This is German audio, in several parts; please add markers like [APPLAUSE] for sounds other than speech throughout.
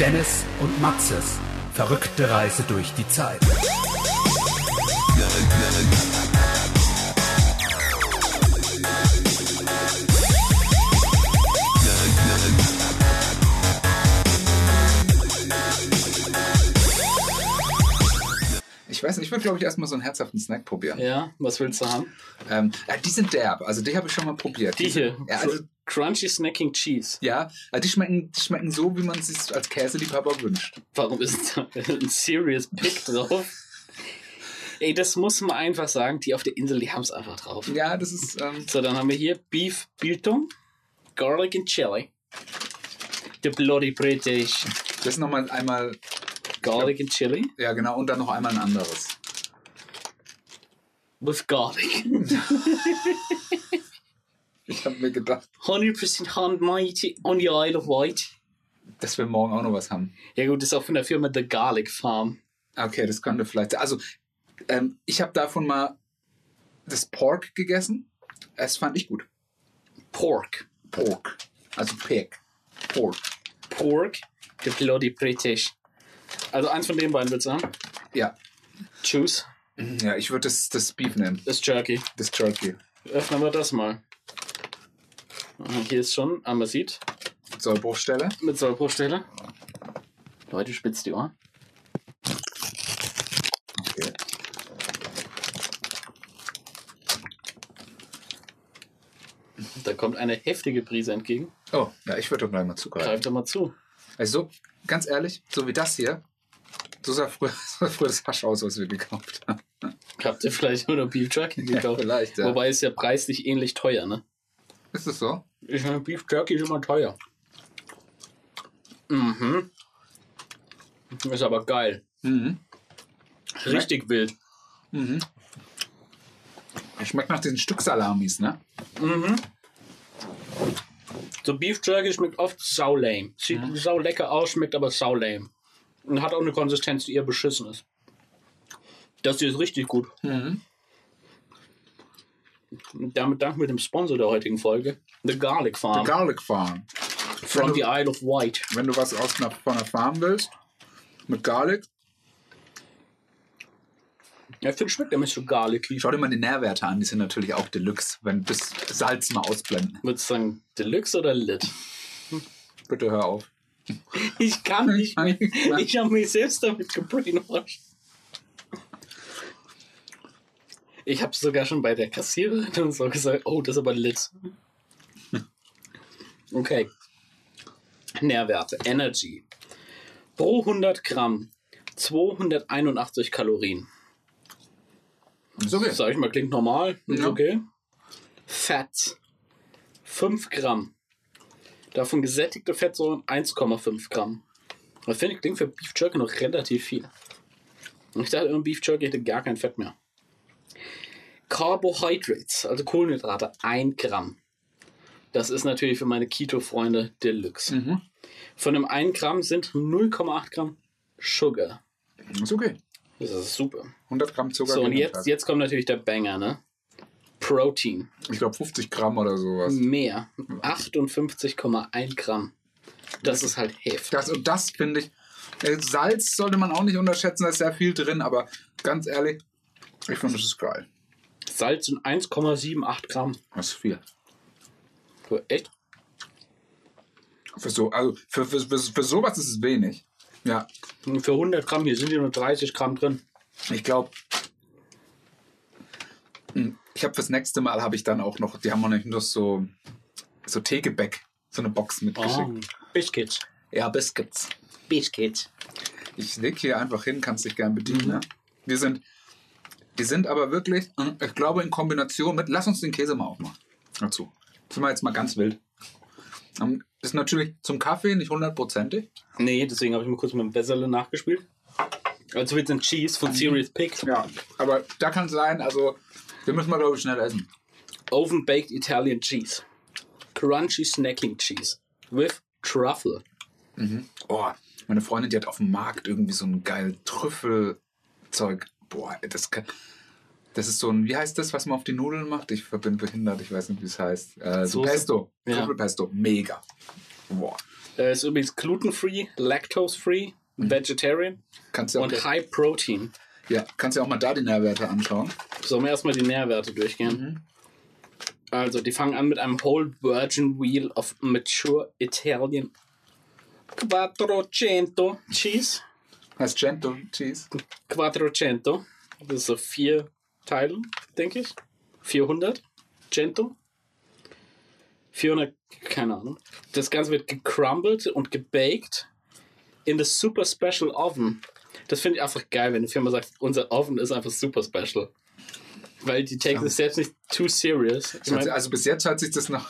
Dennis und Matzes verrückte Reise durch die Zeit. Ich weiß nicht, ich würde glaube ich erstmal so einen herzhaften Snack probieren. Ja, was willst du haben? Ähm, ja, die sind derb, also die habe ich schon mal probiert. Die hier. Ja, also, Crunchy Snacking Cheese. ja also die, schmecken, die schmecken so, wie man es sich als Käseliebhaber wünscht. Warum ist da ein Serious Pick drauf? Ey, das muss man einfach sagen. Die auf der Insel, die haben es einfach drauf. Ja, das ist. Ähm, So, dann haben wir hier Beef Biltong, Garlic and Chili. The Bloody British. das ist nochmal einmal. Garlic and Chili Ja, genau, und dann noch einmal ein anderes. with garlic. [LAUGHS] Ich habe mir gedacht, 100% handmade on the Isle of Wight. dass wir morgen auch noch was haben. Ja gut, das ist auch von der Firma The Garlic Farm. Okay, das könnte vielleicht. Also, ähm, ich habe davon mal das Pork gegessen. Das fand ich gut. Pork. Pork. Also Pig. Pork. Pork, the Bloody British. Also eins von den beiden willst du haben? Ja. Choose. Ja, ich würde das, das Beef nehmen. Das Jerky. Das Turkey. Öffnen wir das mal. Ah, Hier ist schon, man sieht, Sollbruchstelle. mit Sollbruchstelle. Leute, spitzt die Ohren. Okay. Da kommt eine heftige Prise entgegen. Oh, ja, ich würde doch gleich mal zugreifen. Greift doch mal zu. Also, so, ganz ehrlich, so wie das hier, so sah früher, [LAUGHS] so früher das Hasch aus, was wir gekauft haben. Habt ihr vielleicht nur noch Beef Jerky [LAUGHS] Ja, gekauft? vielleicht, ja. Wobei ist ja preislich ähnlich teuer, ne? Ist es so? Ich meine, Beef Jerky ist immer teuer. Mhm. Ist aber geil. Mhm. Richtig wild. Mhm. Schmeckt nach diesen Stück Salamis, ne? Mhm. So Beef Jerky schmeckt oft sau lame. Sieht sau lecker aus, schmeckt aber sau lame. Und hat auch eine Konsistenz, die eher beschissen ist. Das hier ist richtig gut. Mhm. Damit danken wir dem Sponsor der heutigen Folge, The Garlic The Farm Garlic Farm. from the Isle of Wight. Wenn du was aus einer, von einer Farm willst, mit Garlic, Ja, ich finde, schmeckt nämlich so garlicky. schau dir mal die Nährwerte an, die sind natürlich auch Deluxe, wenn das Salz mal ausblenden. Würdest du sagen, Deluxe oder Lit? Bitte hör auf. Ich kann nicht mehr. Ich habe mich selbst damit gebrainwashed. Ich habe sogar schon bei der Kassiererin und so gesagt, oh, das ist aber lit. Okay. Nährwerte. Energy. Pro 100 Gramm 281 Kalorien. Ist okay. Sag ich mal, klingt normal. Ist Ja. okay. Fett. 5 Gramm. Davon gesättigte Fettsäuren 1,5 Gramm. Das finde ich klingt für Beef Jerky noch relativ viel. Und ich dachte immer, Beef Jerky hätte gar kein Fett mehr. Carbohydrates, also Kohlenhydrate, 1 Gramm. Das ist natürlich für meine Keto-Freunde Deluxe. Mhm. Von dem 1 Gramm sind 0,8 Gramm Sugar. Ist okay. Das ist super. 100 Gramm Zucker. So, und jetzt, jetzt kommt natürlich der Banger, ne? Protein. Ich glaube 50 Gramm oder sowas. Mehr. 58,1 Gramm. Das ist halt heftig. Das, und das finde ich. äh, Salz sollte man auch nicht unterschätzen, da ist sehr viel drin, aber ganz ehrlich, ich finde, das ist geil. Salz sind 1,78 Gramm. Das ist viel. So, Echt? Für, so, also für, für, für, für sowas ist es wenig. Ja, Und Für 100 Gramm, hier sind ja nur 30 Gramm drin. ich glaube, ich habe fürs nächste Mal habe ich dann auch noch, die haben noch nicht nur so, so Teegebäck, so eine Box mitgeschickt. Oh, Biscuits. Ja, Biscuits. Biscuits. Ich leg hier einfach hin, kannst dich gern bedienen. Mhm. Ne? Die sind, die sind aber wirklich, äh, ich glaube, in Kombination mit, lass uns den Käse mal aufmachen. Dazu. Sind wir jetzt mal ganz wild. Ähm, Ist natürlich zum Kaffee nicht hundertprozentig. Nee, deswegen habe ich mal kurz mit dem Besserle nachgespielt. Also wird ein Cheese von Serious Pick. Ja, aber da kann es sein, also, wir müssen mal, glaube ich, schnell essen. Oven Baked Italian Cheese. Crunchy Snacking Cheese. With Truffle. Oh, meine Freundin, die hat auf dem Markt irgendwie so ein geil Trüffelzeug. Boah, das kann. Das ist so ein, wie heißt das, was man auf die Nudeln macht? Ich bin behindert, ich weiß nicht, wie es heißt. Äh, so? Pesto. Ja. Trüffelpesto. Mega. Boah. Äh, ist übrigens glutenfree, lactose-free, vegetarian Kannst du auch, und high protein. Ja, kannst du auch mal da die Nährwerte anschauen. Sollen wir erstmal die Nährwerte durchgehen? Also, die fangen an mit einem Whole Virgin Wheel of Mature Italian Quattrocento Cheese. Heißt Gento Cheese. Quattrocento. Das ist so vier Teile, denke ich. 400. Cento. 400, keine Ahnung. Das Ganze wird gecrumbled und gebaked in the super special oven. Das finde ich einfach geil, wenn die Firma sagt, unser Oven ist einfach super special. Weil die take das selbst nicht too serious. Ich mein, Also bis jetzt hat sich das noch.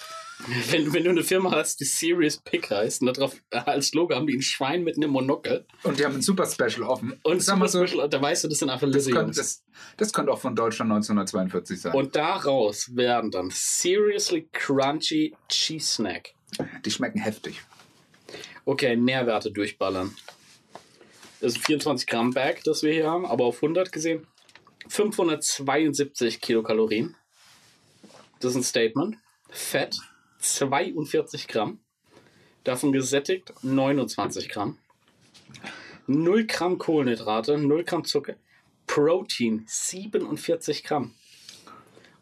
wenn, wenn du eine Firma hast, die Serious Pick heißt, und darauf als Logo haben die ein Schwein mit einem Monokel Und die haben ein super Special offen. und sag mal so, Special, da weißt du, das sind einfach das Lizzie Jungs. das, das könnte auch von Deutschland 1942 sein. Und daraus werden dann Seriously Crunchy Cheese Snack. die schmecken heftig. Okay, Nährwerte durchballern. Das ist ein 24 Gramm Bag, das wir hier haben, aber auf 100 gesehen 572 Kilokalorien. Das ist ein Statement. Fett 42 Gramm. Davon gesättigt 29 Gramm. 0 Gramm Kohlenhydrate, 0 Gramm Zucker. Protein 47 Gramm.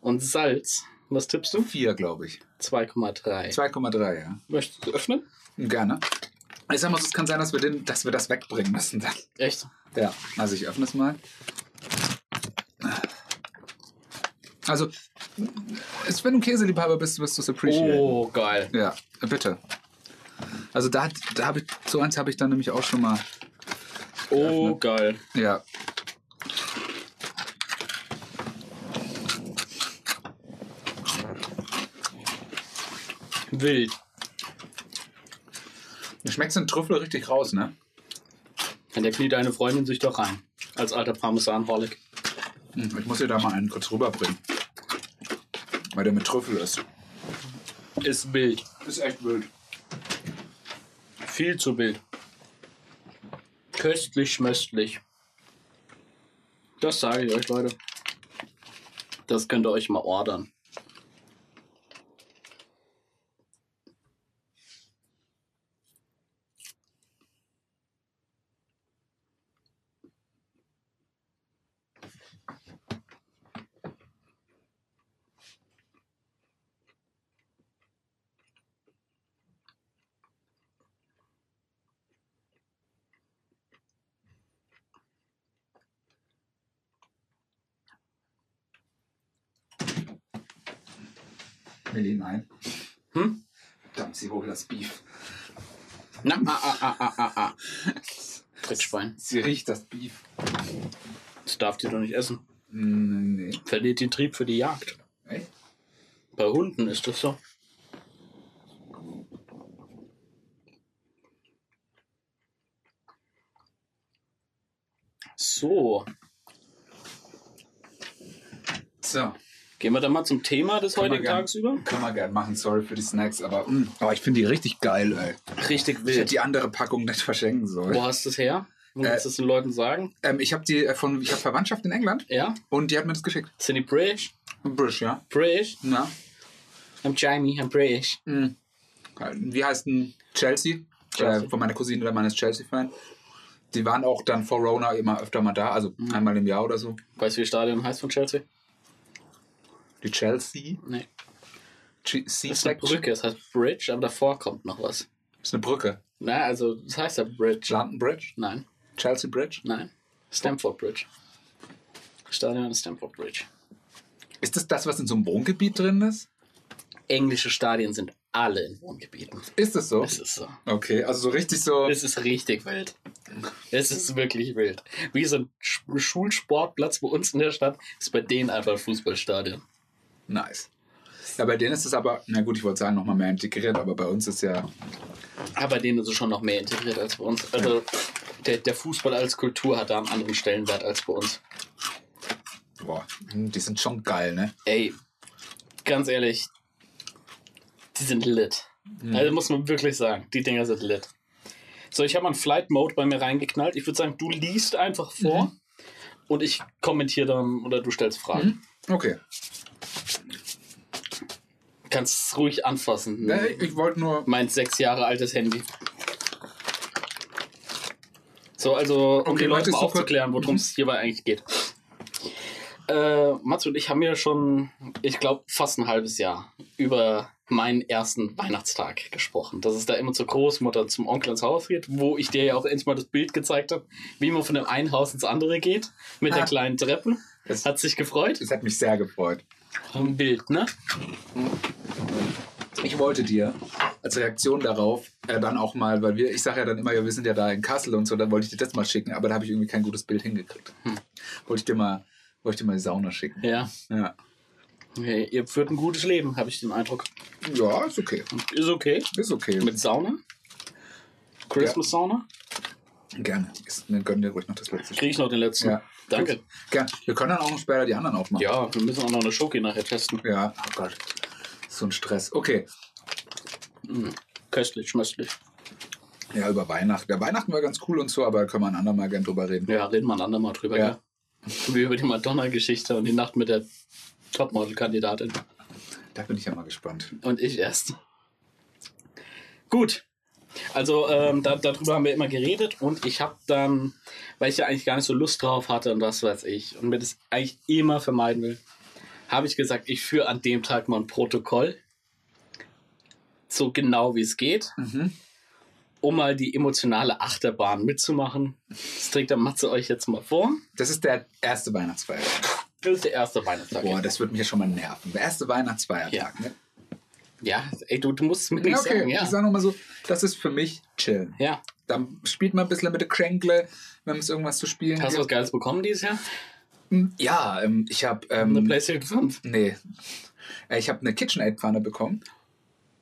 Und Salz, was tippst du? Vier, glaube ich. 2,3. 2,3, ja. Möchtest du öffnen? Gerne. Ich sag mal, es kann sein, dass wir, den, dass wir das wegbringen müssen. Dann. Echt? Ja, also ich öffne es mal. Also, wenn du Käseliebhaber bist, wirst du es appreciaten. Oh, geil. Ja, bitte. Also da, da habe ich, so eins habe ich dann nämlich auch schon mal. Oh, geil. Ja. Wild. Du schmeckst den Trüffel richtig raus, ne? Und der kniet deine Freundin sich doch rein. Als alter Parmesan-Holic. Hm, Ich muss dir da mal einen kurz rüberbringen. Weil der mit Trüffel ist. Ist wild. Ist echt wild. Viel zu wild. Köstlich, schmöstlich. Das sage ich euch, Leute. Das könnt ihr euch mal ordern. Millie, nein. Hm? Verdammt, sie holt das Beef. Na, ah, ah, ah, ah, ah, ah. Dreckschwein. Sie riecht das Beef. Das darf ihr doch nicht essen. Nee. Verliert den Trieb für die Jagd. Echt? Bei Hunden ist das so. So, So. Gehen wir dann mal zum Thema des Können heutigen gern- Tages über. Können wir gerne machen. Sorry für die Snacks, aber, mm, aber ich finde die richtig geil, ey. Richtig Ich hätte wild. die andere Packung nicht verschenken sollen. Wo hast du es her? Wo willst du es den Leuten sagen? Ähm, ich habe die äh, von, ich habe Verwandtschaft in England Ja? und die hat mir das geschickt. Sind die British? British, ja. British? Na. I'm Jamie, I'm British. Wie heißt denn Chelsea? Chelsea. Äh, von meiner Cousine, der Mann ist Chelsea-Fan. Die waren auch dann vor Rona immer öfter mal da, also Mhm. einmal im Jahr oder so. Weißt du, wie das Stadion heißt von Chelsea? Die Chelsea. Nee. Ch- Das ist eine. Brücke, das heißt Bridge, aber davor kommt noch was. Das ist eine Brücke. Na, also, das heißt ja Bridge. London Bridge? Nein, Chelsea Bridge? nein. Stamford Bridge. Stadion ist Stamford Bridge. Ist das das, was in so einem Wohngebiet drin ist? Englische Stadien sind alle in Wohngebieten. Ist das so? Es ist so. Okay, also so richtig so. Es ist richtig wild. Es ist wirklich wild. Wie so ein Sch- Schulsportplatz bei uns in der Stadt ist bei denen einfach ein Fußballstadion. Nice. Ja, bei denen ist es aber, na gut, ich wollte sagen, nochmal mehr integriert, aber bei uns ist ja. Aber bei denen ist es schon noch mehr integriert als bei uns. Also der, der Fußball als Kultur hat da einen anderen Stellenwert als bei uns. Boah, die sind schon geil, ne? Ey, ganz ehrlich, die sind lit. Also muss man wirklich sagen, die Dinger sind lit. So, ich habe einen Flight Mode bei mir reingeknallt. Ich würde sagen, du liest einfach vor und ich kommentiere dann oder du stellst Fragen. Okay. Kannst es ruhig anfassen. Nee, ich wollte nur. Mein sechs Jahre altes Handy. So, also, um Okay, die Leute mal aufzuklären, worum es hierbei eigentlich geht. Äh, Mats und ich haben ja schon, ich glaube, fast ein halbes Jahr über meinen ersten Weihnachtstag gesprochen. Dass es da immer zur Großmutter zum Onkel ins Haus geht, wo ich dir ja auch endlich mal das Bild gezeigt habe, wie man von dem einen Haus ins andere geht, mit der Ah. kleinen Treppe. Das- Hat sich gefreut. Das hat mich sehr gefreut. Ein Bild, ne? Ich wollte dir als Reaktion darauf äh, dann auch mal, weil wir, ich sage ja dann immer, ja, wir sind ja da in Kassel und so, dann wollte ich dir das mal schicken, aber da habe ich irgendwie kein gutes Bild hingekriegt. Wollte ich dir mal, wollte ich dir mal die Sauna schicken. Ja. Ja. Okay, ihr führt ein gutes Leben, habe ich den Eindruck. Ja, ist okay. Ist okay. Ist okay. Mit Sauna? Christmas Sauna? Gerne. Ist, dann gönnen dir ruhig noch das letzte Kriege ich noch den letzten. Ja. Danke. Gerne. Wir können dann auch noch später die anderen aufmachen. Ja, wir müssen auch noch eine Schoki nachher testen. Ja, oh Gott. So ein Stress. Okay. Köstlich, schmöstlich. Ja, über Weihnachten. Ja, Weihnachten war ganz cool und so, aber da können wir ein andermal gern drüber reden. Ja, reden wir ein andermal drüber. Ja. Ja. Wie über die Madonna-Geschichte und die Nacht mit der Topmodel-Kandidatin. Da bin ich ja mal gespannt. Und ich erst. Gut. Also ähm, da, darüber haben wir immer geredet und ich habe dann, weil ich ja eigentlich gar nicht so Lust drauf hatte und was weiß ich und mir das eigentlich immer vermeiden will, habe ich gesagt, ich führe an dem Tag mal ein Protokoll, so genau wie es geht, Mhm. um mal die emotionale Achterbahn mitzumachen. Das trägt der Matze euch jetzt mal vor. Das ist der erste Weihnachtsfeiertag. Das ist der erste Weihnachtstag. Boah, das wird mich ja schon mal nerven. Der erste Weihnachtsfeiertag, Ja. ne? Ja, ey, du, du musst es mir Ja, nicht okay. sagen. Ja. Ich sag nochmal so, das ist für mich chillen. ja. Dann spielt man ein bisschen mit der Kränkle, wenn es irgendwas zu spielen Hast du was gibt. Geiles bekommen dieses Jahr? Ja, ähm, ich habe Eine ähm, PlayStation 5? nee, Äh, ich habe eine KitchenAid-Pfanne bekommen.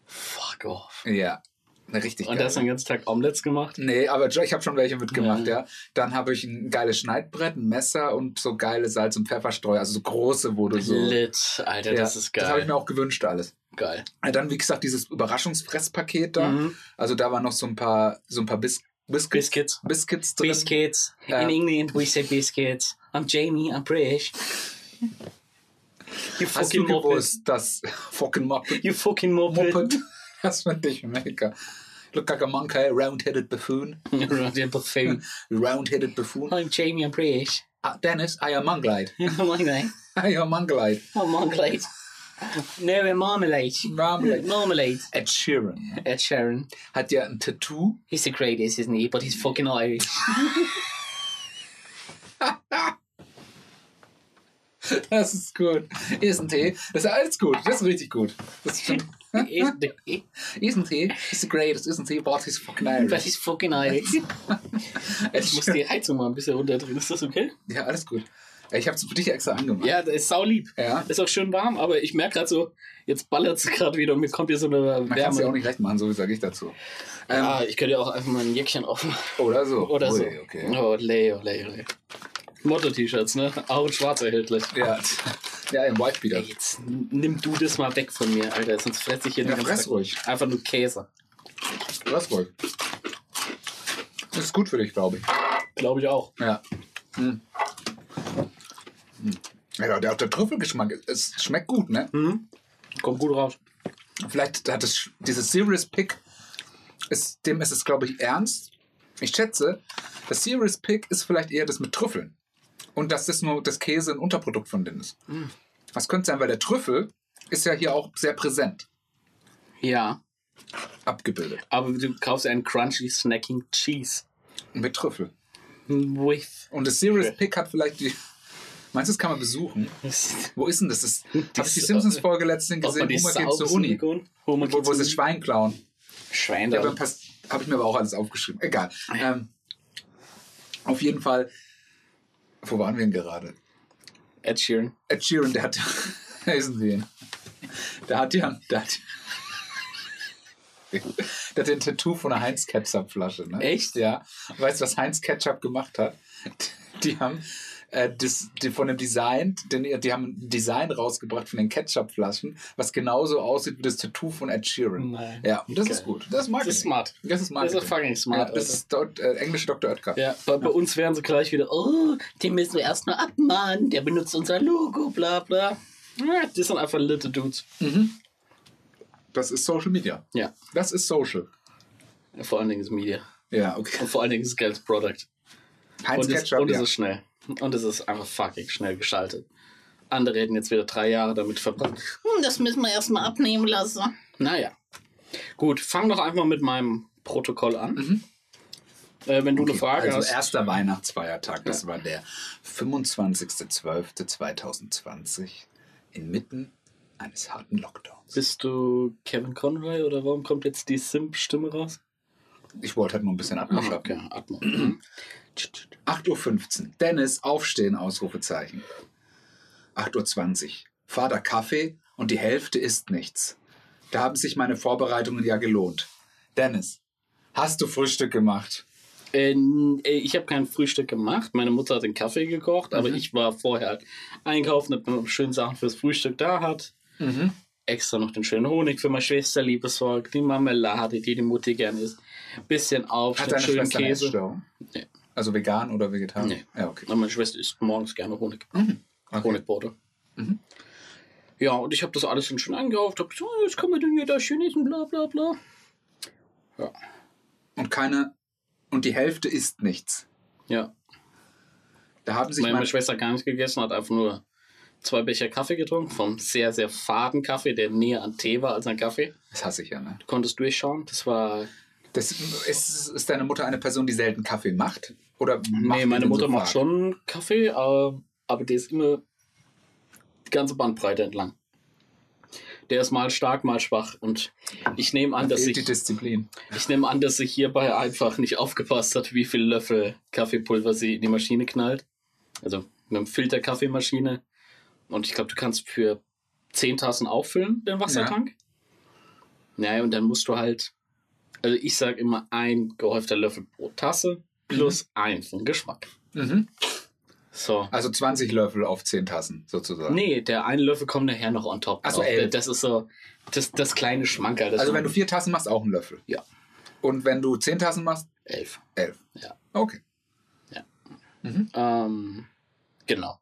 Fuck off. Ja, eine richtig Und hast du den ganzen Tag Omelettes gemacht? Nee, aber ich habe schon welche mitgemacht, Ja. ja. Dann habe ich ein geiles Schneidbrett, ein Messer und so geile Salz- und Pfefferstreu, also so große, wo du so. Lit, Alter, Ja, das ist Das habe ich geil. mir auch gewünscht, alles. Geil. Ja, Dann, wie gesagt, dieses Überraschungsfresspaket da. Mhm. Also da waren noch so ein paar, so ein paar Bis Biscuits, Biscuits. Biscuits drin. Biscuits. Ja. In England we say biscuits. I'm Jamie, I'm British. You Hast du fucking Muppet. gewusst, dass [LAUGHS] fucking Muppet, You fucking Muppet. Muppet [LAUGHS] das finde ich mega. Look like a monkey, round-headed buffoon. [LAUGHS] Der Buffet. Round-headed buffoon. I'm Jamie, I'm British. Ah, Dennis, I am Monglide. God. I am Monglide. Oh, marmalade. No, marmalade. Marmalade. Marmalade. Ed Sheeran Ed Sheeran. hat ja ein Tattoo. He's the greatest, isn't he? But he's fucking Irish. [LAUGHS] Das ist gut. Isn't he? Das ist alles gut. Das ist richtig gut. Das ist isn't he? Isn't he? He's the greatest, isn't he? But he's fucking But Irish. he's fucking Irish. [LAUGHS] Ich muss die Heizung mal ein bisschen runterdrehen. Ist das okay? Ja, alles gut. Ich habe es für dich extra angemacht. Ja, das ist saulieb. Ja. Ist auch schön warm, aber ich merke gerade so, jetzt ballert es gerade wieder und mir kommt hier so eine Man kann es ja auch Wärme. nicht recht machen, so sage ich dazu. Ähm, Ja, ich könnte ja auch einfach mal ein Jäckchen aufmachen. Oder so. Oder so. Ui, Okay. Oh, lay, oh, lay, oh, lay. Motto-T-Shirts, ne? Auch in schwarz erhältlich. Ja, ja im White. Ey, jetzt nimm du das mal weg von mir, Alter, sonst fresse ich hier Ja, den fress Tag ruhig. Einfach nur Käse. Was wohl? Das ist gut für dich, glaube ich. Glaube ich auch. Ja. Hm. Ja, der, der Trüffelgeschmack, es schmeckt gut, ne? Mhm. Kommt gut raus. Vielleicht hat es dieses Serious Pick, ist, dem ist es, glaube ich, ernst. Ich schätze, das Serious Pick ist vielleicht eher das mit Trüffeln. Und dass das nur das Käse ein Unterprodukt von denen ist. Das könnte sein, weil der Trüffel ist ja hier auch sehr präsent Ja, abgebildet. aber du kaufst einen Crunchy Snacking Cheese. Mit Trüffel. With. Und das Serious Pick hat vielleicht die. Meinst du, das kann man besuchen? Wo ist denn das? das Habe ich die Simpsons-Folge letztens Ob man gesehen? Homer geht zur Uni. Homer Wo, wo sie das Schwein klauen. Schwein Ja, da. aber habe ich mir aber auch alles aufgeschrieben. Egal. Ähm, auf jeden Fall. Wo waren wir denn gerade? Ed Sheeran. Ed Sheeran, der hat. Wissen Sie ihn? Der hat ja. Der hat, der hat den Tattoo von einer Heinz Ketchup Flasche. Ne? Echt? Ja. Weißt du, was Heinz Ketchup gemacht hat? Die haben äh, das, die, von dem Design, den, die haben ein Design rausgebracht von den Ketchup-Flaschen, was genauso aussieht wie das Tattoo von Ed Sheeran. Nein. Ja, und das Geil. ist gut. Das ist Marketing. Das ist smart. Das ist Das Marketing. ist fucking smart. Ja, das ist dort, äh, englische Dr. Oetker. Ja, bei, bei uns wären sie gleich wieder, oh, den müssen wir erstmal abmahnen, der benutzt unser Logo, bla bla. Ja, die sind einfach little Dudes. Das ist Social Media. Ja, Das ist Social. vor allen Dingen ist Media. Ja, okay. Und vor allen Dingen ist Geld Product. Heinz und es, Ketchup, und es ja. ist schnell. Und es ist einfach fucking schnell geschaltet. Andere hätten jetzt wieder drei Jahre damit verbracht. Hm, Das müssen wir erstmal abnehmen lassen. Naja. Gut, fang doch einfach mit meinem Protokoll an. Äh, wenn du eine Frage also hast. erster Weihnachtsfeiertag, das war der 25.12.2020 inmitten eines harten Lockdowns. Bist du Kevin Conroy oder warum kommt jetzt die Simp-Stimme raus? Ich wollte halt nur ein bisschen Atmo Ah, okay, Atmo. Mhm. 8.15 Uhr. Dennis, aufstehen, Ausrufezeichen. 8.20 Uhr. Vater Kaffee und die Hälfte ist nichts. Da haben sich meine Vorbereitungen ja gelohnt. Dennis, hast du Frühstück gemacht? Äh, äh, ich habe kein Frühstück gemacht. Meine Mutter hat den Kaffee gekocht, aber Mhm. ich war vorher einkaufen, damit man schöne Sachen fürs Frühstück da hat. Mhm. Extra noch den schönen Honig für meine Schwester lieb besorgt, die Marmelade, die die Mutti gerne isst. Bisschen Hat Aufschnitt, deine schönen Schwester eine Käse. Essstörung? Nee. Also vegan oder vegetarisch? Nee. Ja, okay. Aber meine Schwester isst morgens gerne Honig. Mhm. okay. Honigbutter. Mhm. Ja, und ich habe das alles dann schon eingekauft. Hab so, jetzt kann man denn hier da schön essen, bla bla bla. Und keine. Und die Hälfte ist nichts. Ja, Da haben sich meine, meine, Schwester gar nicht gegessen, hat einfach nur zwei Becher Kaffee getrunken, vom sehr, sehr faden Kaffee, der näher an Tee war als an Kaffee. Das hasse ich ja, ne? Du konntest durchschauen. Das war. Das, ist, ist deine Mutter eine Person, die selten Kaffee macht? Oder nee, meine Mutter so macht schon Kaffee, aber, aber der ist immer die ganze Bandbreite entlang. Der ist mal stark, mal schwach. Und ich nehme an, Da dass ich, die Disziplin. ich nehme an, dass sie hierbei einfach nicht aufgepasst hat, wie viel Löffel Kaffeepulver sie in die Maschine knallt. Also mit einem Filter-Kaffeemaschine. Und ich glaube, du kannst für 10 Tassen auffüllen, den Wassertank. Naja, und dann musst du halt, also ich sage immer ein gehäufter Löffel pro Tasse plus ein für den Geschmack. Mhm. So. Also 20 Löffel auf 10 Tassen sozusagen. Nee, der eine Löffel kommt nachher noch on top. Ach so, drauf. elf. Das ist so das, das kleine Schmankerl. Das also wenn du vier Tassen machst, auch ein Löffel. Ja. Und wenn du 10 Tassen machst, Elf. elf. Ja. Okay. Ähm, genau.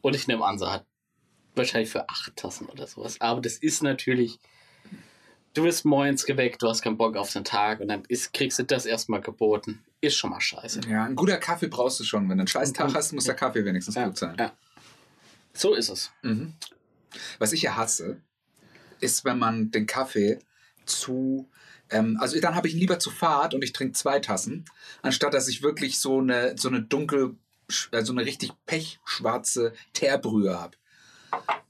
Und ich nehme an, sie hat wahrscheinlich für acht Tassen oder sowas. Aber das ist natürlich. Du bist morgens geweckt, du hast keinen Bock auf den Tag und dann ist, kriegst du das erstmal geboten. Ist schon mal scheiße. Ja, ein guter Kaffee brauchst du schon. Wenn du einen scheiß Tag hast, muss der Kaffee wenigstens Ja, gut sein. ja. So ist es. Mhm. Was ich ja hasse, ist, wenn man den Kaffee zu. Ähm, also dann habe ich ihn lieber zu fad und ich trinke zwei Tassen, anstatt dass ich wirklich so eine, so eine dunkel, äh, so eine richtig pechschwarze Teerbrühe habe.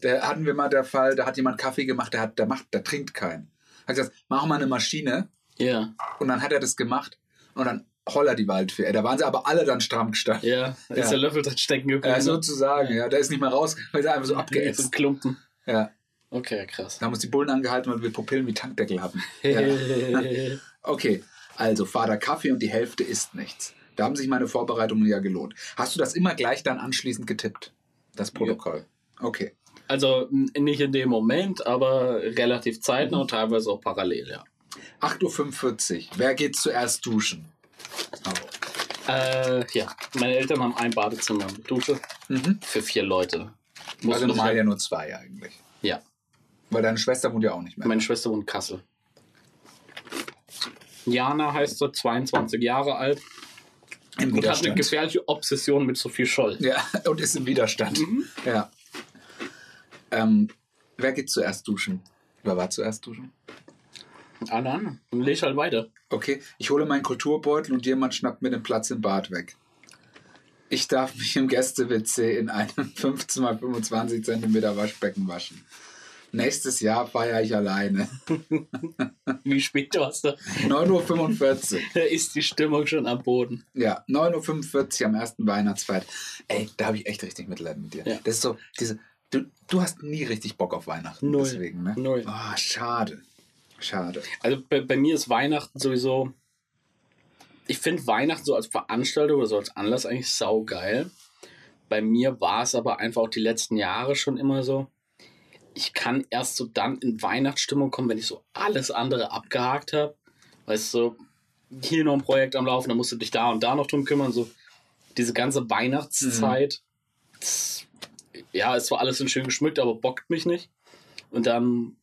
Da hatten wir mal der Fall, da hat jemand Kaffee gemacht, der, hat, der, macht, der trinkt keinen. Hat gesagt, mach mal eine Maschine Ja, und dann hat er das gemacht und dann holler die Waldfee. Da waren sie aber alle dann stramm gestanden. ja. Da Ja. ist der Löffel drin stecken geblieben. Ja, sozusagen, ja. Der ist nicht mehr raus, weil er einfach so abgeätzt. ein Klumpen. Ja. Okay, krass. Da haben uns die Bullen angehalten, weil wir Pupillen wie Tankdeckel hatten. [LAUGHS] Ja. [LAUGHS] Okay, also Vater Kaffee und die Hälfte ist nichts. Da haben sich meine Vorbereitungen ja gelohnt. Hast du das immer gleich dann anschließend getippt? Das Protokoll. Okay. Also nicht in dem Moment, aber relativ zeitnah und teilweise auch parallel, ja. 8.45 Uhr. Wer geht zuerst duschen? Oh. Äh, ja, meine Eltern haben ein Badezimmer mit Dusche Mhm. für vier Leute. Muss Also normal ja nur zwei eigentlich. Ja, Weil deine Schwester wohnt ja auch nicht mehr. meine Schwester wohnt in Kassel. Jana heißt so, 22 Jahre alt Im und hat eine Widerstand. gefährliche Obsession mit Sophie Scholl. Ja, [LAUGHS] und ist im Widerstand. Mhm. Ja. Ähm, wer geht zuerst duschen? Wer war zuerst duschen? Alle anderen. Und leg halt weiter. Okay, ich hole meinen Kulturbeutel und jemand schnappt mir den Platz im Bad weg. Ich darf mich im Gäste-WC in einem 15 x 25 cm Waschbecken waschen. Nächstes Jahr feiere ich alleine. [LAUGHS] Wie spät du hast, da 9.45 Uhr. da ist die Stimmung schon am Boden. Ja, 9.45 Uhr am ersten Weihnachtsfeier. Ey, da habe ich echt richtig Mitleid mit dir. Ja. Das ist so, diese. Du, du hast nie richtig Bock auf Weihnachten. Null. Deswegen, ne? Null. Ah, schade. Schade. Also bei, bei mir ist Weihnachten sowieso. Ich finde Weihnachten so als Veranstaltung oder so als Anlass eigentlich saugeil. Bei mir war es aber einfach auch die letzten Jahre schon immer so. Ich kann erst so dann in Weihnachtsstimmung kommen, wenn ich so alles andere abgehakt habe. Weißt du, so, hier noch ein Projekt am Laufen, dann musst du dich da und da noch drum kümmern. So diese ganze Weihnachtszeit. das- ja, es war alles so schön geschmückt, aber bockt mich nicht. Und dann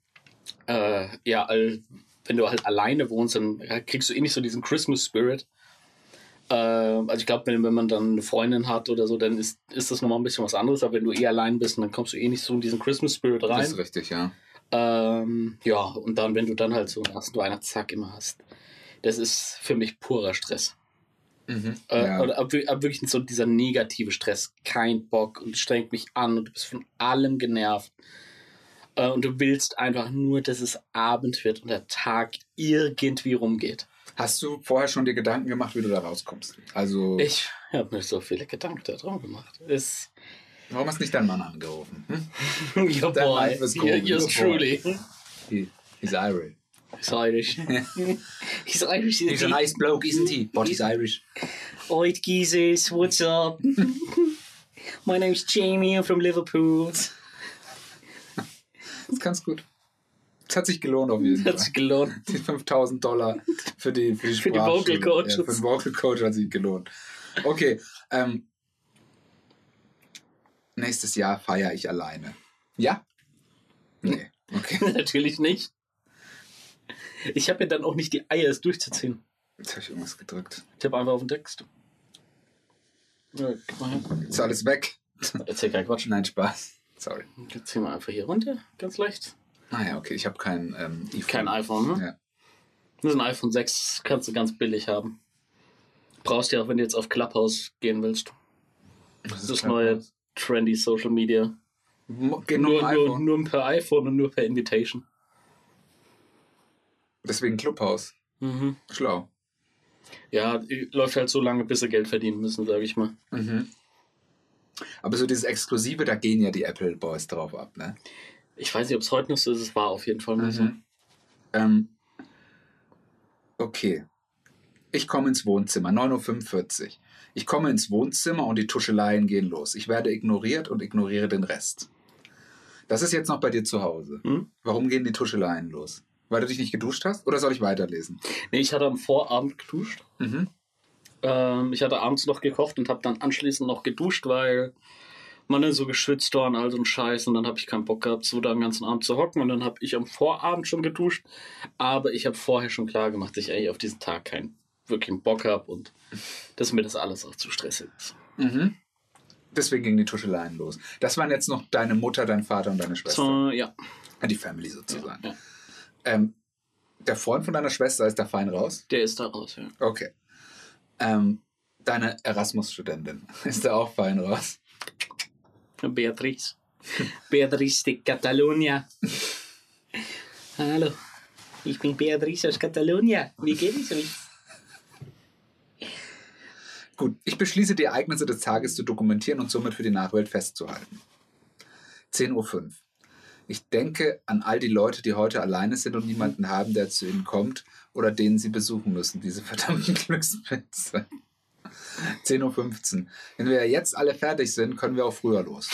äh, ja, all, wenn du halt alleine wohnst, dann kriegst du eh nicht so diesen Christmas Spirit. Äh, also ich glaube, wenn, wenn man dann eine Freundin hat oder so, dann ist, ist das nochmal ein bisschen was anderes. Aber wenn du eh allein bist, dann kommst du eh nicht so in diesen Christmas Spirit Das rein. ist richtig, ja. Ähm, ja, und dann, wenn du dann halt so einen ersten Weihnachtstag immer hast, das ist für mich purer Stress. Mhm. Äh, ja. Oder ab, ab wirklich so dieser negative Stress. Kein Bock und es strengt mich an und du bist von allem genervt. Äh, und du willst einfach nur, dass es Abend wird und der Tag irgendwie rumgeht. Hast du vorher schon dir Gedanken gemacht, wie du da rauskommst? Also, Ich habe mir so viele Gedanken darum gemacht. Es, warum hast du nicht deinen Mann angerufen? Hm? [LAUGHS] your Der boy, Mann y- Grobe, yours truly. He, he's Irish. He's Irish. [LAUGHS] he's Irish. He's a nice bloke, isn't he? But he's Irish. Oid geezers, what's up? [LAUGHS] My name's Jamie, I'm from Liverpool. Das ist ganz gut. Es hat sich gelohnt auf jeden Hat Fall. sich gelohnt. Die 5000 Dollar für die, für die, Für die. Vocal Coaches. Ja, für den Vocal Coach hat sich gelohnt. Okay, ähm, nächstes Jahr feiere ich alleine. Ja? Nee. Okay. [LAUGHS] Natürlich nicht. Ich habe ja dann auch nicht die Eier, es durchzuziehen. Jetzt habe ich irgendwas gedrückt. Ich habe einfach auf den Text. Ja, gib mal her. Ist alles weg? Erzähl kein Quatsch. Nein, Spaß. Sorry. Jetzt ziehen wir einfach hier runter, ganz leicht. Naja, okay, ich habe kein ähm, iPhone. Kein iPhone, ne? Ja. Das ist ein iPhone 6, kannst du ganz billig haben. Brauchst du ja auch, wenn du jetzt auf Clubhouse gehen willst. Das Das neue trendy Social Media. Geht nur, Nur, nur per iPhone und nur per Invitation. Deswegen Clubhouse. Mhm. Schlau. Ja, läuft halt so lange, bis sie Geld verdienen müssen, sage ich mal. Mhm. Aber so dieses Exklusive, da gehen ja die Apple Boys drauf ab, ne? Ich weiß nicht, ob es heute noch so ist, es war auf jeden Fall mal so. Mhm. Ähm, okay. Ich komme ins Wohnzimmer, 9.45 Uhr. Ich komme ins Wohnzimmer und die Tuscheleien gehen los. Ich werde ignoriert und ignoriere den Rest. Das ist jetzt noch bei dir zu Hause. Hm? Warum gehen die Tuscheleien los? Weil du dich nicht geduscht hast? Oder soll ich weiterlesen? Nee, ich hatte am Vorabend geduscht. Mhm. Ähm, ich hatte abends noch gekocht und habe dann anschließend noch geduscht, weil man dann so geschwitzt war und all so ein Scheiß und dann habe ich keinen Bock gehabt, so da den ganzen Abend zu hocken und dann habe ich am Vorabend schon geduscht, aber ich habe vorher schon klar gemacht, dass ich eigentlich auf diesen Tag keinen wirklichen Bock habe und dass mir das alles auch zu stressig ist. Mhm. Deswegen gingen die Tuscheleien los. Das waren jetzt noch deine Mutter, dein Vater und deine Schwester. So, ja. Die Family sozusagen. ja. Ähm, der Freund von deiner Schwester ist da fein raus? Der ist da raus, ja. Okay. Ähm, deine Erasmus-Studentin [LAUGHS] ist da auch fein raus? Beatrice. Beatrice de Catalunya. Hallo, ich bin Beatrice aus Catalunya. Wie geht es euch? Gut, ich beschließe, die Ereignisse des Tages zu dokumentieren und somit für die Nachwelt festzuhalten. 10.05 Uhr. Ich denke an all die Leute, die heute alleine sind und niemanden haben, der zu ihnen kommt oder den sie besuchen müssen, diese [LAUGHS] verdammten Glückspilze. 10.15 Uhr. Wenn wir jetzt alle fertig sind, können wir auch früher los.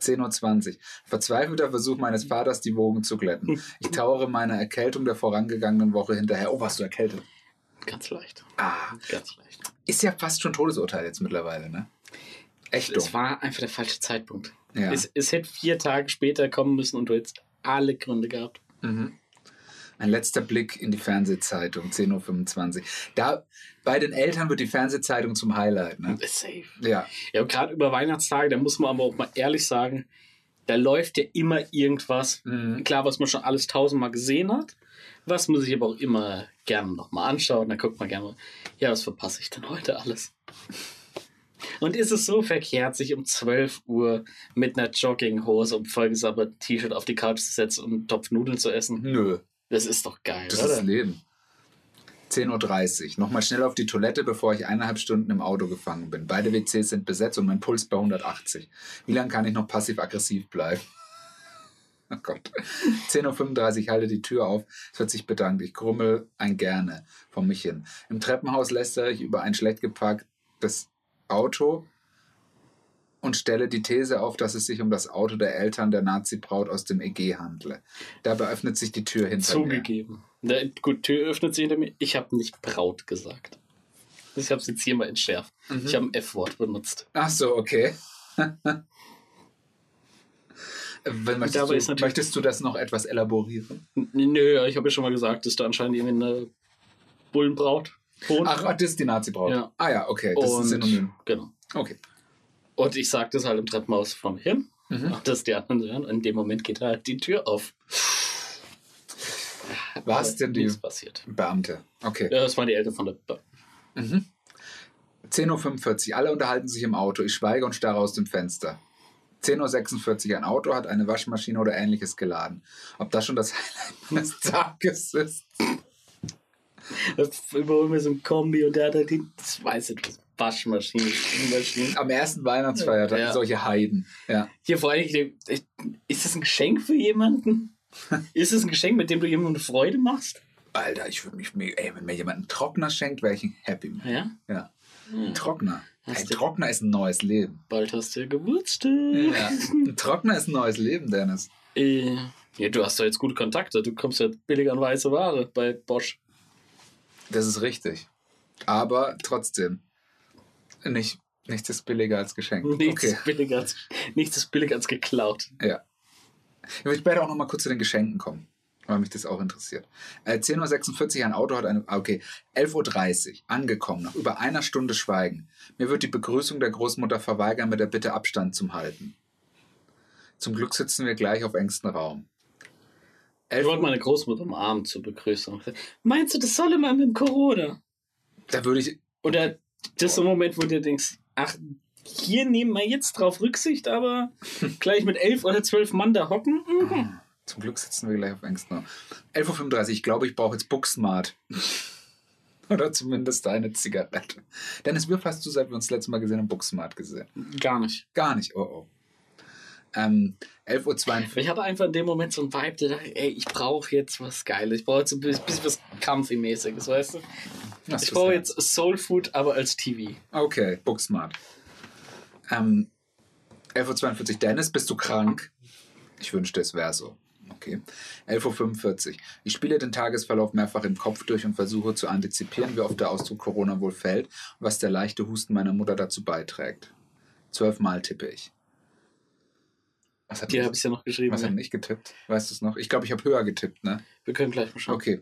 10.20 Uhr. Verzweifelter Versuch meines Vaters, die Wogen zu glätten. Ich trauere meiner Erkältung der vorangegangenen Woche hinterher. Oh, warst du erkältet? Ganz leicht. Ah, Ganz leicht. ist ja fast schon Todesurteil jetzt mittlerweile, ne? Echt. Es war einfach der falsche Zeitpunkt. Ja. Es, es hätte vier Tage später kommen müssen und du hättest alle Gründe gehabt. Mhm. Ein letzter Blick in die Fernsehzeitung, 10.25 Uhr. Da, bei den Eltern wird die Fernsehzeitung zum Highlight, ne? Safe. Ja. Ja, gerade über Weihnachtstage, da muss man aber auch mal ehrlich sagen, da läuft ja immer irgendwas. Mhm. Klar, was man schon alles tausendmal gesehen hat, was man sich aber auch immer gerne nochmal anschaut. Dann guckt man gerne mal, ja, was verpasse ich denn heute alles? Und ist es so verkehrt, sich um 12 Uhr mit einer Jogginghose und vollgesabbertem T-Shirt auf die Couch zu setzen und einen Topf Nudeln zu essen? Nö, Das ist doch geil, das oder? ist Leben. 10.30 Uhr. Nochmal schnell auf die Toilette, bevor ich eineinhalb Stunden im Auto gefangen bin. Beide WCs sind besetzt und mein Puls bei 180. Wie lange kann ich noch passiv-aggressiv bleiben? [LAUGHS] Oh Gott. 10.35 Uhr, halte die Tür auf. Es wird sich bedankt. Ich grummel ein Gerne vor mich hin. Im Treppenhaus lästere ich über ein schlecht geparktes Auto und stelle die These auf, dass es sich um das Auto der Eltern der Nazi-Braut aus dem EG handle. Dabei öffnet sich die Tür hinter mir. Zugegeben. Gut, Tür öffnet sich hinter mir. Ich habe nicht Braut gesagt. Ich habe es jetzt hier mal entschärft. Mhm. Ich habe ein F-Wort benutzt. Ach so, okay. [LAUGHS] Möchtest, du, möchtest du das noch etwas elaborieren? Nö, ich habe ja schon mal gesagt, dass da anscheinend irgendwie eine Bullenbraut Und, Ach, das ist die Nazi-Braut. Ja. Ah ja, okay, das ist ein und, Synonym. Genau. Okay. Und ich sag das halt im Treppenhaus mir hin. Mhm. Dass die anderen hören. Und in dem Moment geht halt die Tür auf. Was Aber denn die passiert. Beamte? Okay. Ja, das waren die Eltern von der. Ba 10.45 Uhr, alle unterhalten sich im Auto. Ich schweige und starre aus dem Fenster. 10.46 Uhr, ein Auto hat eine Waschmaschine oder ähnliches geladen. Ob das schon das Highlight [LAUGHS] des Tages ist? Überholen wir so ein Kombi und der hat halt die, das weiß ich, was Waschmaschine, Spülmaschine. Am ersten Weihnachtsfeiertag, Ja. solche Heiden. Ja. Hier vor allem, ich- ist das ein Geschenk für jemanden? [LAUGHS] Ist es ein Geschenk, mit dem du jemandem eine Freude machst? Alter, ich würde mich, ey, wenn mir jemand einen Trockner schenkt, wäre ich ein happy. Man. Ja. Ja. Ein Trockner. Hast Ein Trockner ist ein neues Leben. Bald hast du ja Geburtstag. Ja. Ein Trockner ist ein neues Leben, Dennis. Äh, ja, du hast doch jetzt gute Kontakte. Du kommst ja billig an weiße Ware bei Bosch. Das ist richtig. Aber trotzdem, nicht, nichts ist billiger als Geschenk. Nichts, Okay. ist billiger als, nichts ist billiger als geklaut. Ja. Ich will später auch noch mal kurz zu den Geschenken kommen, weil mich das auch interessiert. Äh, 10.46 Uhr, ein Auto hat eine. ah, Okay, 11.30 Uhr, angekommen, nach über einer Stunde Schweigen. Mir wird die Begrüßung der Großmutter verweigern mit der Bitte, Abstand zum Halten. Zum Glück sitzen wir gleich auf engstem Raum. Ich 11 wollte meine Großmutter umarmen zur Begrüßung. Meinst du, das soll immer mit dem Corona? Da würde ich. Oder das ist ein Moment, wo du denkst, ach, hier nehmen wir jetzt drauf Rücksicht, aber [LAUGHS] gleich mit elf oder zwölf Mann da hocken? Mhm. Zum Glück sitzen wir gleich auf Raum. 11.35 Uhr, ich glaube, ich brauche jetzt Booksmart. [LAUGHS] Oder zumindest eine Zigarette. Dennis, wie hast du, seit wir uns das letzte Mal gesehen haben, Booksmart gesehen? Gar nicht. Gar nicht, oh oh. Ähm, 11.42 Uhr. Ich hatte einfach in dem Moment so einen Vibe, der dachte, ey, ich brauche jetzt was Geiles. Ich brauche jetzt ein bisschen was Kampfmäßiges, weißt du? Was Ich brauche das? jetzt Soul Food, aber als TV. Okay, Booksmart. Ähm, 11.42 Uhr. Dennis, bist du krank? Ich wünschte, es wäre so. Okay. 11.45 Uhr. Ich spiele den Tagesverlauf mehrfach im Kopf durch und versuche zu antizipieren, wie oft der Ausdruck Corona wohl fällt und was der leichte Husten meiner Mutter dazu beiträgt. Zwölfmal tippe ich. Was hat, mich- habe ich ja noch geschrieben. was hat ne? nicht getippt? Weißt du es noch? Ich glaube, ich habe höher getippt, ne? Wir können gleich mal schauen. Okay.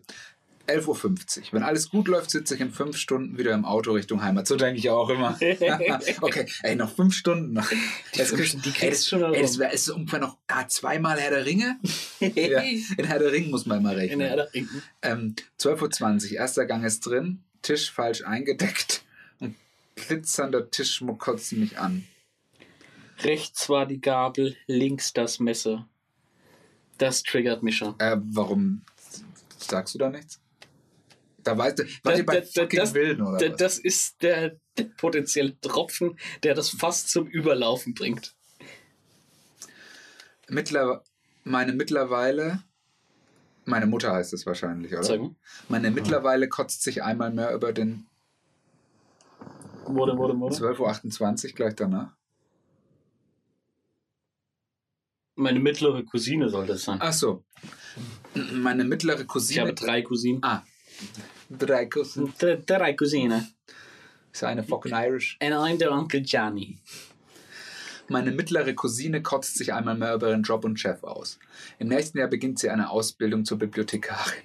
11.50 Uhr. Wenn alles gut läuft, sitze ich in fünf Stunden wieder im Auto Richtung Heimat. So denke ich auch immer. [LAUGHS] okay, ey, noch fünf Stunden. Die Das fünf die ey, das, du schon ey, das wär, ist ungefähr noch ah, zweimal Herr der Ringe. ja, in Herr der Ringe muss man immer In rechnen. der Ähm, 12.20 Uhr. Erster Gang ist drin. Tisch falsch eingedeckt. Und glitzernder Tischschmuck kotzt mich an. Rechts war die Gabel, links das Messer. Das triggert mich schon. Äh, warum sagst du da nichts? Da weißt du, war Da- ihr bei da- fucking das- Wilden oder Da-? Das ist der, der potenzielle Tropfen, der das fast zum Überlaufen bringt. Mittler, meine mittlerweile, meine Mutter heißt es wahrscheinlich, oder? Mal. Meine mittlerweile kotzt sich einmal mehr über den Wurde, wurde, wurde. 12.28 Uhr gleich danach. Meine mittlere Cousine soll das sein. Ach so. Meine mittlere Ich Cousine. habe drei Cousinen. ah. Drei Cousinen. Drei, drei Cousinen. Ist eine fucking Irish. Und ein der Onkel Gianni. Meine mittlere Cousine kotzt sich einmal mehr über ihren Job und Chef aus. Im nächsten Jahr beginnt sie eine Ausbildung zur Bibliothekarin.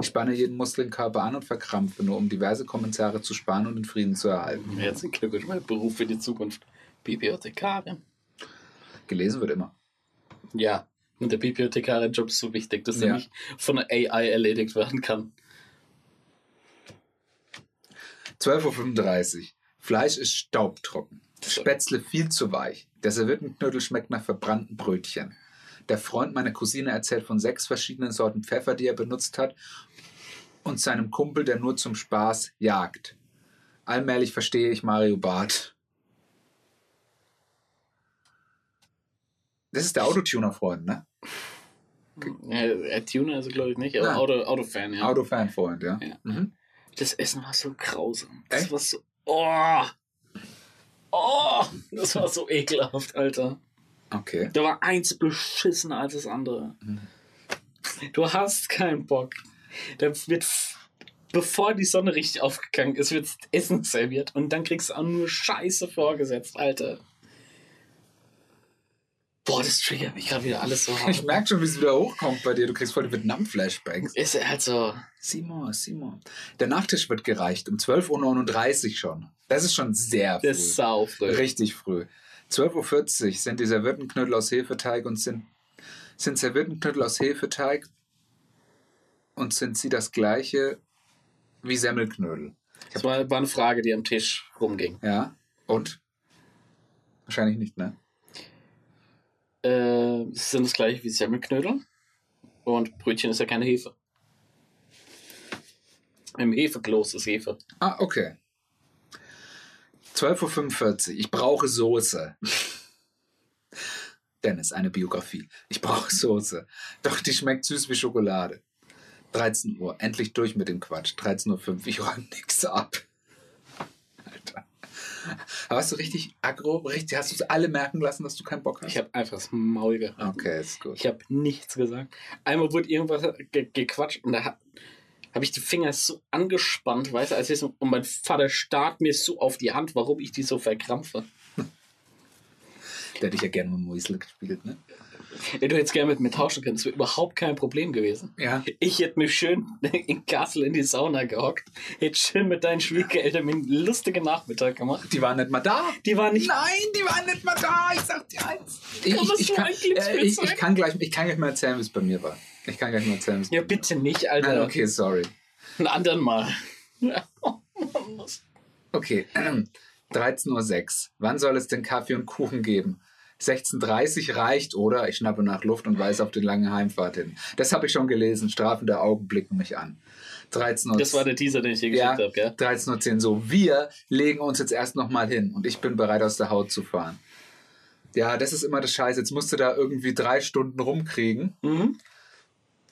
Ich spanne jeden Muskelkörper an und verkrampfe, nur um diverse Kommentare zu sparen und den Frieden zu erhalten. Herzlichen Glückwunsch, mein Beruf für die Zukunft. Bibliothekarin. Gelesen wird immer. Ja, und der Bibliothekarin-Job ist so wichtig, dass er Ja. nicht von der AI erledigt werden kann. 12.35 Uhr. Fleisch ist staubtrocken. Spätzle viel zu weich. Der Serviettenknödel schmeckt nach verbrannten Brötchen. Der Freund meiner Cousine erzählt von sechs verschiedenen Sorten Pfeffer, die er benutzt hat, und seinem Kumpel, der nur zum Spaß jagt. Allmählich verstehe ich Mario Barth. Das ist der Autotuner-Freund, ne? Ja, äh, Tuner also glaube ich nicht, aber. Auto, Autofan, ja. Autofan-Freund, ja. Ja. Mhm. Das Essen war so grausam. Das Echt? war so. Oh! Oh! Das war so ekelhaft, Alter. Okay. Da war eins beschissener als das andere. Du hast keinen Bock. Da wird, bevor die Sonne richtig aufgegangen ist, wird Essen serviert und dann kriegst du auch nur Scheiße vorgesetzt, Alter. Boah, das triggert mich gerade wieder alles so [LAUGHS] Ich hart. merke schon, wie es wieder hochkommt bei dir. Du kriegst voll die Vietnam-Flashbacks. Ist halt so. Simon, Simon. Der Nachtisch wird gereicht um 12.39 Uhr schon. Das ist schon sehr früh. Das ist sau früh. Richtig früh. 12.40 Uhr sind die Serviettenknödel aus Hefeteig und sind, sind Serviettenknödel aus Hefeteig und sind sie das gleiche wie Semmelknödel. Das war, war eine Frage, die am Tisch rumging. Ja? Und? Wahrscheinlich nicht, ne? Äh, sind das gleiche wie Semmelknödel. Und Brötchen ist ja keine Hefe. Im Hefekloß ist Hefe. Ah, okay. 12.45 Uhr. Ich brauche Soße. [LAUGHS] Dennis, eine Biografie. Ich brauche Soße. Doch die schmeckt süß wie Schokolade. 13 Uhr. Endlich durch mit dem Quatsch. 13.05 Uhr. Ich räume nichts ab. [LAUGHS] Aber hast du richtig aggro? Richtig, hast du es alle merken lassen, dass du keinen Bock hast? Ich habe einfach das Maul gehabt. okay, ist gut. Ich habe nichts gesagt. Einmal wurde irgendwas ge gequatscht und da habe hab ich die Finger so angespannt, weißt du, als ich so, und mein Vater starrt mir so auf die Hand, warum ich die so verkrampfe. [LAUGHS] Der hat dich ja gerne mit Muisel gespielt, ne? Wenn du jetzt gerne mit mir tauschen könntest, wäre überhaupt kein Problem gewesen. Ja. Ich hätte mich schön [LAUGHS] in Kassel in die Sauna gehockt, hätte schön mit deinen Schwiegereltern mir einen lustigen Nachmittag gemacht. Die waren nicht mal da. Die waren nicht. Nein, die waren nicht mal da. Ich sag dir eins. Ich, Kann das ich, ich, kann, ein äh, ich, ich, kann gleich, ich kann gleich mal erzählen, wie es bei mir war. Ich kann gleich mal erzählen, wie es Ja, bei mir bitte nicht. Alter. Nein, okay, sorry. Einen anderen Mal. [LAUGHS] Okay, [CLEARS THROAT] 13.06 Uhr. Wann soll es denn Kaffee und Kuchen geben? 16.30 Uhr reicht, oder? Ich schnappe nach Luft und weise auf die lange Heimfahrt hin. Das habe ich schon gelesen. Strafende Augen blicken mich an. 13 Uhr. Das war der Teaser, den ich dir ja, geschickt habe, gell? 13.10 Uhr. So, wir legen uns jetzt erst nochmal hin und ich bin bereit, aus der Haut zu fahren. Ja, das ist immer das Scheiße. Jetzt musst du da irgendwie drei Stunden rumkriegen. Mhm.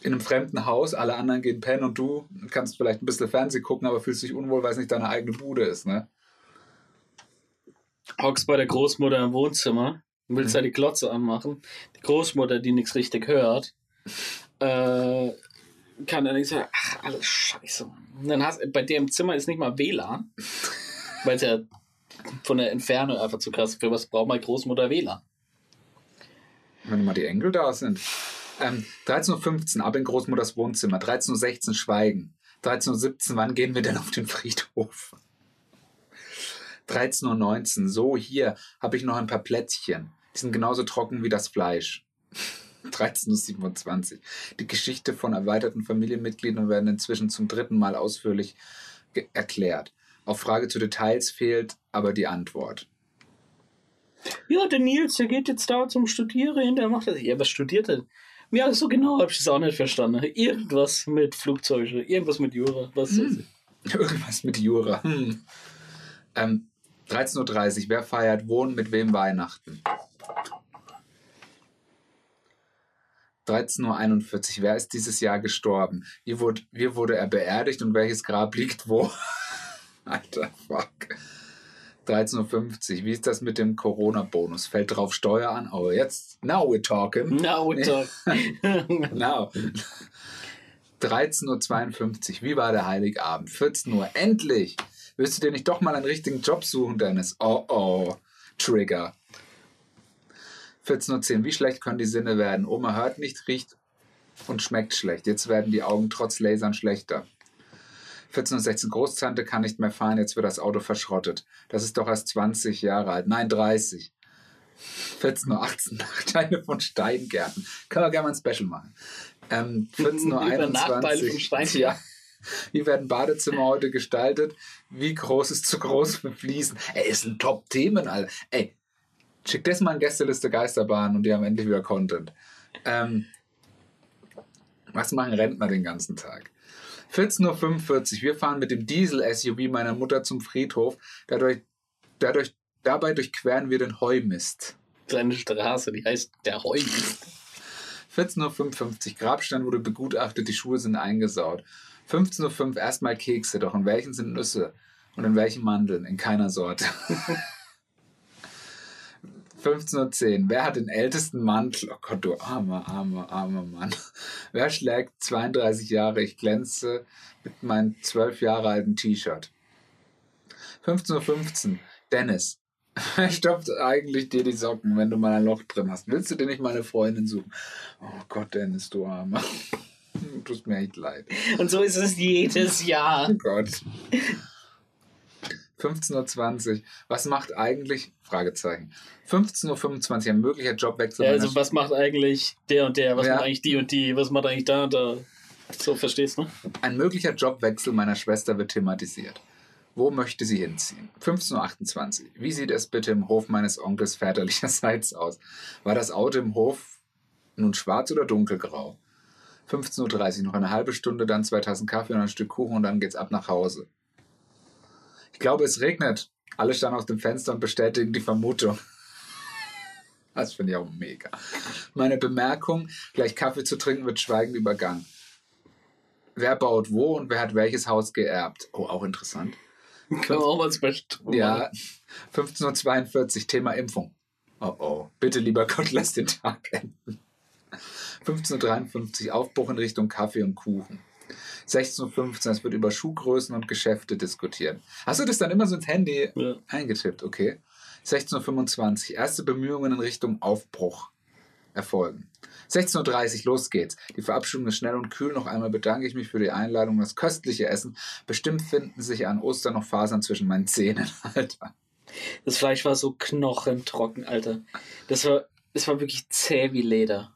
in einem fremden Haus, alle anderen gehen pennen und du kannst vielleicht ein bisschen Fernsehen gucken, aber fühlst dich unwohl, weil es nicht deine eigene Bude ist, ne? Hockst bei der Großmutter im Wohnzimmer und willst Mhm. da die Glotze anmachen. Die Großmutter, die nichts richtig hört, äh, kann dann nicht sagen, ach, alles scheiße. Und dann hast bei dir im Zimmer ist nicht mal WLAN, [LAUGHS] weil es ja von der Entfernung einfach zu krass ist. Für was braucht meine Großmutter WLAN? Wenn mal die Enkel da sind. Ähm, 13.15 Uhr, ab in Großmutters Wohnzimmer. 13.16 Uhr, Schweigen. 13.17 Uhr, wann gehen wir denn auf den Friedhof? 13.19 Uhr, so hier habe ich noch ein paar Plätzchen. Die sind genauso trocken wie das Fleisch. [LAUGHS] 13.27 Uhr. Die Geschichte von erweiterten Familienmitgliedern werden inzwischen zum dritten Mal ausführlich erklärt. Auf Frage zu Details fehlt aber die Antwort. Ja, der Nils, der geht jetzt da zum Studieren, der macht das. Ja, was studiert er? Ja, so genau habe ich es auch nicht verstanden. Irgendwas mit Flugzeugen, irgendwas mit Jura, was ich. [LAUGHS] Irgendwas mit Jura. Hm. Ähm, 13.30 Uhr. Wer feiert Wohnen mit wem Weihnachten? 13.41 Uhr. Wer ist dieses Jahr gestorben? Wie wurde, wie wurde er beerdigt und welches Grab liegt wo? [LAUGHS] Alter, fuck. 13.50 Uhr. Wie ist das mit dem Corona-Bonus? Fällt drauf Steuer an? Oh, jetzt. Now we're talking. Na, und Now. 13.52 [LAUGHS] Uhr. Wie war der Heiligabend? 14 Uhr. Endlich! Willst du dir nicht doch mal einen richtigen Job suchen, Dennis? Oh oh. Trigger. 14.10 Uhr. Wie schlecht können die Sinne werden? Oma hört nicht, riecht und schmeckt schlecht. Jetzt werden die Augen trotz Lasern schlechter. 14.16 Uhr. Großtante kann nicht mehr fahren, jetzt wird das Auto verschrottet. Das ist doch erst 20 Jahre alt. Nein, 30. 14.18 Uhr. Nachteile von Steingärten. Können wir gerne mal ein Special machen. Ähm, 14.21 Über Nachteile Uhr. von Steingärten. Ja. Wie werden Badezimmer heute gestaltet? Wie groß ist zu groß für Fliesen? Ey, ist ein Top-Themen, Alter. Ey, schick das mal in Gästeliste Geisterbahn und die haben endlich wieder Content. Ähm, was machen Rentner den ganzen Tag? 14.45 Uhr. Wir fahren mit dem Diesel-SUV meiner Mutter zum Friedhof. Dadurch, dadurch, dabei durchqueren wir den Heumist. Kleine Straße, die heißt der Heumist. 14.55 Uhr. Grabstein wurde begutachtet, die Schuhe sind eingesaut. 15.05 Uhr. Erstmal Kekse, doch in welchen sind Nüsse? Und in welchen Mandeln? In keiner Sorte. [LAUGHS] 15.10 Uhr. Wer hat den ältesten Mantel? Oh Gott, du armer, armer, armer Mann. Wer schlägt 32 Jahre? Ich glänze mit meinem 12 Jahre alten T-Shirt. 15.15 Uhr. Dennis. [LAUGHS] Wer stopft eigentlich dir die Socken, wenn du mal ein Loch drin hast? Willst du dir nicht mal eine Freundin suchen? Oh Gott, Dennis, du Armer. Du tust mir echt leid. Und so ist es jedes Jahr. Oh Gott. 15.20 Uhr. Was macht eigentlich? Fragezeichen. 15.25 Uhr. Ein möglicher Jobwechsel. Ja, also was macht eigentlich der und der? Was Ja. macht eigentlich die und die? Was macht eigentlich da und da? So, verstehst du? Ein möglicher Jobwechsel meiner Schwester wird thematisiert. Wo möchte sie hinziehen? 15.28 Uhr. Wie sieht es bitte im Hof meines Onkels väterlicherseits aus? War das Auto im Hof nun schwarz oder dunkelgrau? 15.30 Uhr. Noch eine halbe Stunde, dann zwei Tassen Kaffee und ein Stück Kuchen und dann geht's ab nach Hause. Ich glaube, es regnet. Alle standen aus dem Fenster und bestätigen die Vermutung. [LAUGHS] Das finde ich auch mega. Meine Bemerkung, gleich Kaffee zu trinken, wird schweigend übergangen. Wer baut wo und wer hat welches Haus geerbt? Oh, auch interessant. [LAUGHS] Können wir auch mal zum Beispiel. Ja, 15.42 Uhr, Thema Impfung. Oh oh, bitte lieber Gott, lass den Tag enden. 15.53 Uhr, Aufbruch in Richtung Kaffee und Kuchen. 16.15 Uhr, es wird über Schuhgrößen und Geschäfte diskutiert. Hast du das dann immer so ins Handy Ja. eingetippt? Okay. 16.25 Uhr, erste Bemühungen in Richtung Aufbruch erfolgen. 16.30 Uhr, los geht's. Die Verabschiedung ist schnell und kühl. Noch einmal bedanke ich mich für die Einladung und das köstliche Essen. Bestimmt finden sich an Ostern noch Fasern zwischen meinen Zähnen, [LAUGHS] Alter. Das Fleisch war so knochentrocken, Alter. Das war, das war wirklich zäh wie Leder.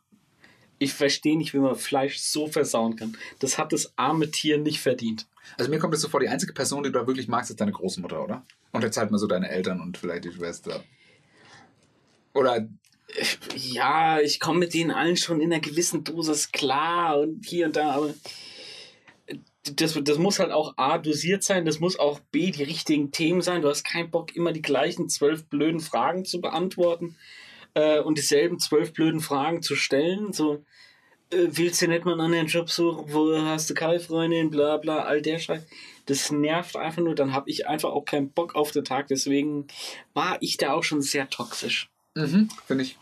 Ich verstehe nicht, wie man Fleisch so versauen kann. Das hat das arme Tier nicht verdient. Also mir kommt es so vor, die einzige Person, die du da wirklich magst, ist deine Großmutter, oder? Und jetzt halt mal so deine Eltern und vielleicht die Schwester. Oder, Ja, ich komme mit denen allen schon in einer gewissen Dosis klar und hier und da, aber das, das muss halt auch A dosiert sein, das muss auch B die richtigen Themen sein. Du hast keinen Bock, immer die gleichen zwölf blöden Fragen zu beantworten äh, und dieselben zwölf blöden Fragen zu stellen. So, äh, willst du nicht mal einen anderen Job suchen, wo hast du keine Freundin, bla bla, all der Scheiß. Das nervt einfach nur, dann habe ich einfach auch keinen Bock auf den Tag, deswegen war ich da auch schon sehr toxisch. mhm, finde ich,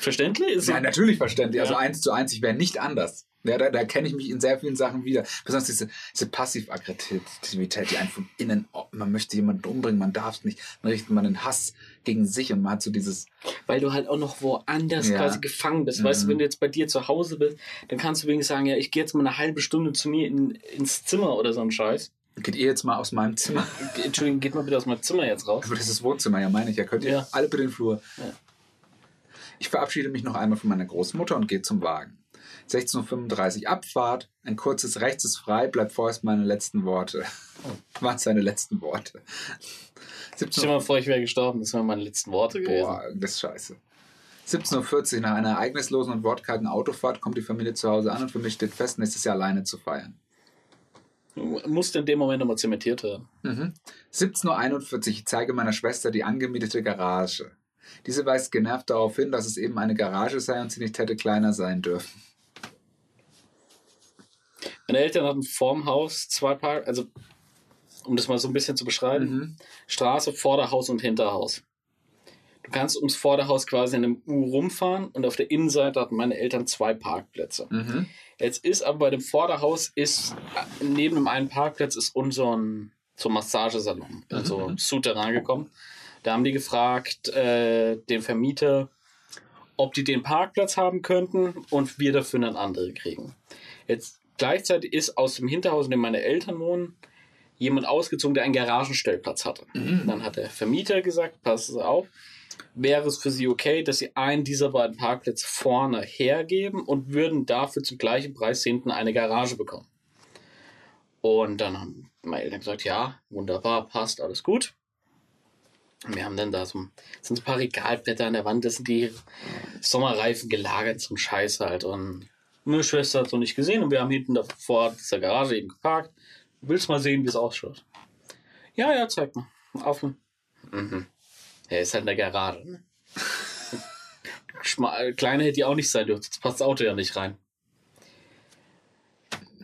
Verständlich? Ist ja, natürlich verständlich. Also Ja. eins zu eins, ich wäre nicht anders. Ja, da, da kenne ich mich in sehr vielen Sachen wieder. Besonders diese, diese Passiv-Aggressivität, die einen von innen, oh, man möchte jemanden umbringen, man darf es nicht, dann richtet man den Hass gegen sich und man hat so dieses, Weil du halt auch noch woanders Ja. quasi gefangen bist. Weißt du, Mhm. wenn du jetzt bei dir zu Hause bist, dann kannst du wenigstens sagen, ja, ich gehe jetzt mal eine halbe Stunde zu mir in, ins Zimmer oder so ein Scheiß. geht ihr jetzt mal aus meinem Zimmer? Entschuldigung, geht mal bitte aus meinem Zimmer jetzt raus. Aber das ist Wohnzimmer, ja meine ich. Ja, könnt ihr Ja. alle bitte in den Flur. Ja. Ich verabschiede mich noch einmal von meiner Großmutter und gehe zum Wagen. 16.35 Uhr Abfahrt. Ein kurzes Rechts ist frei. Bleibt vorerst meine letzten Worte. Was seine letzten Worte? Stell dir 17 mal vor, ich wäre gestorben. Das wären meine letzten Worte gewesen. Boah, das ist scheiße. 17.40 Uhr nach einer ereignislosen und wortkargen Autofahrt kommt die Familie zu Hause an und für mich steht fest, nächstes Jahr alleine zu feiern. Du musst in dem Moment nochmal zementiert werden. Mhm. 17.41 Uhr, ich zeige meiner Schwester die angemietete Garage. Diese weist genervt darauf hin, dass es eben eine Garage sei und sie nicht hätte kleiner sein dürfen. Meine Eltern hatten vorm Haus zwei Park, also um das mal so ein bisschen zu beschreiben, Mhm. Straße, Vorderhaus und Hinterhaus. Du kannst ums Vorderhaus quasi in einem U rumfahren und auf der Innenseite hatten meine Eltern zwei Parkplätze. Mhm. Jetzt ist aber bei dem Vorderhaus ist neben dem einen Parkplatz ist unser so Massagesalon, also Mhm. Souterrain gekommen. Da haben die gefragt, äh, den Vermieter, ob die den Parkplatz haben könnten und wir dafür einen anderen kriegen. Jetzt gleichzeitig ist aus dem Hinterhaus, in dem meine Eltern wohnen, jemand ausgezogen, der einen Garagenstellplatz hatte. Mhm. Dann hat der Vermieter gesagt, Sie auf, wäre es für Sie okay, dass Sie einen dieser beiden Parkplätze vorne hergeben und würden dafür zum gleichen Preis hinten eine Garage bekommen. Und dann haben meine Eltern gesagt, ja, wunderbar, passt, alles gut. Und Wir haben dann da so, sind so ein paar Regalbretter an der Wand, das sind die Sommerreifen gelagert zum Scheiß halt. Und meine Schwester hat es noch nicht gesehen und wir haben hinten da vor dieser Garage eben geparkt. Willst mal sehen, wie es ausschaut? Ja, ja, zeig mal. Auf. Mhm. Er ist halt in der Garage. Ne? [LAUGHS] Schma Kleiner hätte die auch nicht sein dürfen, jetzt passt das Auto ja nicht rein.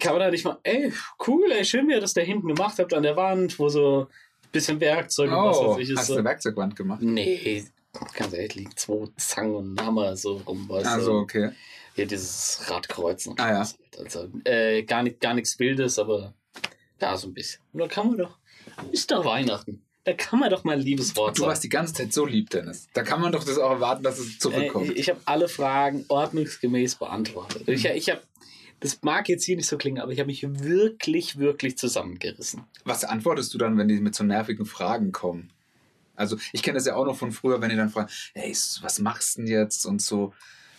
Kann man da nicht mal, ey, cool, ey, schön, wie ihr das da hinten gemacht habt an der Wand, wo so ein bisschen Werkzeug und was Oh, weiß ich ist. hast du So. eine Werkzeugwand gemacht? Nee, ganz ehrlich, liegen zwei Zangen und Hammer so rum, Also, okay. Hier dieses Radkreuzen. Ah, ja. Halt. Also, äh, gar, nicht, gar nichts Wildes, aber ja, so ein bisschen. Und dann kann man doch. Ist doch Weihnachten. Da kann man doch mal ein liebes Wort Du warst die ganze Zeit so lieb, Dennis. Da kann man doch das auch erwarten, dass es Äh, zurückkommt. ich ich habe alle Fragen ordnungsgemäß beantwortet. Ich, ich habe, das mag jetzt hier nicht so klingen, aber ich habe mich wirklich, wirklich zusammengerissen. Was antwortest du dann, wenn die mit so nervigen Fragen kommen? Also, ich kenne das ja auch noch von früher, wenn die dann fragen, hey, was machst du denn jetzt? Und so,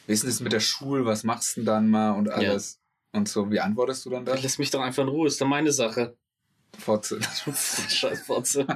wie ist denn das mit der Schule? Was machst du denn dann mal? Und alles. Und so, wie antwortest du dann da? Lass mich doch einfach in Ruhe, ist doch meine Sache. Fotze. [LAUGHS] Scheiß Fotze.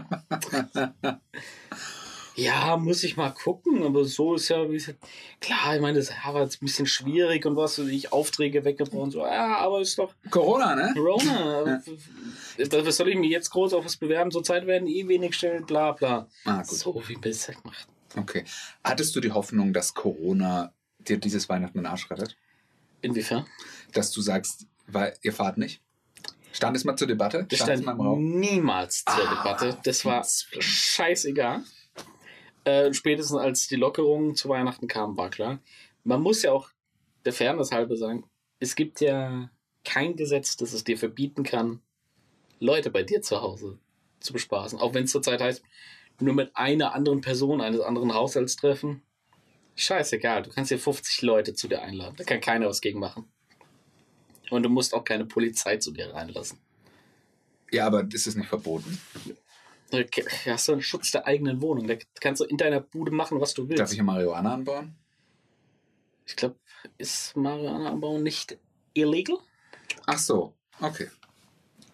ja, muss ich mal gucken, aber so ist ja, wie es- klar, ich meine, das ja, war jetzt ein bisschen schwierig und was, ich Aufträge weggebrochen, so, ja, aber ist doch Corona, ne? Corona. [LAUGHS] Was soll ich mich jetzt groß auf was bewerben? Zurzeit werden eh wenig Stellen, bla bla. Ah, gut. So wie bisher gemacht. Okay. Hattest du die Hoffnung, dass Corona dir dieses Weihnachten den Arsch rettet? Inwiefern? Dass du sagst, weil ihr fahrt nicht? Stand es mal zur Debatte? Das stand es stand mal im Raum? niemals zur Ah, Debatte. Das war scheißegal. Äh, spätestens als die Lockerungen zu Weihnachten kamen, war klar. Man muss ja auch der Fairness halber sagen, es gibt ja kein Gesetz, das es dir verbieten kann, Leute bei dir zu Hause zu bespaßen. Auch wenn es zurzeit heißt, nur mit einer anderen Person eines anderen Haushalts treffen. Scheißegal, du kannst dir 50 Leute zu dir einladen. Da kann keiner was gegen machen. Und du musst auch keine Polizei zu dir reinlassen. Ja, aber das ist nicht verboten. Da hast du einen Schutz der eigenen Wohnung. Da kannst du in deiner Bude machen, was du willst. Darf ich hier Marihuana anbauen? Ich glaube, ist Marihuana-Anbau nicht illegal? Ach so, okay.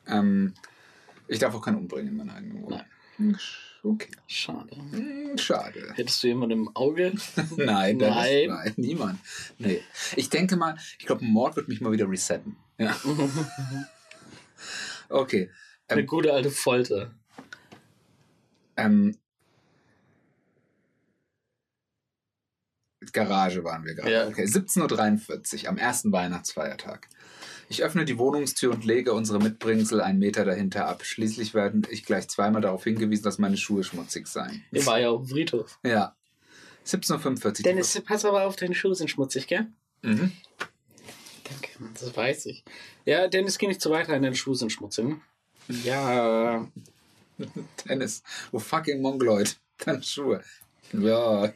Ähm, ich darf auch keinen umbringen in meiner eigenen Wohnung. Hm, Okay. Schade. Hm, Schade. Hättest du jemanden im Auge? [LAUGHS] Nein, Nein. nein, niemand. Nee. Ich denke mal, ich glaube, ein Mord wird mich mal wieder resetten. Ja. [LAUGHS] Okay. Eine Ähm, gute alte Folter. ähm, Garage waren wir gerade. Ja. Okay, 17.43 Uhr am ersten Weihnachtsfeiertag. Ich öffne die Wohnungstür und lege unsere Mitbringsel einen Meter dahinter ab. Schließlich werde ich gleich zweimal darauf hingewiesen, dass meine Schuhe schmutzig seien. Der war ja auf dem Friedhof. Ja. 17.45 Uhr. Dennis, pass aber auf, deine Schuhe sind schmutzig, gell? Mhm. Danke, das weiß ich. Ja, Dennis, geh nicht zu weit rein, deine Schuhe sind schmutzig. ne? Ja, [LAUGHS] Dennis, wo fucking Mongoloid? Deine Schuhe. Ja.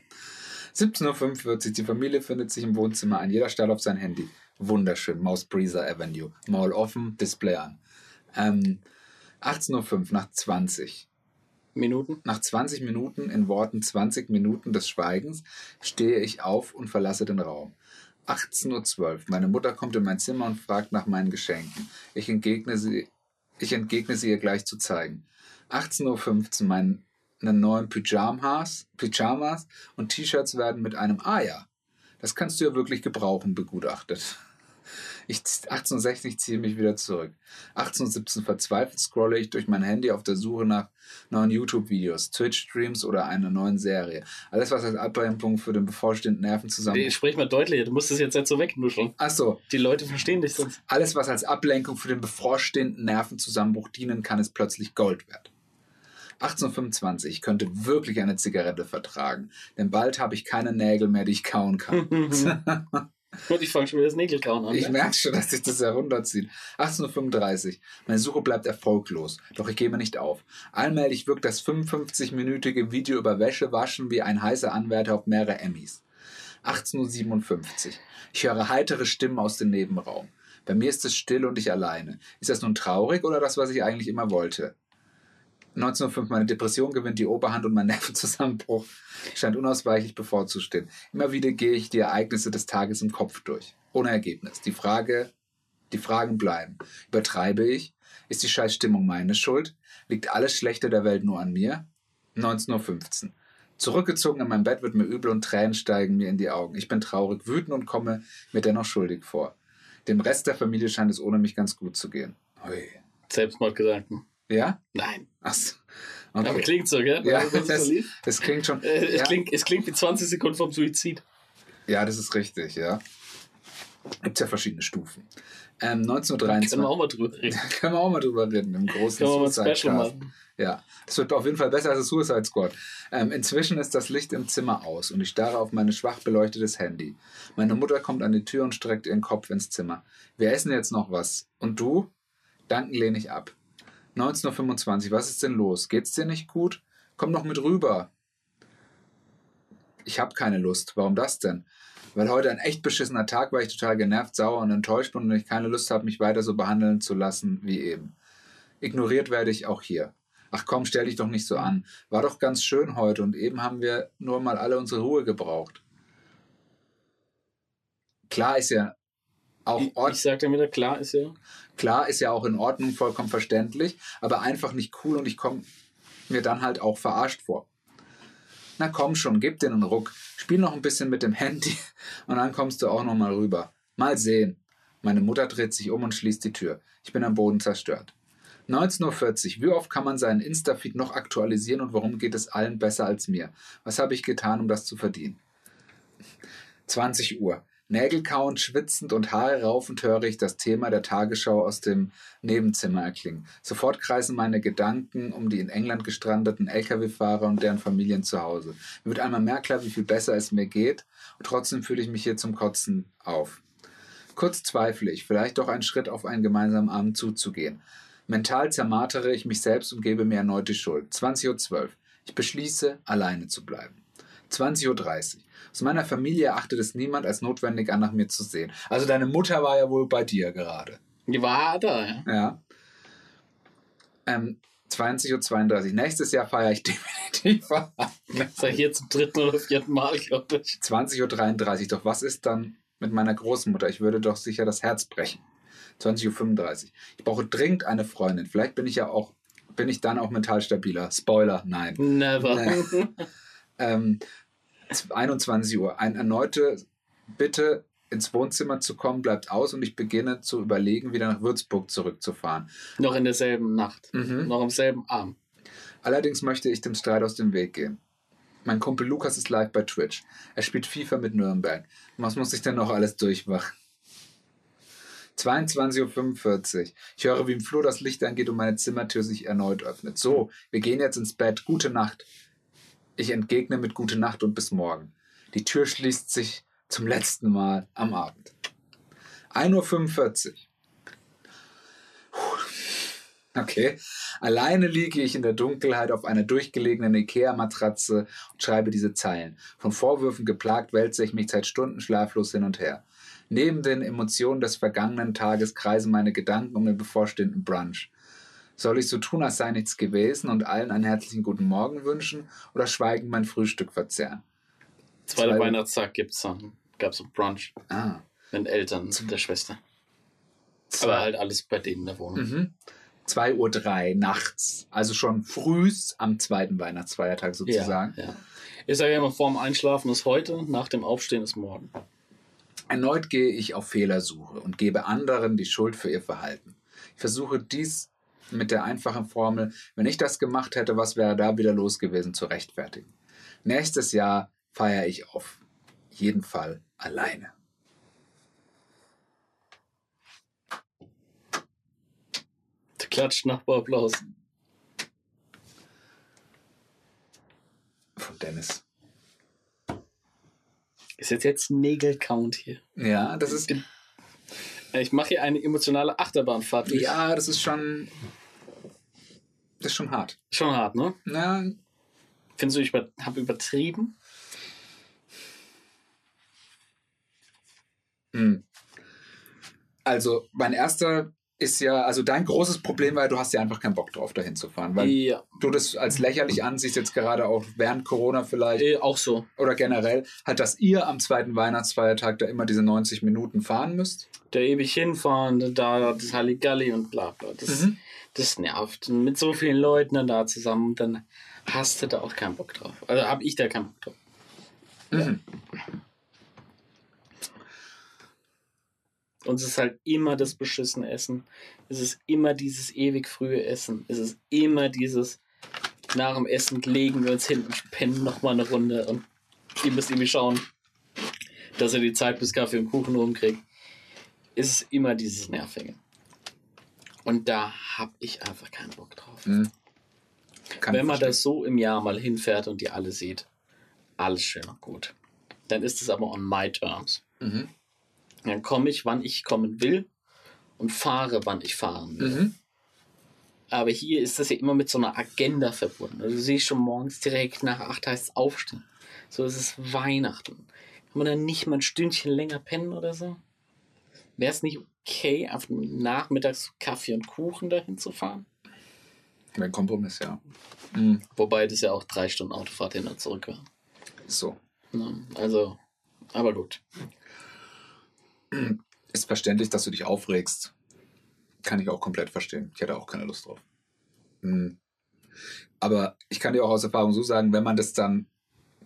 17.45 Uhr. Die Familie findet sich im Wohnzimmer ein. Jeder starrt auf sein Handy. Wunderschön. Maus Breezer Avenue. Maul offen, Display an. Ähm, 18.05 Uhr, nach 20. Minuten. Nach 20 Minuten, in Worten 20 Minuten des Schweigens, stehe ich auf und verlasse den Raum. 18.12 Uhr. Meine Mutter kommt in mein Zimmer und fragt nach meinen Geschenken. Ich entgegne sie, ich entgegne sie ihr gleich zu zeigen. 18.15 Uhr. Meine neuen Pyjamas, Pyjamas und T-Shirts werden mit einem Ah ja, das kannst du ja wirklich gebrauchen, begutachtet. Ich 1860 ziehe mich wieder zurück. 1817 verzweifelt scrolle ich durch mein Handy auf der Suche nach neuen YouTube-Videos, Twitch-Streams oder einer neuen Serie. Alles, was als Ablenkung für den bevorstehenden Nervenzusammenbruch. Nee, sprich mal deutlicher, du musst es jetzt nicht so wegnuscheln. Achso, Die Leute verstehen dich sonst. alles, was als Ablenkung für den bevorstehenden Nervenzusammenbruch dienen kann, ist plötzlich Gold wert. 1825, ich könnte wirklich eine Zigarette vertragen, denn bald habe ich keine Nägel mehr, die ich kauen kann. [LAUGHS] [LAUGHS] Und ich fange schon wieder das Nägelkauen an. Ich ne? merke schon, dass sich das herunterzieht. 18.35 Meine Suche bleibt erfolglos, doch ich gebe nicht auf. Allmählich wirkt das 55-minütige Video über Wäsche waschen wie ein heißer Anwärter auf mehrere Emmys. 18.57 Uhr Ich höre heitere Stimmen aus dem Nebenraum. Bei mir ist es still und ich alleine. Ist das nun traurig oder das, was ich eigentlich immer wollte? 1905, meine Depression gewinnt die Oberhand und mein Nervenzusammenbruch scheint unausweichlich bevorzustehen. Immer wieder gehe ich die Ereignisse des Tages im Kopf durch. Ohne Ergebnis. Die Frage, die Fragen bleiben. Übertreibe ich? Ist die Scheißstimmung meine Schuld? Liegt alles Schlechte der Welt nur an mir? 19.15 Uhr. Zurückgezogen in mein Bett wird mir übel und Tränen steigen mir in die Augen. Ich bin traurig, wütend und komme mir dennoch schuldig vor. Dem Rest der Familie scheint es ohne mich ganz gut zu gehen. Hui. Selbstmordgedanken. Ja? Nein. Achso. Aber Okay. klingt so, gell? Ja, das, so das klingt schon. Äh, es, ja, klingt, es klingt wie 20 Sekunden vom Suizid. ja, das ist richtig, ja. Gibt ja verschiedene Stufen. Ähm, Können wir 1923. auch mal drüber reden. [LAUGHS] Können wir auch mal drüber reden, im großen Können wir mal ein Suicide Special Cast. machen. Ja, es wird auf jeden Fall besser als das Suicide Squad. Ähm, inzwischen ist das Licht im Zimmer aus und ich starre auf mein schwach beleuchtetes Handy. Meine Mutter kommt an die Tür und streckt ihren Kopf ins Zimmer. Wir essen jetzt noch was. Und du? Danken lehne ich ab. 19.25 Uhr, was ist denn los? Geht's dir nicht gut? Komm noch mit rüber. Ich habe keine Lust. Warum das denn? Weil heute ein echt beschissener Tag war, ich total genervt, sauer und enttäuscht bin und ich keine Lust habe, mich weiter so behandeln zu lassen wie eben. Ignoriert werde ich auch hier. Ach komm, stell dich doch nicht so an. War doch ganz schön heute und eben haben wir nur mal alle unsere Ruhe gebraucht. Klar ist ja auch Ich, ich sag dir wieder, klar ist ja. Klar, ist ja auch in Ordnung, vollkommen verständlich, aber einfach nicht cool und ich komme mir dann halt auch verarscht vor. Na komm schon, gib dir einen Ruck, spiel noch ein bisschen mit dem Handy [LAUGHS] und dann kommst du auch noch mal rüber. Mal sehen. Meine Mutter dreht sich um und schließt die Tür. Ich bin am Boden zerstört. 19.40 Uhr. Wie oft kann man seinen Insta-Feed noch aktualisieren und warum geht es allen besser als mir? Was habe ich getan, um das zu verdienen? 20 Uhr. Nägel kauend, schwitzend und Haare raufend höre ich das Thema der Tagesschau aus dem Nebenzimmer erklingen. Sofort kreisen meine Gedanken um die in England gestrandeten Lkw-Fahrer und deren Familien zu Hause. Mir wird einmal mehr klar, wie viel besser es mir geht und trotzdem fühle ich mich hier zum Kotzen auf. Kurz zweifle ich, vielleicht doch einen Schritt auf einen gemeinsamen Abend zuzugehen. Mental zermartere ich mich selbst und gebe mir erneut die Schuld. 20.12 Uhr. Ich beschließe, alleine zu bleiben. 20.30 Uhr. Aus meiner Familie erachtet es niemand als notwendig an, nach mir zu sehen. Also deine Mutter war ja wohl bei dir gerade. Die war da, ja. Ja. Ähm, 20.32 Uhr. Nächstes Jahr feiere ich [LAUGHS] definitiv. Ich jetzt zum dritten oder vierten Mal, glaube ich. 20.33 Uhr. Doch was ist dann mit meiner Großmutter? Ich würde doch sicher das Herz brechen. 20.35 Uhr. Ich brauche dringend eine Freundin. Vielleicht bin ich ja auch, bin ich dann auch mental stabiler. Spoiler, nein. Never. Nee. [LAUGHS] Ähm, 21 Uhr. Ein erneute Bitte ins Wohnzimmer zu kommen bleibt aus und ich beginne zu überlegen, wieder nach Würzburg zurückzufahren. Noch in derselben Nacht. Mhm. Noch am selben Abend. Allerdings möchte ich dem Streit aus dem Weg gehen. Mein Kumpel Lukas ist live bei Twitch. Er spielt FIFA mit Nürnberg. Was muss ich denn noch alles durchmachen? 22.45 Uhr. Ich höre, wie im Flur das Licht angeht und meine Zimmertür sich erneut öffnet. So, wir gehen jetzt ins Bett. Gute Nacht. Ich entgegne mit Gute Nacht und bis morgen. Die Tür schließt sich zum letzten Mal am Abend. 1.45 Uhr. Okay. Alleine liege ich in der Dunkelheit auf einer durchgelegenen Ikea-Matratze und schreibe diese Zeilen. Von Vorwürfen geplagt wälze ich mich seit Stunden schlaflos hin und her. Neben den Emotionen des vergangenen Tages kreisen meine Gedanken um den bevorstehenden Brunch. Soll ich so tun, als sei nichts gewesen und allen einen herzlichen guten Morgen wünschen oder schweigend mein Frühstück verzehren? Zweiter Zwei- Weihnachtstag gibt's dann. Gab's so Brunch Ah. mit den Eltern der Schwester. Aber halt alles bei denen in der Wohnung. Mhm. 2.03 Uhr nachts, also schon frühs am zweiten Weihnachtsfeiertag sozusagen. Ja, ja. Ich sage ja immer, vorm Einschlafen ist heute, nach dem Aufstehen ist morgen. Erneut gehe ich auf Fehlersuche und gebe anderen die Schuld für ihr Verhalten. Ich versuche dies mit der einfachen Formel, wenn ich das gemacht hätte, was wäre da wieder los gewesen, zu rechtfertigen. Nächstes Jahr feiere ich auf jeden Fall alleine. Der klatscht Nachbarapplaus. Von Dennis. Ist jetzt jetzt Nägel-Count hier. Ja, das ist. Ich mache hier eine emotionale Achterbahnfahrt. durch. Ja, das ist schon. Das ist schon hart. Schon hart, ne? Na, Findest du, ich über, habe übertrieben? Hm. Also, mein erster ist ja, also dein großes Problem war, du hast ja einfach keinen Bock drauf, dahin zu fahren, weil Ja, du das als lächerlich ansiehst, jetzt gerade auch während Corona vielleicht äh, auch so. oder generell, halt, dass ihr am zweiten Weihnachtsfeiertag da immer diese 90 Minuten fahren müsst. Der ewig hinfahren, da das Halligalli und bla bla. Das, Mhm. Das nervt. Mit so vielen Leuten dann da zusammen, dann hast du da auch keinen Bock drauf. Also habe ich da keinen Bock drauf. Mhm. Und es ist halt immer das beschissene Essen. Es ist immer dieses ewig frühe Essen. Es ist immer dieses nach dem Essen legen wir uns hin und pennen nochmal eine Runde und ihr müsst irgendwie schauen, dass er die Zeit bis Kaffee und Kuchen rumkriegt. Es ist immer dieses Nervige. Und da hab ich einfach keinen Bock drauf. Mhm. Wenn man verstehen. das so im Jahr mal hinfährt und die alle sieht, alles schön und gut. Dann ist es aber on my terms. Mhm. Dann komme ich, wann ich kommen will und fahre, wann ich fahren will. Mhm. Aber hier ist das ja immer mit so einer Agenda verbunden. Also du siehst schon morgens direkt nach 8 heißt es aufstehen. So ist es Weihnachten. Kann man dann nicht mal ein Stündchen länger pennen oder so? Wäre es nicht okay, einfach nachmittags Kaffee und Kuchen dahin zu fahren? Ein Kompromiss, ja. Mhm. Wobei das ja auch drei Stunden Autofahrt hin und zurück war. So. Also, aber gut. Ist verständlich, dass du dich aufregst. Kann ich auch komplett verstehen. Ich hätte auch keine Lust drauf. Mhm. Aber ich kann dir auch aus Erfahrung so sagen, wenn man das dann,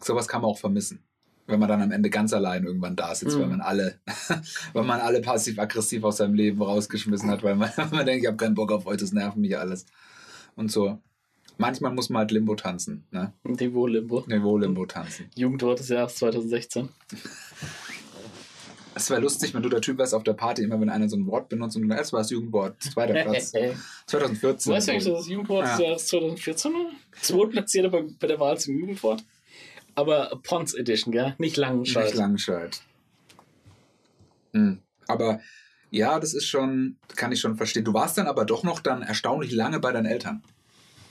sowas kann man auch vermissen. Wenn man dann am Ende ganz allein irgendwann da sitzt, Mhm. weil man alle, [LAUGHS] weil man alle passiv-aggressiv aus seinem Leben rausgeschmissen hat, weil man, [LAUGHS] man denkt, ich habe keinen Bock auf euch, das nervt mich alles. Und so. Manchmal muss man halt Limbo tanzen, ne? Niveau Limbo. Niveau-Limbo tanzen. Jugendwort des Jahres 2016. Es wäre lustig, wenn du der Typ wärst auf der Party, immer wenn einer so ein Wort benutzt und du es war das Jugendwort, zweiter Platz. [LAUGHS] 2014. Weißt du eigentlich, dass das Jugendwort des Ja. Jahres 2014 war? Zweitplatzierte bei, bei der Wahl zum Jugendwort. Aber Pons Edition, gell? Nicht Langenscheid. Nicht Langenscheid. Hm. Aber ja, das ist schon, kann ich schon verstehen. Du warst dann aber doch noch dann erstaunlich lange bei deinen Eltern.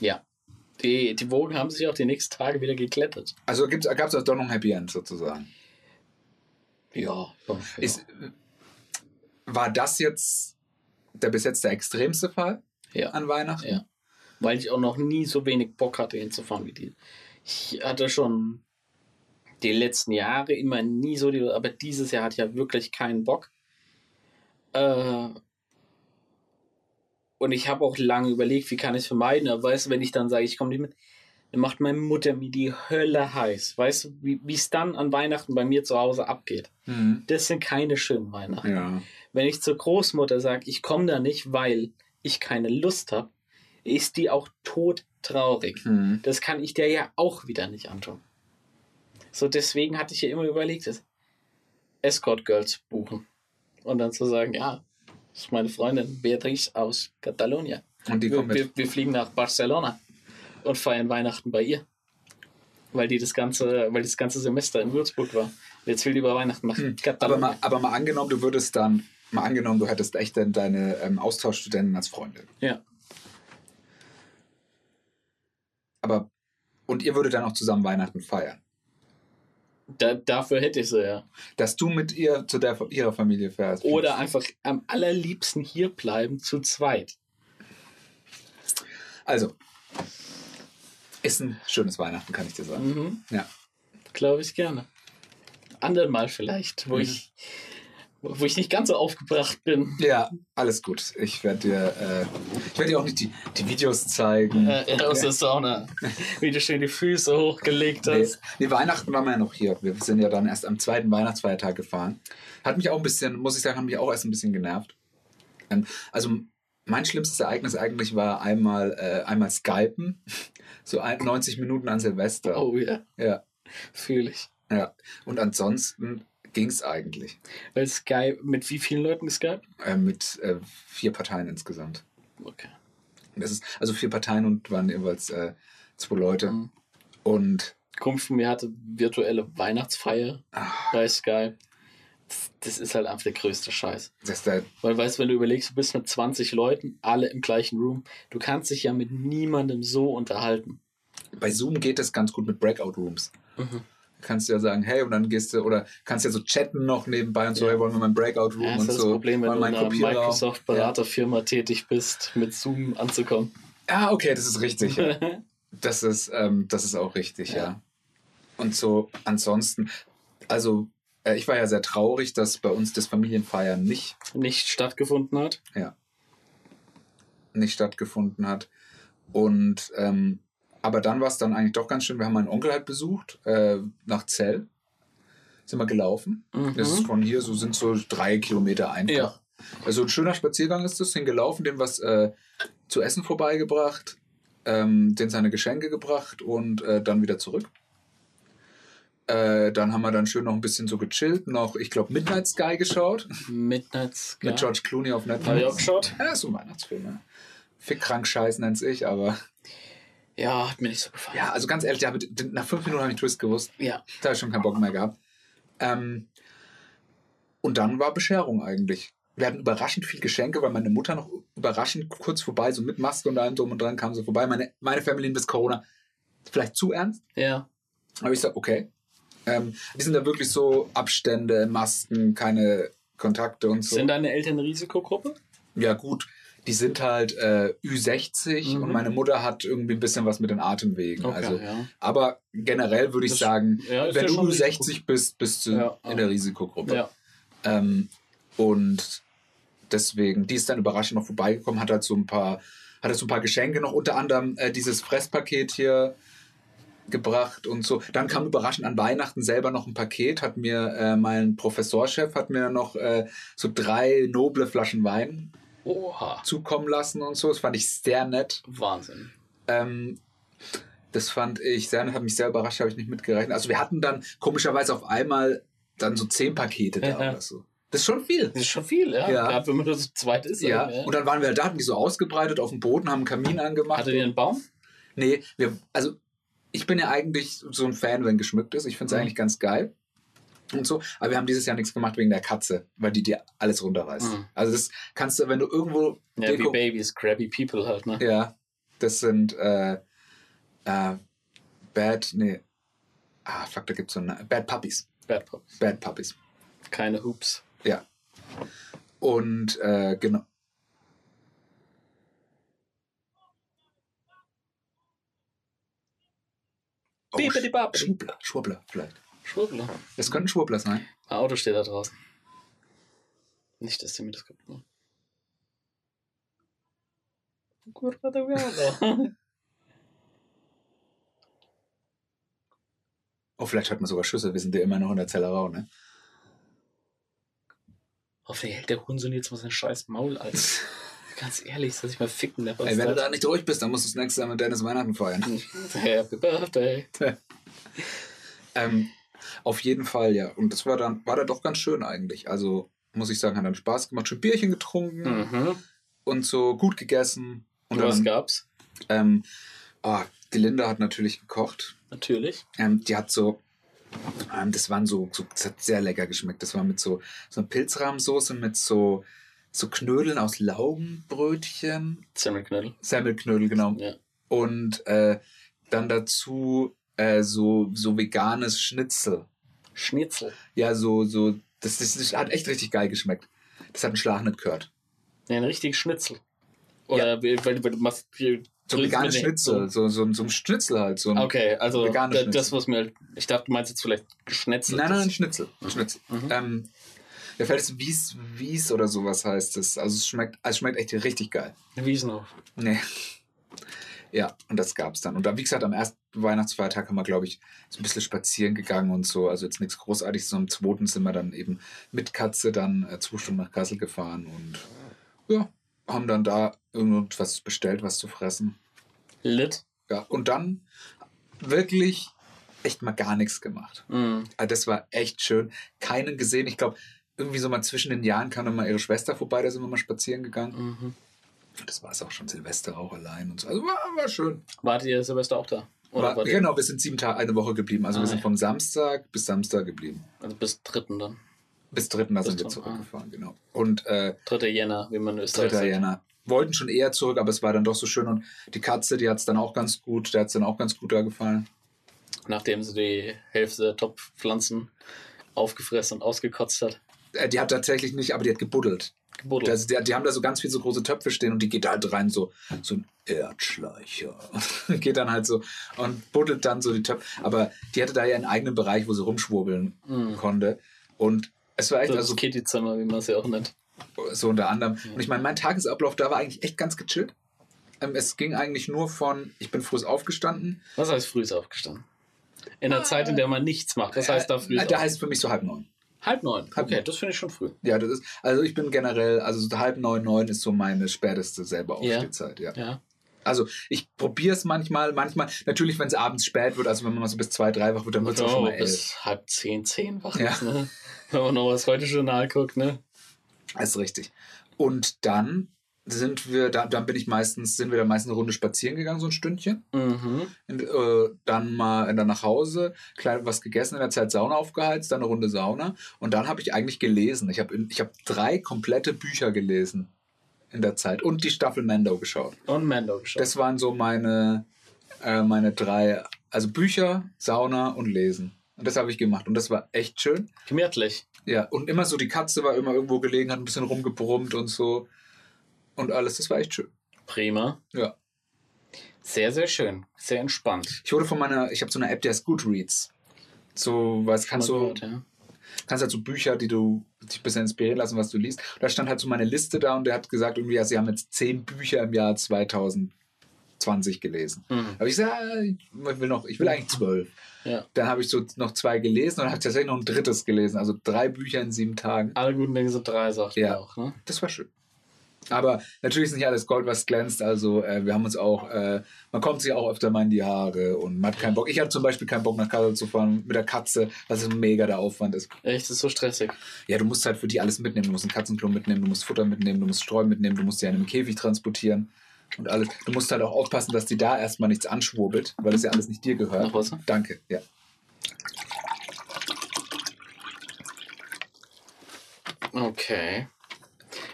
Ja. Die, die Wogen haben sich auch die nächsten Tage wieder geklettert. Also gab es doch noch ein Happy End sozusagen. Ja. ja. Ist, war das jetzt der bis jetzt der extremste Fall ja. an Weihnachten? Ja. Weil ich auch noch nie so wenig Bock hatte, hinzufahren wie die. Ich hatte schon die letzten Jahre immer nie so, die, aber dieses Jahr hatte ich ja wirklich keinen Bock. Äh, und ich habe auch lange überlegt, wie kann ich es vermeiden. Aber weißt du, wenn ich dann sage, ich komme nicht mit, dann macht meine Mutter mir die Hölle heiß. Weißt du, wie es dann an Weihnachten bei mir zu Hause abgeht? Mhm. Das sind keine schönen Weihnachten. Ja. Wenn ich zur Großmutter sage, ich komme da nicht, weil ich keine Lust habe, ist die auch todtraurig. Mhm. Das kann ich der ja auch wieder nicht antun. So, deswegen hatte ich ja immer überlegt, Escort Girls buchen. Und dann zu sagen, ja, das ist meine Freundin Beatrice aus Katalonien. Und die Wir, kommen mit. wir, wir fliegen nach Barcelona und feiern Weihnachten bei ihr. Weil die das ganze, weil das ganze Semester in Würzburg war. Jetzt will die über Weihnachten nach Hm. Aber mal, aber mal angenommen, du würdest dann, mal angenommen, du hättest echt dann deine ähm, Austauschstudentin als Freundin. ja. Aber, und ihr würdet dann auch zusammen Weihnachten feiern. Da, dafür hätte ich sie ja. Dass du mit ihr zu der, ihrer Familie fährst. Oder einfach am allerliebsten hier bleiben, zu zweit. Also, ist ein schönes Weihnachten, kann ich dir sagen. Mhm. Ja. Glaube ich gerne. Andern Mal vielleicht, wo Mhm. ich wo ich nicht ganz so aufgebracht bin. Ja, alles gut. Ich werde dir, äh, ich werde dir auch nicht die, die Videos zeigen. Äh, aus der Sauna. Wie du schön die Füße hochgelegt Nee, hast. nee, Weihnachten waren wir ja noch hier. Wir sind ja dann erst am zweiten Weihnachtsfeiertag gefahren. Hat mich auch ein bisschen, muss ich sagen, hat mich auch erst ein bisschen genervt. Ähm, also mein schlimmstes Ereignis eigentlich war einmal, äh, einmal Skypen. [LAUGHS] So ein, 90 Minuten an Silvester. Oh ja, Ja, fühle ich. ja. Und ansonsten ging es eigentlich. Weil Skype, mit wie vielen Leuten Skype? Äh, mit äh, vier Parteien insgesamt. Okay. Das ist, also vier Parteien und waren jeweils äh, zwei Leute. Mhm. Und Kumpel von mir hatte virtuelle Weihnachtsfeier ah, bei Skype. Das, das ist halt einfach der größte Scheiß. das der, Weil, weißt du, wenn du überlegst, du bist mit 20 Leuten, alle im gleichen Room, du kannst dich ja mit niemandem so unterhalten. bei Zoom geht es ganz gut mit Breakout Rooms. Mhm. Kannst du ja sagen, hey, und dann gehst du, oder kannst ja so chatten noch nebenbei und so, Ja. hey, wollen wir mal ein Breakout Room Ja, das und ist das so. Problem, wenn du in einen einer? Microsoft-Beraterfirma tätig bist, mit Zoom anzukommen. Ja. Ah, okay, das ist richtig. Ja. [LAUGHS] Das ist, ähm, das ist auch richtig, ja. Ja. Und so, ansonsten, also, äh, ich war ja sehr traurig, dass bei uns das Familienfeiern nicht, Nicht stattgefunden hat. nicht stattgefunden hat. Und, ähm, aber dann war es dann eigentlich doch ganz schön. Wir haben meinen Onkel halt besucht, äh, nach Zell. Sind wir gelaufen. Mhm. Das ist von hier, so sind so drei Kilometer einfach. Ja. Also ein schöner Spaziergang ist das, hingelaufen, dem was äh, zu essen vorbeigebracht, ähm, den seine Geschenke gebracht und äh, dann wieder zurück. Äh, dann haben wir dann schön noch ein bisschen so gechillt, noch, ich glaube, Midnight Sky geschaut, Midnight Sky. mit George Clooney auf Netflix. Habe ich auch geschaut? Ja, ist so ein Weihnachtsfilm, ja. Fick krank scheiß nenn's ich, aber Ja, hat mir nicht so gefallen. ja, also ganz ehrlich, ja, nach fünf Minuten habe ich Twist gewusst. Ja. Da habe ich schon keinen Bock mehr gehabt. Ähm, und dann war Bescherung eigentlich. wir hatten überraschend viel Geschenke, weil meine Mutter noch überraschend kurz vorbei, so mit Maske und allem drum und dran kam sie vorbei. Meine, meine Family bis Corona vielleicht zu ernst. Ja. Aber ich sag, okay. Ähm, die sind da wirklich so Abstände, Masken, keine Kontakte und so. Sind deine Eltern eine Risikogruppe? Ja, gut. Die sind halt äh, Ü60 Mhm. und meine Mutter hat irgendwie ein bisschen was mit den Atemwegen. Okay, also, ja. aber generell würde ich Das- sagen, ja, wenn du schon Ü60 bist, bist du Ja, in der Risikogruppe. Ähm, und deswegen, die ist dann überraschend noch vorbeigekommen, hat halt so ein paar, hat halt so ein paar Geschenke noch, unter anderem äh, dieses Fresspaket hier gebracht und so. Dann kam überraschend an Weihnachten selber noch ein Paket, hat mir äh, mein Professorchef hat mir noch äh, so drei noble Flaschen Wein Oha. zukommen lassen und so. Das fand ich sehr nett. Wahnsinn. Ähm, das fand ich sehr nett, hat mich sehr überrascht, habe ich nicht mitgerechnet. Also wir hatten dann komischerweise auf einmal dann so zehn Pakete da oder so. Das ist schon viel. Das ist schon viel, ja. Ja. Gerade wenn man das zu zweit ist. Ja, ja. und dann waren wir da, hatten die so ausgebreitet auf dem Boden, haben einen Kamin angemacht. Hattet ihr einen Baum? Nee, wir, also ich bin ja eigentlich so ein Fan, wenn geschmückt ist. Ich finde es Mhm. eigentlich ganz geil. Und so, aber wir haben dieses Jahr nichts gemacht wegen der Katze, weil die dir alles runterreißt. Mhm. Also das kannst du, wenn du irgendwo Ja, wie Deko- Babys, crabby people halt, ne? Ja, das sind äh, äh, Bad, nee. Ah, fuck, da gibt's so eine Bad Puppies. Bad Puppies. Bad Puppies. Keine Hoops. Ja. Und äh, genau. Oh, Bibidi-babidi. Schwurbler, Schwurbler vielleicht. Schwurbler. Es könnte ein Schwurbler sein. Ein Auto steht da draußen. Nicht, dass der mir das kaputt macht. Kurva da Gala. [LAUGHS] Oh, vielleicht hört man sogar Schüsse. Wir sind ja immer noch in der Zellerau, ne? Hoffentlich hält der Hurensohn jetzt mal sein scheiß Maul, Alter. [LAUGHS] Ganz ehrlich, soll ich mal ficken, der Ey, wenn du da nicht durch bist, dann musst du das nächste Jahr mit Dennis Weihnachten feiern. [LAUGHS] Happy Birthday. Ähm, auf jeden Fall, ja. Und das war dann, war dann doch ganz schön eigentlich. Also, muss ich sagen, hat dann Spaß gemacht. Schön Bierchen getrunken Mhm. und so gut gegessen. Und was dann, gab's? ähm, oh, die Linda hat natürlich gekocht. Natürlich. Ähm, die hat so, ähm, das waren so, so, das hat sehr lecker geschmeckt. Das war mit so, so einer Pilzrahmsoße mit so, so Knödeln aus Laugenbrötchen. Semmelknödel. Semmelknödel, genau. Ja. Und äh, dann dazu äh, so, so veganes Schnitzel. Schnitzel. Ja, so, so, das, das, das hat echt richtig geil geschmeckt. Das hat einen Schlag nicht gehört. Ja, ein richtiges Schnitzel. Oder weil, weil du machst hier So den- Schnitzel, so, so, so ein Schnitzel halt. So ein, Okay, also Veganes da, Schnitzel. das, was mir. Ich dachte, du meinst jetzt vielleicht geschnetzelt. Nein, nein, ein Schnitzel. Ein Schnitzel. Mhm. Ähm, mir fällt es Wies, Wies oder sowas heißt es. Also es schmeckt, es schmeckt echt richtig geil. Wiesenhof. Nee. Ja, und das gab's dann. Und da, wie gesagt, am ersten Weihnachtsfeiertag haben wir, glaube ich, so ein bisschen spazieren gegangen und so. Also jetzt nichts Großartiges. So am zweiten sind wir dann eben mit Katze dann äh, zwei Stunden nach Kassel gefahren und ja, haben dann da irgendwas bestellt, was zu fressen. Lit. Ja, und dann wirklich echt mal gar nichts gemacht. Mhm. Also das war echt schön. Keinen gesehen. Ich glaube, irgendwie so mal zwischen den Jahren kam dann mal ihre Schwester vorbei, da sind wir mal spazieren gegangen. Mhm. Das war es auch schon Silvester auch allein und so. Also war, war schön. Wartet ihr Silvester auch da? War, ihr- genau, wir sind sieben Tage, eine Woche geblieben. Also Ah, wir sind ja. vom Samstag bis Samstag geblieben. Also bis dritten dann. Bis dritten, da Bis sind wir zum- zurückgefahren, genau. Und äh, 3. Jänner, wie man Österreich 3. sagt. Jänner. Wollten schon eher zurück, aber es war dann doch so schön. Und die Katze, die hat es dann auch ganz gut, der hat es dann auch ganz gut da gefallen. Nachdem sie die Hälfte der Topfpflanzen aufgefressen und ausgekotzt hat. Äh, die hat tatsächlich nicht, aber die hat gebuddelt. Gebuddelt. Also die, die haben da so ganz viele so große Töpfe stehen und die geht da halt rein, so, so ein Erdschleicher. [LAUGHS] geht dann halt so und buddelt dann so die Töpfe. Aber die hatte da ja einen eigenen Bereich, wo sie rumschwurbeln Mhm. konnte. Und es war echt, das also Kitty-Zimmer, wie man es ja auch nennt. so unter anderem. Und ich meine, mein Tagesablauf da war eigentlich echt ganz gechillt. Ähm, es ging eigentlich nur von, ich bin früh aufgestanden. Was heißt früh aufgestanden? In der Zeit, in der man nichts macht. Das heißt da früh Äh, ist da heißt es für mich so halb neun. Halb neun. Halb okay, neun. das finde ich schon früh. Ja, das ist, also ich bin generell, also so halb neun, neun ist so meine späteste selber Ja. Aufstehzeit, ja. Ja. Also ich probiere es manchmal, manchmal, natürlich, wenn es abends spät wird, also wenn man mal so bis zwei, drei wach wird, dann wird es auch schon mal elf. bis halb zehn, zehn wach Ja. ist, ne? Wenn man noch was heute Journal guckt, ne? Das ist richtig. Und dann sind wir, da, dann bin ich meistens, sind wir dann meistens eine Runde spazieren gegangen, so ein Stündchen. Mhm. Und, äh, dann mal dann nach Hause, klein was gegessen, in der Zeit Sauna aufgeheizt, dann eine Runde Sauna. Und dann habe ich eigentlich gelesen. Ich habe ich hab drei komplette Bücher gelesen in der Zeit und die Staffel Mando geschaut. Und Mando geschaut. Das waren so meine, äh, meine drei, also Bücher, Sauna und Lesen. Und das habe ich gemacht. Und das war echt schön. Gemütlich. Ja, und immer so, die Katze war immer irgendwo gelegen, hat ein bisschen rumgebrummt und so. Und alles, das war echt schön. Prima. Ja. Sehr, sehr schön. Sehr entspannt. Ich wurde von meiner, ich habe so eine App, die heißt Goodreads. So, was kannst du, gehört, ja. kannst halt so Bücher, die du dich ein bisschen inspirieren lassen, was du liest. Und da stand halt so meine Liste da und der hat gesagt, irgendwie, ja, sie haben jetzt zehn Bücher im Jahr 2020 gelesen. Mhm. Aber ich sage, ich will noch, ich will eigentlich zwölf. Ja. Dann habe ich so noch zwei gelesen und habe tatsächlich noch ein drittes gelesen. Also drei Bücher in sieben Tagen. Alle guten Dinge sind drei, sagt Ja. auch, ne? Das war schön. Aber natürlich ist nicht alles Gold, was glänzt. Also äh, wir haben uns auch, äh, man kommt sich auch öfter mal in die Haare und man hat keinen Bock. Ich hatte zum Beispiel keinen Bock nach Kassel zu fahren mit der Katze, was ein mega der Aufwand ist. Echt, das ist so stressig. Ja, du musst halt für die alles mitnehmen. Du musst einen Katzenklo mitnehmen, du musst Futter mitnehmen, du musst Streu mitnehmen, du musst sie in einem Käfig transportieren und alles. Du musst halt auch aufpassen, dass die da erstmal nichts anschwurbelt, weil das ja alles nicht dir gehört. Noch Wasser? Danke, ja. Okay.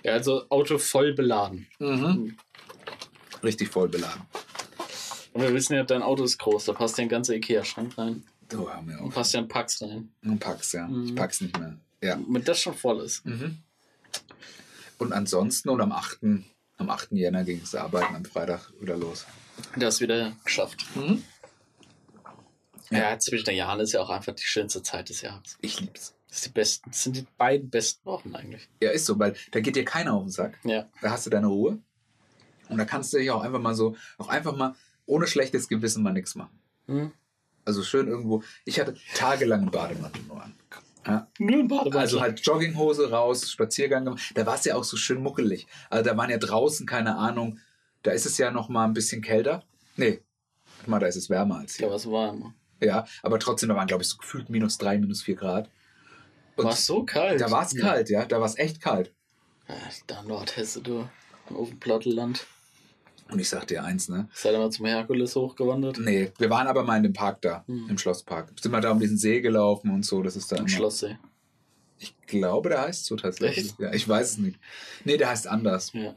Ja, also Auto voll beladen. Mhm. Richtig voll beladen. Und wir wissen ja, dein Auto ist groß, da passt ja ein ganzer Ikea-Schrank rein. Du haben wir Und auch. passt ja ein Pax rein. Du packst, ja. Ich Mhm. pack's nicht mehr. Ja. Mit das schon voll ist. Mhm. Und ansonsten und am 8. Am 8. Jänner ging es arbeiten, am Freitag wieder los. Das wieder geschafft. Mhm. Ja, zwischen den Jahren ist ja auch einfach die schönste Zeit des Jahres. Ich lieb's. Das, ist die besten, das sind die beiden besten Wochen eigentlich. Ja, ist so, weil da geht dir keiner auf den Sack. Ja. Da hast du deine Ruhe. Und da kannst du dich auch einfach mal so, auch einfach mal ohne schlechtes Gewissen mal nichts machen. Hm? Also schön irgendwo. Ich hatte tagelang einen Bademantel nur an. Ja, Nur ein Bademantel. also halt Jogginghose raus, Spaziergang gemacht. Da war es ja auch so schön muckelig. Also da waren ja draußen, keine Ahnung, da ist es ja noch mal ein bisschen kälter. Nee, mal, da ist es wärmer als hier. Ja, was war immer. Ja, aber trotzdem, da waren, glaube ich, so gefühlt minus drei, minus vier Grad. War so kalt. da war es kalt, ja, da war es echt kalt. Ja, da Nordhesse, du. Auf dem Platteland. Und ich sag dir eins, ne? Seid ihr mal zum Herkules hochgewandert? Nee, wir waren aber mal in dem Park da, Hm. im Schlosspark. Sind mal da um diesen See gelaufen und so, das ist da Im. Schlosssee. Ich glaube, der heißt so tatsächlich. Echt? Ja, ich weiß es nicht. Nee, der heißt anders. Ja.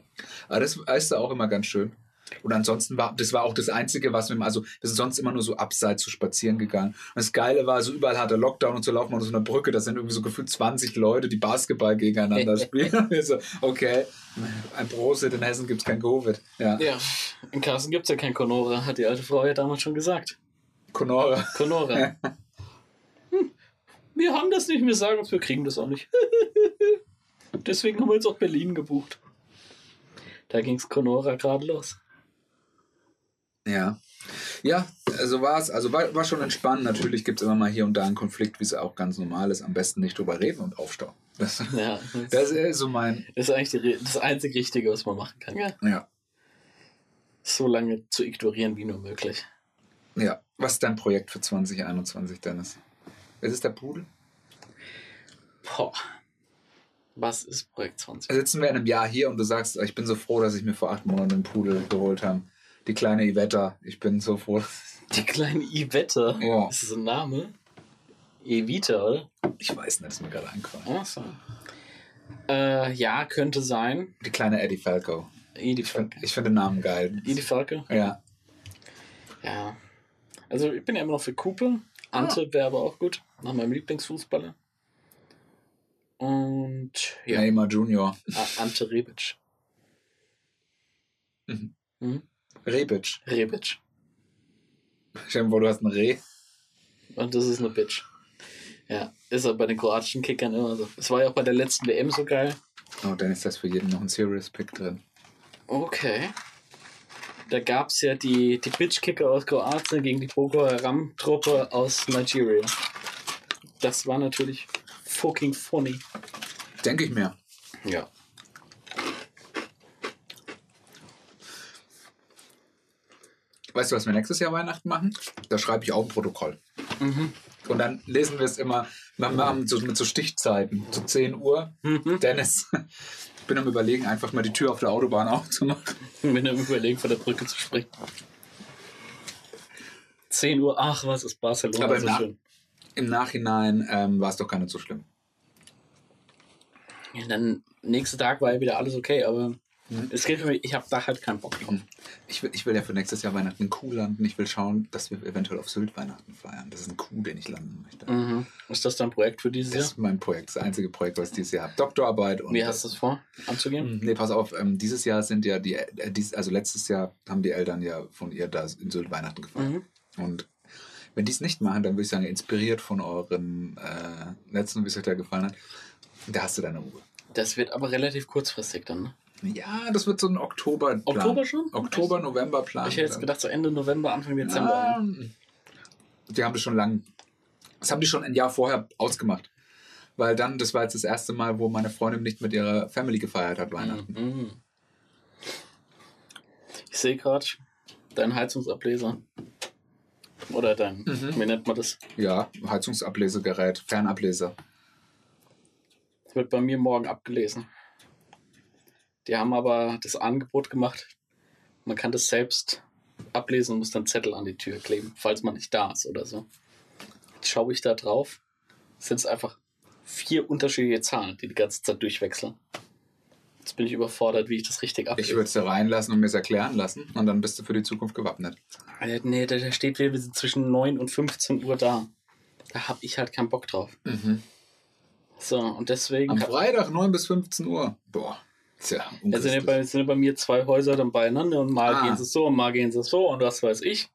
Aber das ist da auch immer ganz schön. Und ansonsten war, das war auch das Einzige, was wir, also wir sind sonst immer nur so abseits zu spazieren gegangen. Und das Geile war, so überall hat der Lockdown und so laufen wir unter so einer Brücke, das sind irgendwie so gefühlt 20 Leute, die Basketball gegeneinander [LAUGHS] spielen. Und wir so, okay, ein Prosit, in Hessen gibt es kein Covid. Ja, ja. In Carsten gibt es ja kein Conora, hat die alte Frau ja damals schon gesagt. Conora. Conora. hm. Wir haben das nicht, wir sagen uns, wir kriegen das auch nicht. [LAUGHS] Deswegen haben wir jetzt auch Berlin gebucht. Da ging es Conora gerade los. Ja. Ja, so war es. Also war, war schon entspannt. Natürlich gibt es immer mal hier und da einen Konflikt, wie es auch ganz normal ist. Am besten nicht drüber reden und aufstauen. Das, Ja, das ist so mein. Das ist eigentlich die, das einzig Richtige, was man machen kann. Ja. Ja. So lange zu ignorieren wie nur möglich. Ja. Was ist dein Projekt für 2021, Dennis? Ist es der Pudel? Boah. Was ist Projekt 20? Sitzen wir in einem Jahr hier und du sagst, ich bin so froh, dass ich mir vor acht Monaten einen Pudel geholt habe. Die kleine Ivetta, ich bin so froh. Die kleine Ivette. Ja. Ist das ein Name? Evita, oder? Ich weiß nicht, ist mir gerade eingefallen. Ach so. Äh, ja, könnte sein. Die kleine Eddie Falco. Edi Ich finde find den Namen geil. Edi Falke? Ja. Ja. Also ich bin ja immer noch für Cooper. Ante wäre aber auch gut. Nach meinem Lieblingsfußballer. Und ja, Neymar Junior. A- Ante Rebic. [LAUGHS] Mhm. Mhm. Rebic. Rebic. Stell dir vor, du hast ein Reh. Und das ist eine Bitch. Ja, ist aber bei den kroatischen Kickern immer so. Es war ja auch bei der letzten WM so geil. Oh, dann ist das für jeden noch ein Serious Pick drin. Okay. Da gab es ja die, die Bitch-Kicker aus Kroatien gegen die Boko Haram-Truppe aus Nigeria. Das war natürlich fucking funny. Denke ich mir. Ja. Weißt du, was wir nächstes Jahr Weihnachten machen? Da schreibe ich auch ein Protokoll. Mhm. Und dann lesen wir es immer, wir haben so, mit so Stichzeiten, so 10 Uhr. Mhm. Dennis, [LAUGHS] Ich bin am überlegen, einfach mal die Tür auf der Autobahn aufzumachen. Wenn am Überlegen von der Brücke zu springen. 10 Uhr, ach was ist Barcelona Aber im so Nach- schön. Im Nachhinein ähm, war es doch gar nicht so schlimm. Ja, dann nächsten Tag war ja wieder alles okay, aber. Es geht für mich, ich habe da halt keinen Bock drauf. Ich will, ich will ja für nächstes Jahr Weihnachten in Kuh landen. Ich will schauen, dass wir eventuell auf Sylt Weihnachten feiern. Das ist ein Kuh, den ich landen möchte. Mhm. Ist das dein Projekt für dieses Das Jahr? ist mein Projekt, das einzige Projekt, was ich dieses Jahr habe. Doktorarbeit und. Wie hast du es vor, anzugehen? Nee, pass auf, ähm, dieses Jahr sind ja die, äh, dies, also letztes Jahr haben die Eltern ja von ihr da in Sylt Weihnachten gefeiert. Mhm. Und wenn die es nicht machen, dann würde ich sagen, inspiriert von eurem äh, letzten, wie es euch da gefallen hat, da hast du deine Ruhe. Das wird aber relativ kurzfristig dann, ne? Ja, das wird so ein Oktober. Oktober schon? Oktober, November Plan. Ich hätte jetzt gedacht, so Ende November, Anfang Dezember. Ja, die haben das schon lang. Das haben die schon ein Jahr vorher ausgemacht. Weil dann, das war jetzt das erste Mal, wo meine Freundin nicht mit ihrer Family gefeiert hat, Weihnachten. Mhm. Ich sehe gerade deinen Heizungsableser. Oder dein, Mhm. wie nennt man das? Ja, Heizungsablesegerät, Fernableser. Das wird bei mir morgen abgelesen. Die haben aber das Angebot gemacht. Man kann das selbst ablesen und muss dann Zettel an die Tür kleben, falls man nicht da ist oder so. Jetzt schaue ich da drauf. Es sind einfach vier unterschiedliche Zahlen, die die ganze Zeit durchwechseln. Jetzt bin ich überfordert, wie ich das richtig Ich ablese. würde es da reinlassen und mir es erklären lassen und dann bist du für die Zukunft gewappnet. Äh, Nee, da steht, wir sind zwischen 9 und 15 Uhr da. Da habe ich halt keinen Bock drauf. So, und deswegen. Am Freitag 9 bis 15 Uhr. Boah. Tja, Da sind ja, bei, sind ja bei mir zwei Häuser dann beieinander und mal Ah. gehen sie so und mal gehen sie so und was weiß ich.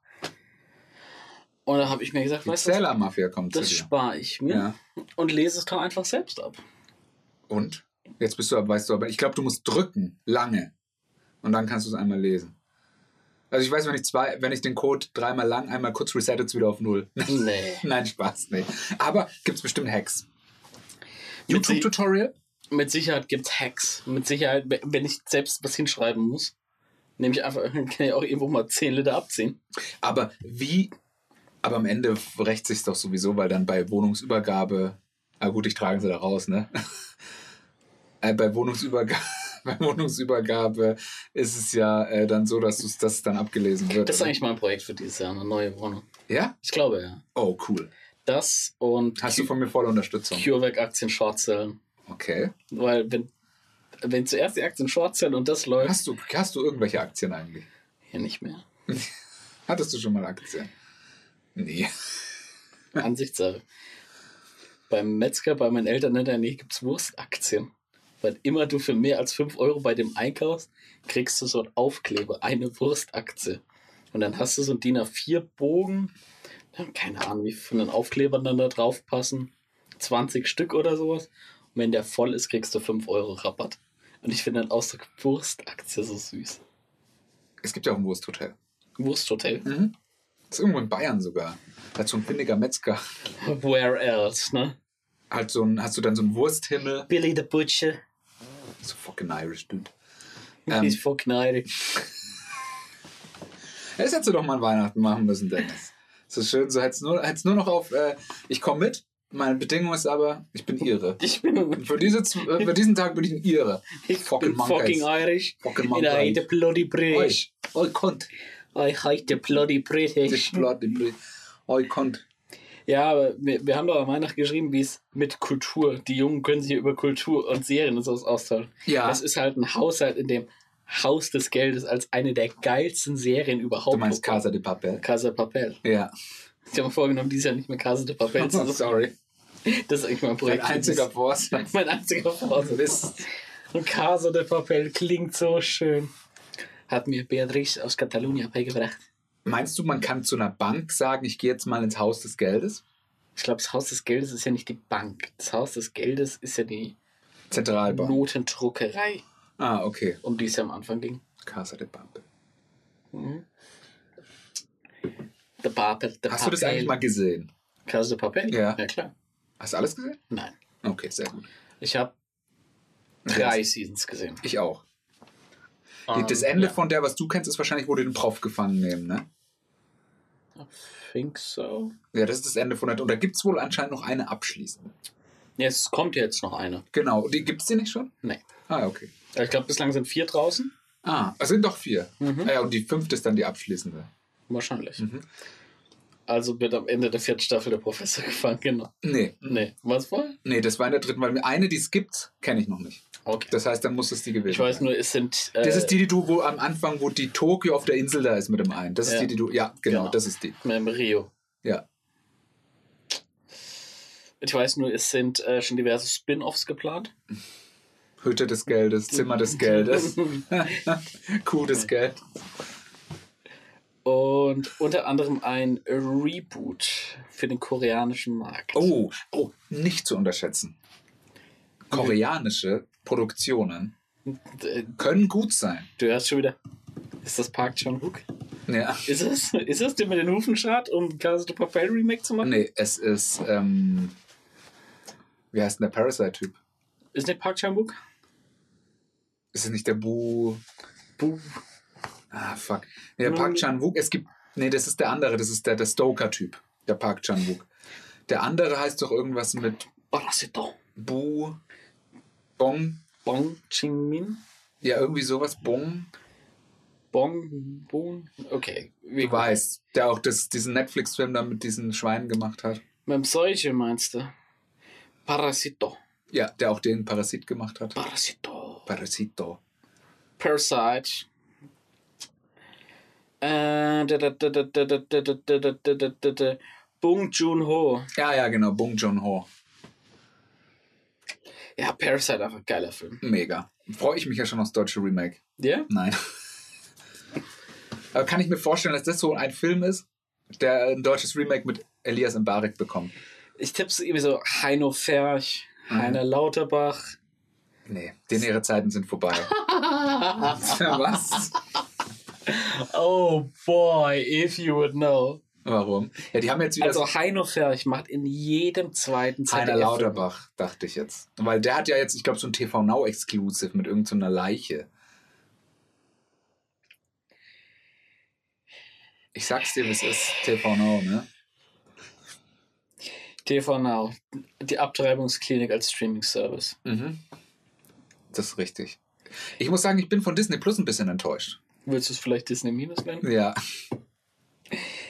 Und da habe ich mir gesagt, Die weißt du, was, Zähler-Mafia kommt zu das spare ich mir Ja. und lese es doch einfach selbst ab. Und? Jetzt bist du, ab- weißt du, aber ich glaube, du musst drücken, lange. Und dann kannst du es einmal lesen. Also ich weiß, wenn ich zwei, wenn ich den Code dreimal lang, einmal kurz resettet, es wieder auf Null. [LAUGHS] Nee. Nein, Spaß, nee. Aber gibt es bestimmt Hacks. YouTube-Tutorial? Mit Sicherheit gibt es Hacks. Mit Sicherheit, wenn- ich selbst was hinschreiben muss, nehme ich einfach, [LAUGHS] kann ich auch irgendwo mal 10 Liter abziehen. Aber wie, aber am Ende rächt sich doch sowieso, weil dann bei Wohnungsübergabe, ah gut, ich trage sie da raus, ne? [LAUGHS] äh, bei, Wohnungsübergabe, [LAUGHS] bei Wohnungsübergabe ist es ja äh, dann so, dass es dann abgelesen wird. Das ist oder? eigentlich mein Projekt für dieses Jahr, eine neue Wohnung. ja? Ich glaube ja. Oh, cool. Das und Hast du von mir volle Unterstützung? CureVac-Aktien Shortzellen. Okay. Weil wenn, wenn zuerst die Aktien Shortzellen und das läuft, Hast du, hast du irgendwelche Aktien eigentlich? hier nicht mehr. [LAUGHS] Hattest du schon mal Aktien? Nee. [LAUGHS] Ansichtssache. Beim Metzger, bei meinen Eltern in der Nähe gibt es Wurstaktien. Weil immer du für mehr als 5 Euro bei dem einkaufst, kriegst du so einen Aufkleber, eine Wurstaktie. Und dann hast du so einen DIN A4-Bogen, keine Ahnung, wie viele von den Aufklebern dann da drauf passen. 20 Stück oder sowas. Und wenn der voll ist, kriegst du 5 Euro Rabatt. Und ich finde den Ausdruck Wurstaktie so süß. Es gibt ja auch ein Wursthotel. Wursthotel. Mhm. Das ist irgendwo in Bayern sogar. Da hat so ein findiger Metzger. Where else, ne? Halt so ein, hast du dann so einen Wursthimmel. Billy the Butcher. So fucking Irish, dude. [LAUGHS] He's Ähm, fucking Irish. das hättest du doch mal Weihnachten machen müssen, Dennis. So schön, so hättest nur, hättest nur noch auf, äh, ich komme mit. Meine Bedingung ist aber, ich bin Ihre. [LAUGHS] Ich bin Für, diese, äh, für diesen Tag bin ich ein Ihre. Ich Fucking bin fucking monkeys. Irish. Fucking And I hate monkeys. bloody British. Kont. I hate the bloody British. Die Blood, die Blut. Oi, Kont. Ja, aber wir, wir haben doch am Weihnachten geschrieben, wie es mit Kultur, die Jungen können sich über Kultur und Serien und sowas austauschen. Ja. Das ist halt ein Haushalt, in dem Haus des Geldes als eine der geilsten Serien überhaupt Du meinst. Casa de Papel? Casa Papel. Ja. Ich habe mir vorgenommen, dieses Jahr nicht mehr Casa de Papel zu [LAUGHS] Oh, sorry. Das ist eigentlich mein Mein Projekt. einziger Vorsatz. mein einziger Vorsatz. ist. Und Casa de Papel klingt so schön. Hat mir Beatrice aus Katalonien beigebracht. Meinst du, man kann zu einer Bank sagen, ich gehe jetzt mal ins Haus des Geldes? Ich glaube, das Haus des Geldes ist ja nicht die Bank. Das Haus des Geldes ist ja die Zentralbank. Notendruckerei, Ah, okay. um die es ja am Anfang ging. Casa de Papel. Mhm. Der Papel, der Hast du das eigentlich mal gesehen? Casa de Papel? Ja. Ja, klar. Hast du alles gesehen? Nein. Okay, sehr gut. Ich habe drei Seasons gesehen. Ich auch. Die- Das Ähm, Ende ja. von der, was du kennst, ist wahrscheinlich, wo die den Prof gefangen nehmen, ne? I think so. Ja, das ist das Ende von der. Und da gibt es wohl anscheinend noch eine abschließende. Ja, es kommt jetzt noch eine. Genau. Die gibt's die nicht schon? Nee. Ah, okay. Ich glaube, bislang sind vier draußen. Ah, es sind doch vier. Mhm. Ah, ja, und die fünfte ist dann die abschließende. Wahrscheinlich. Mhm. Also wird am Ende der vierten Staffel der Professor [LAUGHS] gefangen. Genau. Nee. Nee. Was voll? Nee, das war in der dritten, weil eine, die es gibt, kenne ich noch nicht. Okay. Das heißt, dann muss es die gewesen Ich weiß sein. nur, es sind. Äh, Das ist die, die du, wo am Anfang, wo die Tokio auf der Insel da ist mit dem einen. Das ist Ja. die, die du. Ja, genau, Genau. das ist die. Mit dem Rio. Ja. Ich weiß nur, es sind äh, schon diverse Spin-offs geplant. Hütte des Geldes, Zimmer des Geldes, [LAUGHS] [LAUGHS] Kuh des Geldes. Und unter anderem ein Reboot für den koreanischen Markt. Oh, oh, nicht zu unterschätzen. Koreanische Produktionen können gut sein. Du hörst schon wieder. Ist das Park Chan-wook? Ja. Ist es? Ist es der mit den Hufen schart, um Casa de Papel Remake zu machen? Nee, es ist, ähm, wie heißt denn der Parasite-Typ? Ist nicht Park Chan-wook? Ist es nicht der Bu... Buh. Ah, fuck. Der Park Chan-wook, es gibt, nee, das ist der andere, das ist der, der Stoker-Typ, der Park Chan-wook. Der andere heißt doch irgendwas mit Parasito. Bu... Bong... Bong Ching-min? Ja, irgendwie sowas, Bong... Bong, Bong. Okay. Wie Du weißt, der auch das, diesen Netflix-Film da mit diesen Schweinen gemacht hat. Mit dem Seuche meinst du? Parasito. Ja, der auch den Parasit gemacht hat. Parasito. Parasito. Parasite. Bong Joon-ho. Ja, ja, genau, Bong Joon-ho. Ja, Parasite einfach ein geiler Film. Mega. Freue ich mich ja schon aufs deutsche Remake. Ja? Nein. Aber kann ich mir vorstellen, dass das so ein Film ist, der ein deutsches Remake mit Elias Mbarek bekommt? Ich tippe so irgendwie so Heino Ferch, Mhm. Heiner Lauterbach. Nee, denn ihre Zeiten sind vorbei. Was? Oh boy, if you would know. Warum? Ja, die haben jetzt wieder Also Heino Ferch macht in jedem zweiten Heiner ZDF Lauterbach, dachte ich jetzt. Weil der hat ja jetzt, ich glaube, so ein TV Now Exclusive mit irgendeiner Leiche. Ich sag's dir, wie es ist. TV Now, ne? TV Now. Die Abtreibungsklinik als Streaming-Service. Mhm. Das ist richtig. Ich muss sagen, ich bin von Disney Plus ein bisschen enttäuscht. Willst du es vielleicht Disney Minus nennen? Ja.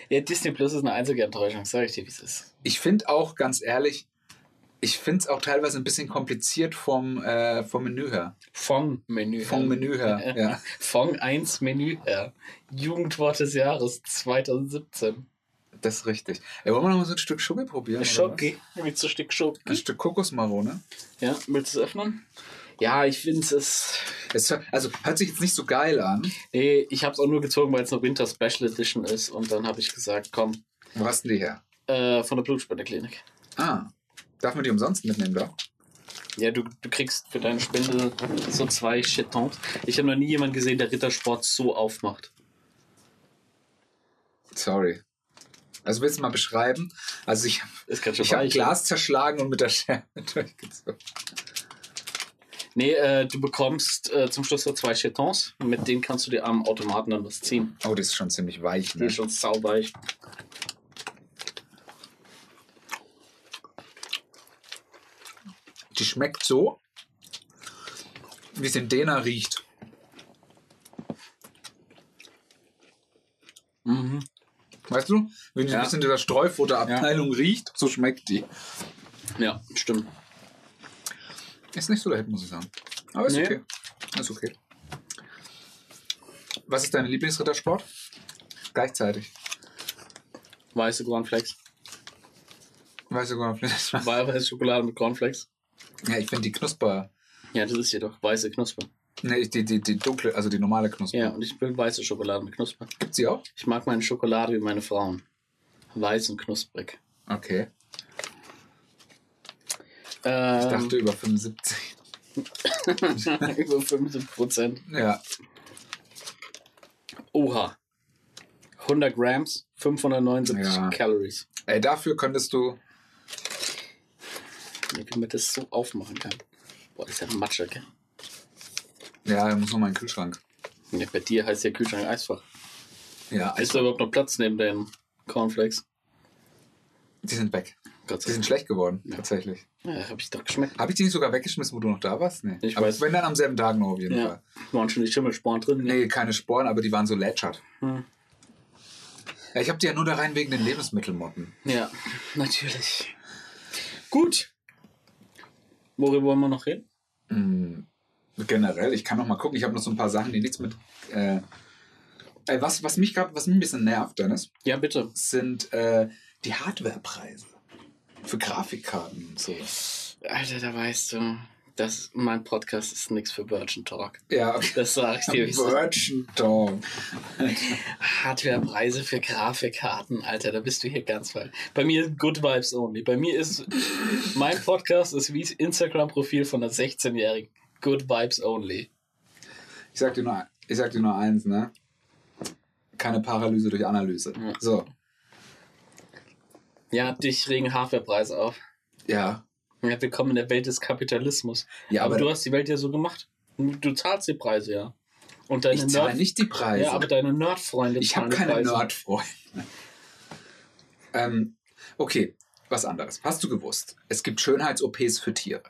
Ja, Disney Plus ist eine einzige Enttäuschung, sag ich dir, wie es ist. Ich finde auch, ganz ehrlich, ich finde es auch teilweise ein bisschen kompliziert vom, äh, vom Menü her. Vom Menü. Vom Menü her, [LAUGHS] ja. Fong 1 Menü her. Jugendwort des Jahres 2017. Das ist richtig. Ey, wollen wir noch mal so ein Stück Schoki probieren? Schoki. Mit so ein Stück? Schoki. Ein Stück Kokosmarone. Ja, willst du es öffnen? Ja, ich finde es. Es, also hört sich jetzt nicht so geil an. Nee, ich habe es auch nur gezogen, weil es eine Winter Special Edition ist. Und dann habe ich gesagt, komm, Wo hast du die her? äh, von der Blutspenderklinik. Ah, darf man die umsonst mitnehmen da? Ja, du, du kriegst für deine Spende so zwei Chetons. Ich habe noch nie jemanden gesehen, der Rittersport so aufmacht. Sorry. Also willst du mal beschreiben? Also ich, ich habe. Glas zerschlagen und mit der Schere [LAUGHS] durchgezogen. Nee, äh, du bekommst äh, zum Schluss so zwei Chetons. Mit denen kannst du dir am Automaten dann was ziehen. Oh, das ist schon ziemlich weich. Die Ne? ist schon sauweich. Die schmeckt so, wie es in Dena riecht. Mhm. Weißt du? Die Ja. ein bisschen dieser Streufutterabteilung riecht, so schmeckt die. Ja, stimmt. Ist nicht so leicht, muss ich sagen. Aber ist Nee. okay. Ist okay. Was ist dein Lieblingsrittersport? Gleichzeitig. Weiße Cornflakes. Gar [LAUGHS] nicht. Weiße Schokolade mit Cornflakes. Ja, ich finde die Knusper. Ja, das ist jedoch weiße Knusper. Nee, die, die, die dunkle, also die normale Knusper. Ja, und ich will weiße Schokolade mit Knusper. Gibt's die auch? Ich mag meine Schokolade wie meine Frauen. Weiß und knusprig. Okay. Ähm, Ich dachte über 75. [LAUGHS] über 75 Prozent. Ja. Oha. 100 Grams, 579 Ja. Calories. Ey, dafür könntest du. Wie man das so aufmachen kann. Boah, das ist ja ein Matscher, gell? Ja, da muss noch mal in den Kühlschrank. Ja, bei dir heißt der Kühlschrank Eisfach. Ja, Ist da überhaupt noch Platz neben den Cornflakes? die sind weg. Die sind schlecht geworden, Ja. tatsächlich. Ja, hab ich doch geschmeckt. Habe ich die nicht sogar weggeschmissen, wo du noch da warst? Nee. Ich aber weiß. wenn dann am selben Tag noch auf jeden Ja. Fall. Waren schon die Schimmelsporen drin? Nee, keine Sporen, aber die waren so lätschert. Hm. Ja, ich habe die ja nur da rein wegen den Lebensmittelmotten. Ja, natürlich. Gut. Worüber wollen wir noch reden? Mm, generell, ich kann noch mal gucken. Ich habe noch so ein paar Sachen, die nichts mit. Äh, äh, was, was mich gerade, was mich ein bisschen nervt, Dennis, Ja, bitte. sind äh, die Hardwarepreise für Grafikkarten und so. Alter, da weißt du, das, mein Podcast ist nichts für Virgin Talk. Ja. Das sage ich dir. Virgin Talk. Hardwarepreise für Grafikkarten, Alter, da bist du hier ganz falsch. Bei mir ist Good Vibes Only. Bei mir ist mein Podcast ist wie das Instagram-Profil von einer 16-Jährigen. Good Vibes Only. Ich sag dir nur, ich sag dir nur eins, ne? Keine Paralyse durch Analyse. Ja. So, Ja, dich regen Hardwarepreise auf. ja. Ja, willkommen in der Welt des Kapitalismus. Ja, aber, aber, du hast die Welt ja so gemacht. Du zahlst die Preise, ja. Und deine ich zahle nicht die Preise. Ja, aber deine Nerd-Freunde ich habe keine. Nerdfreunde. ähm, okay, was anderes. Hast du gewusst? Es gibt Schönheits-OPs für Tiere.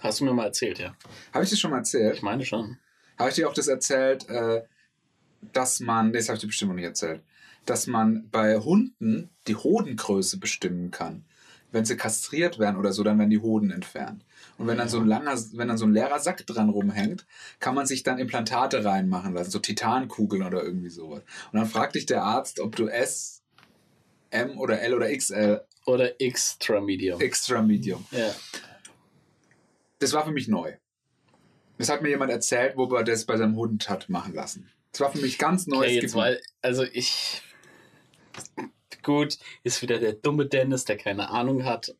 Hast du mir mal erzählt, ja. Habe ich dir schon mal erzählt? Ich meine schon. Habe ich dir auch das erzählt, äh, dass man, nee, das habe ich dir bestimmt noch nicht erzählt, dass man bei Hunden die Hodengröße bestimmen kann. Wenn sie kastriert werden oder so, dann werden die Hoden entfernt. Und wenn dann so ein langer, wenn dann so ein leerer Sack dran rumhängt, kann man sich dann Implantate reinmachen lassen, so Titankugeln oder irgendwie sowas. Und dann fragt dich der Arzt, ob du S, M oder L oder XL Oder Extra Medium. Extra Medium. ja. Das war für mich neu. Das hat mir jemand erzählt, wo er das bei seinem Hund hat machen lassen. Das war für mich ganz neues Okay, jetzt weil, also ich. Gut, ist wieder der dumme Dennis, der keine Ahnung hat.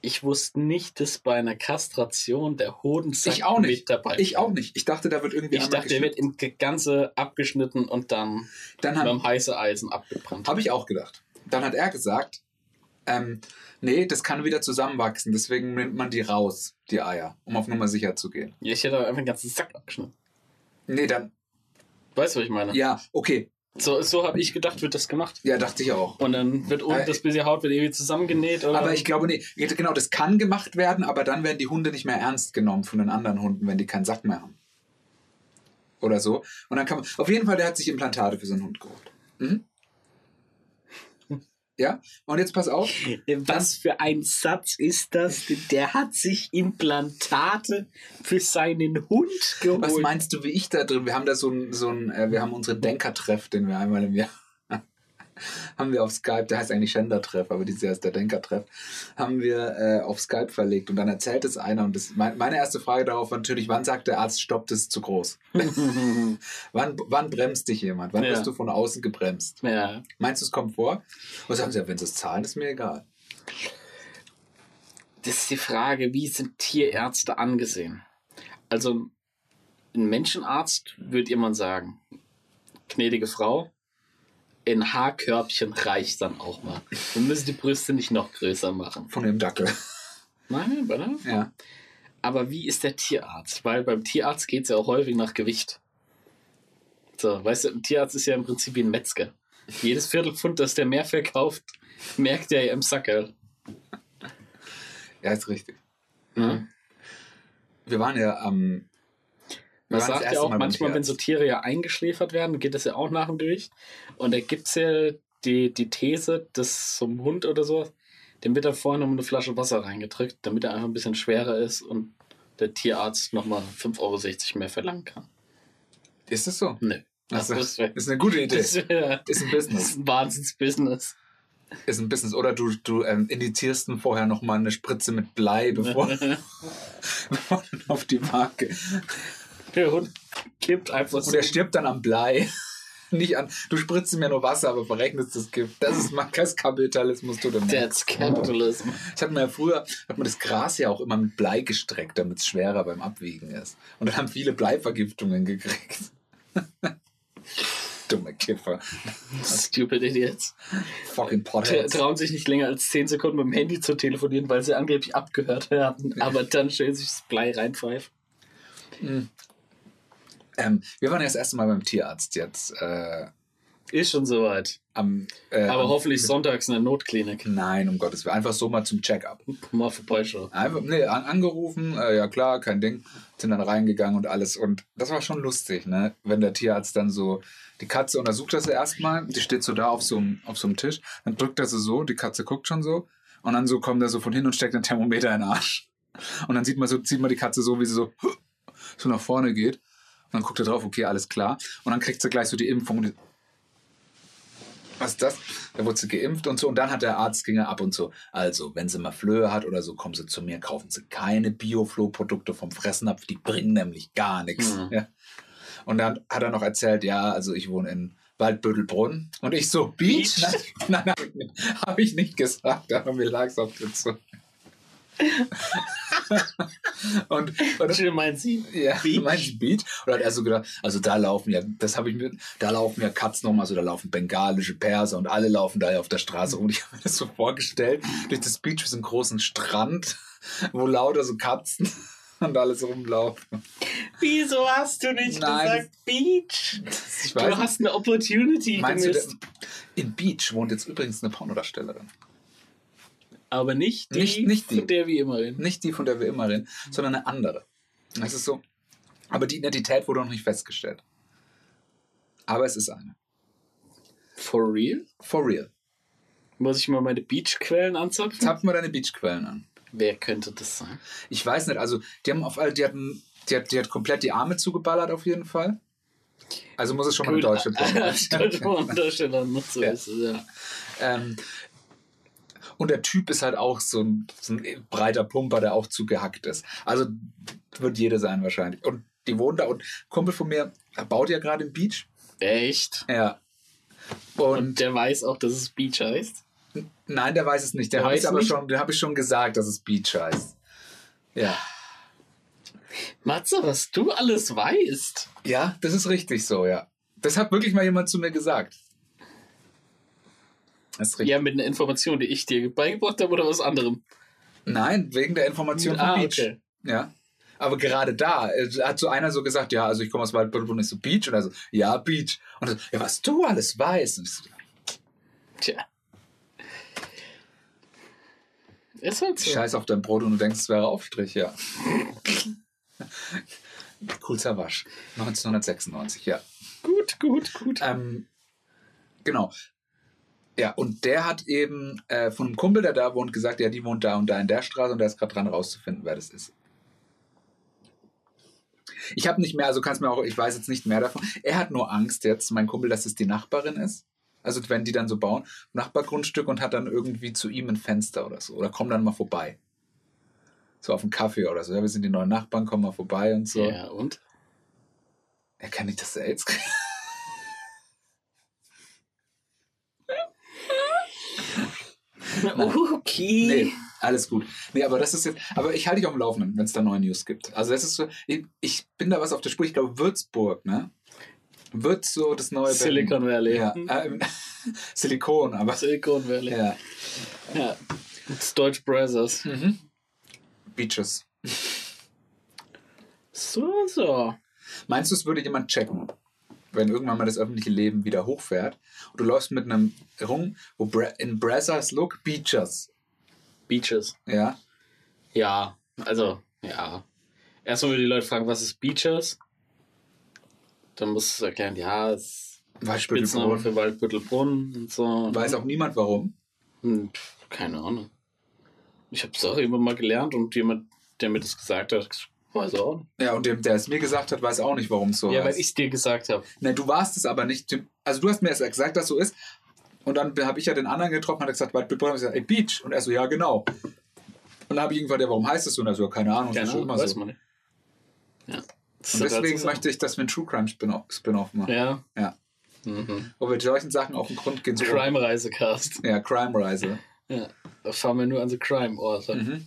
Ich wusste nicht, dass bei einer Kastration der Hodensack Ich auch nicht. mit dabei Ich ist. auch nicht. Ich dachte, da wird irgendwie Ich dachte, der wird in Ganze abgeschnitten und dann Dann beim haben, heiße Eisen abgebrannt. habe ich auch gedacht. Dann hat er gesagt, ähm, nee, das kann wieder zusammenwachsen, deswegen nimmt man die raus, die Eier, um auf Nummer sicher zu gehen. Ja, ich hätte einfach den ganzen Sack abgeschnitten. Nee, dann, Weißt du, was ich meine? ja, okay. So, so habe ich gedacht, wird das gemacht. Ja, dachte ich auch. Und dann wird unten Äh, das bisschen Haut wird irgendwie zusammengenäht. Oder? Aber ich glaube, nee, genau, das kann gemacht werden, aber dann werden die Hunde nicht mehr ernst genommen von den anderen Hunden, wenn die keinen Sack mehr haben. Oder so. Und dann kann man, auf jeden Fall, der hat sich Implantate für seinen Hund geholt. Mhm. Ja, und jetzt pass auf. Was für ein Satz ist das? Der hat sich Implantate für seinen Hund geholt. Was meinst du, wie ich da drin? Wir haben da so ein, so ein äh, wir haben unseren Denkertreff, den wir einmal im Jahr haben wir auf Skype, der heißt eigentlich Gender-Treff, aber dieses Jahr ist der Denker-Treff, haben wir äh, auf Skype verlegt und dann erzählt es einer und das, mein, meine erste Frage darauf war natürlich, wann sagt der Arzt, stopp, das ist zu groß? [LAUGHS] wann, wann bremst dich jemand? Wann Ja. bist du von außen gebremst? ja. Meinst du, es kommt vor? Und sagen sie, ja, wenn sie es zahlen, ist mir egal. Das ist die Frage, wie sind Tierärzte angesehen? Also, ein Menschenarzt würde jemand sagen, gnädige Frau, ein Haarkörbchen reicht dann auch mal. Wir müssen die Brüste nicht noch größer machen. Von dem Dackel. Nein, oder? ja. Aber wie ist der Tierarzt? Weil beim Tierarzt geht es ja auch häufig nach Gewicht. So, weißt du, ein Tierarzt ist ja im Prinzip wie ein Metzger. Jedes Viertelpfund, das der mehr verkauft, merkt er ja im Sackerl. Ja, ist richtig. Ne? Wir waren ja am. Man sagt ja auch Mal manchmal, wenn so. Tiere ja eingeschläfert werden, geht das ja auch nach dem Gewicht. Und da gibt es ja die, die These, dass so ein Hund oder so, dem wird da vorne noch eine Flasche Wasser reingedrückt, damit er einfach ein bisschen schwerer ist und der Tierarzt nochmal 5,60 Euro mehr verlangen kann. Ist das so? Nö. Das ist, eine gute Idee. das ist, ja, Ist ein das Business. ist ein Wahnsinns-Business. Ist ein Business. Oder du, du ähm, indizierst vorher nochmal eine Spritze mit Blei, bevor, [LAUGHS] [LAUGHS] bevor auf die Marke. Der Hund kippt einfach so. Und er stirbt dann am Blei. [LAUGHS] Nicht an. Du spritzt ihm ja nur Wasser, aber verrechnest das Gift. Das ist Markas-Kapitalismus, du denn. That's capitalism. Ich hatte mir ja früher, hat man das Gras ja auch immer mit Blei gestreckt, damit es schwerer beim Abwiegen ist. Und dann haben viele Bleivergiftungen gekriegt. [LAUGHS] Dumme Kiffer. Stupid Idiots. Fucking Potheads. trauen sich nicht länger als 10 Sekunden mit dem Handy zu telefonieren, weil sie angeblich abgehört werden. Aber dann schön sich das Blei reinpfeifen. Ähm, wir waren ja das erste Mal beim Tierarzt jetzt äh, Ist schon soweit. Am, äh, Aber am- hoffentlich sonntags in der Notklinik. Nein, um Gottes Willen. Einfach so mal zum Check-up. Mal vorbeischauen. Einfach, nee, an, angerufen, äh, ja klar, kein Ding. Sind dann reingegangen und alles. Und das war schon lustig, ne? Wenn der Tierarzt dann so, die Katze untersucht das erstmal, die steht so da auf so, einem, auf so einem Tisch, dann drückt er sie so, die Katze guckt schon so. Und dann so kommt er so von hin und steckt ein Thermometer in den Arsch. Und dann sieht man so, sieht man die Katze so, wie sie so, so nach vorne geht. Und dann guckt er drauf, okay, alles klar. Und dann kriegt sie gleich so die Impfung. Die, was ist das? Da wurde sie geimpft und so. Und dann hat der Arzt, ging er ab und so. Also, wenn sie mal Flöhe hat oder so, kommen sie zu mir, kaufen sie keine Bio-Flo-Produkte vom Fressnapf, die bringen nämlich gar nichts. Mhm. Ja. Und dann hat er noch erzählt, ja, also ich wohne in Waldbüttelbrunn. Und ich so, Beach? Beach? Nein, [LAUGHS] nein, habe ich, nicht- hab ich nicht gesagt, aber mir lag es auf der Zunge. [LAUGHS] [LAUGHS] und, [LAUGHS] und Schön meint sie. ja, Beach? [LAUGHS] du meinst Beach? Oder hat er so gedacht, also da laufen ja, das habe ich mir, da laufen ja Katzen rum, also da laufen bengalische Perser und alle laufen da ja auf der Straße rum. Und ich habe mir das so vorgestellt, durch das Beach ist ein großen Strand, wo lauter so Katzen und alles rumlaufen. Wieso hast du nicht Nein, gesagt Beach? Ich Du nicht. hast eine Opportunity Meinst du, gemisst. in Beach wohnt jetzt übrigens eine Pornodarstellerin. Aber nicht die, Nicht- nicht die. von der wie immer reden. Nicht die, von der wir immer reden, sondern eine andere. Das ist so. Aber die Identität wurde noch nicht festgestellt. Aber es ist eine. For real? For real. Muss ich mal meine Beach-Quellen anzapfen? Zapf mal deine Beachquellen an. Wer könnte das sein? Ich weiß nicht, also die haben auf alle, die hatten, die hat, die hat komplett die Arme zugeballert auf jeden Fall. Also muss es schon mal eine deutsche Porno Deutsche Pornodarsteller muss so Ja. ist es, ja. ähm, Und der Typ ist halt auch so ein, so ein breiter Pumper, der auch zugehackt ist. Also wird jeder sein wahrscheinlich. Und die wohnen da und Kumpel von mir baut ja gerade im Beach. Echt? Ja. Und, Und der weiß auch, dass es Beach heißt? nein, der weiß es nicht. Der Der habe ich aber nicht? schon, den habe ich schon gesagt, dass es Beach heißt. Ja. Matze, was du alles weißt. Ja, das ist richtig so, ja. Das hat wirklich mal jemand zu mir gesagt. Das. Ja, mit einer Information, die ich dir beigebracht habe oder was anderem? Nein, wegen der Information vom Ah, Beach. okay. Ja. Aber gerade da äh, hat so einer so gesagt, ja, also ich komme aus Waldbüttel und ich so Beach und er so, ja, Beach. Und so, ja, was du alles weißt. Und ich so, Tja. Ist halt so. Scheiß auf dein Brot und du denkst, es wäre Aufstrich, ja. [LAUGHS] cool Wasch. 1996, ja. Gut, gut, gut. Ähm, genau. Ja, und der hat eben äh, von einem Kumpel, der da wohnt, gesagt, ja, die wohnt da und da in der Straße und der ist gerade dran rauszufinden, wer das ist. Ich habe nicht mehr, also kannst mir auch, ich weiß jetzt nicht mehr davon. Er hat nur Angst jetzt, mein Kumpel, dass es die Nachbarin ist. Also wenn die dann so bauen, Nachbargrundstück und hat dann irgendwie zu ihm ein Fenster oder so. Oder kommen dann mal vorbei. So auf einen Kaffee oder so. Ja, wir sind die neuen Nachbarn, kommen mal vorbei und so. Ja, und? Er kann nicht das selbst [LAUGHS] Okay. Nee, alles gut. Nee, aber das ist jetzt, aber ich halte dich auf dem Laufenden, wenn es da neue News gibt. Also das ist so, ich, ich bin da was auf der Spur, ich glaube Würzburg, ne? Wird so das neue Silicon Valley. Ja, ähm, [LAUGHS] Silikon, aber Silicon Valley. ja. ja. Das Deutsch Brothers. Mhm. Beaches. So, so. Meinst du, es würde jemand checken, wenn irgendwann mal das öffentliche Leben wieder hochfährt und du läufst mit einem rum, wo Bra in Brazzers Look Beaches, Beaches. ja? Ja, also, ja. Erstmal würde die Leute fragen, was ist Beaches? Dann musst du erklären, ja, es ist Spitzname für Waldbüttelbrunn und so. Weiß auch niemand warum. Hm, keine Ahnung. Ich habe es auch immer mal gelernt und jemand, der mir das gesagt hat, weiß auch nicht. Ja, und dem, der es mir gesagt hat, weiß auch nicht, warum es so ja, weil ich es dir gesagt habe. Ne, du warst es aber nicht. Also du hast mir erst gesagt, dass so ist. Und dann habe ich ja den anderen getroffen, hat er gesagt. Und ich gesagt, ey, Beach. Und er so, ja, genau. Und dann habe ich irgendwann, ja, warum heißt es so? Und er so, ja, keine Ahnung, das Keine ist schon Ahnung, immer weiß so. man nicht. Ja. Das Und halt deswegen möchte ich, dass wir einen True Crime Spin-off Spin-off machen. Ja. Ja. Mhm. Wo wir solchen Sachen auf den Grund gehen. So Crime-Reisecast. Ja, Crime-Reise. Ja. Da fahren wir nur an so Crime-Orte. Mhm.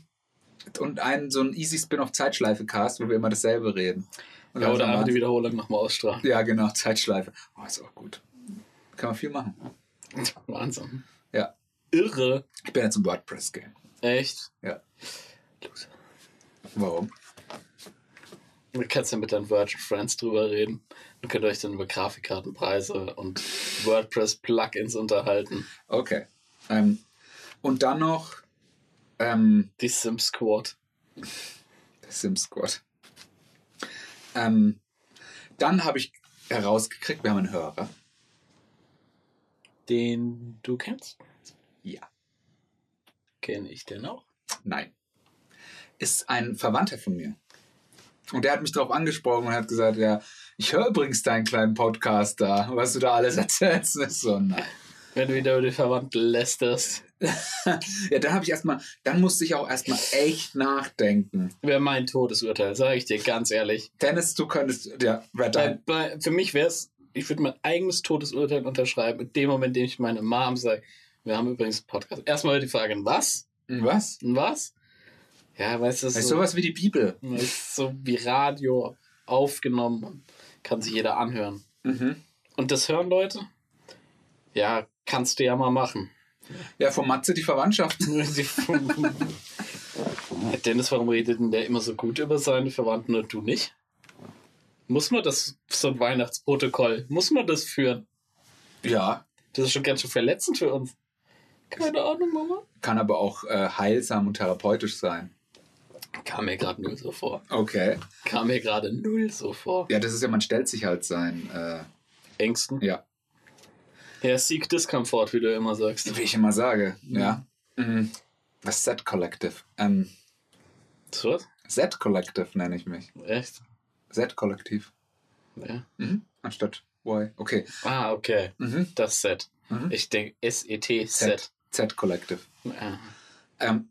Und einen, so ein easy Spin-off-Zeitschleife-Cast, wo wir immer dasselbe reden. Und Ja, oder einfach die Wiederholung nochmal ausstrahlen. Ja, genau, [LAUGHS] Zeitschleife. Oh, ist auch gut. Kann man viel machen. [LAUGHS] Wahnsinn. Ja. Irre. Ich bin jetzt im WordPress-Game. Echt? Ja. Loser. Warum? Du kannst ja mit deinen Virgin Friends drüber reden. Ihr könnt euch dann über Grafikkartenpreise und WordPress-Plugins unterhalten. Okay. Ähm, und dann noch ähm, Die Sims Squad. Sims Squad. Ähm, dann habe ich herausgekriegt, wir haben einen Hörer. Den du kennst? Ja. Kenne ich den auch? Nein. Ist ein Verwandter von mir. Und der hat mich darauf angesprochen und hat gesagt, ja, ich höre übrigens deinen kleinen Podcast da, was du da alles [LAUGHS] erzählst. Ich so, nein. Wenn du wieder über die Verwandten lästerst. [LAUGHS] Ja, dann habe ich erstmal, dann musste ich auch erstmal echt nachdenken. Wäre mein Todesurteil, sage ich dir ganz ehrlich. Dennis, du könntest, ja, wer Bei, dein, bei, für mich wäre es, ich würde mein eigenes Todesurteil unterschreiben, in dem Moment, in dem ich meine Mom sage, wir haben übrigens einen Podcast. Erstmal die Frage, was? was? Was? Ja, weißt du, so, sowas wie die Bibel. ist so wie Radio aufgenommen, kann sich jeder anhören. Mhm. Und das hören Leute? Ja, kannst du ja mal machen. Ja, von Matze die Verwandtschaft. [LAUGHS] Dennis, warum redet denn der immer so gut über seine Verwandten und du nicht? Muss man das, so ein Weihnachtsprotokoll, muss man das führen? Ja, Das ist schon ganz schön verletzend für uns. Keine Ahnung, Mama. kann aber auch äh, heilsam und therapeutisch sein. Kam mir gerade null so vor. Okay. Kam mir gerade null so vor. Ja, das ist ja, man stellt sich halt sein, äh, Ängsten. ja, Ja, Seek Discomfort, wie du immer sagst. wie ich immer sage, ja. Mhm. Das Set Collective. Ähm, So was? Set Collective nenne ich mich. Echt? Set Kollektiv. Ja. Mhm. Anstatt Y. Okay. Ah, okay. Mhm. Das Set. Mhm. Ich denke S-E-T-Set. Z Collective. Ah. Ähm,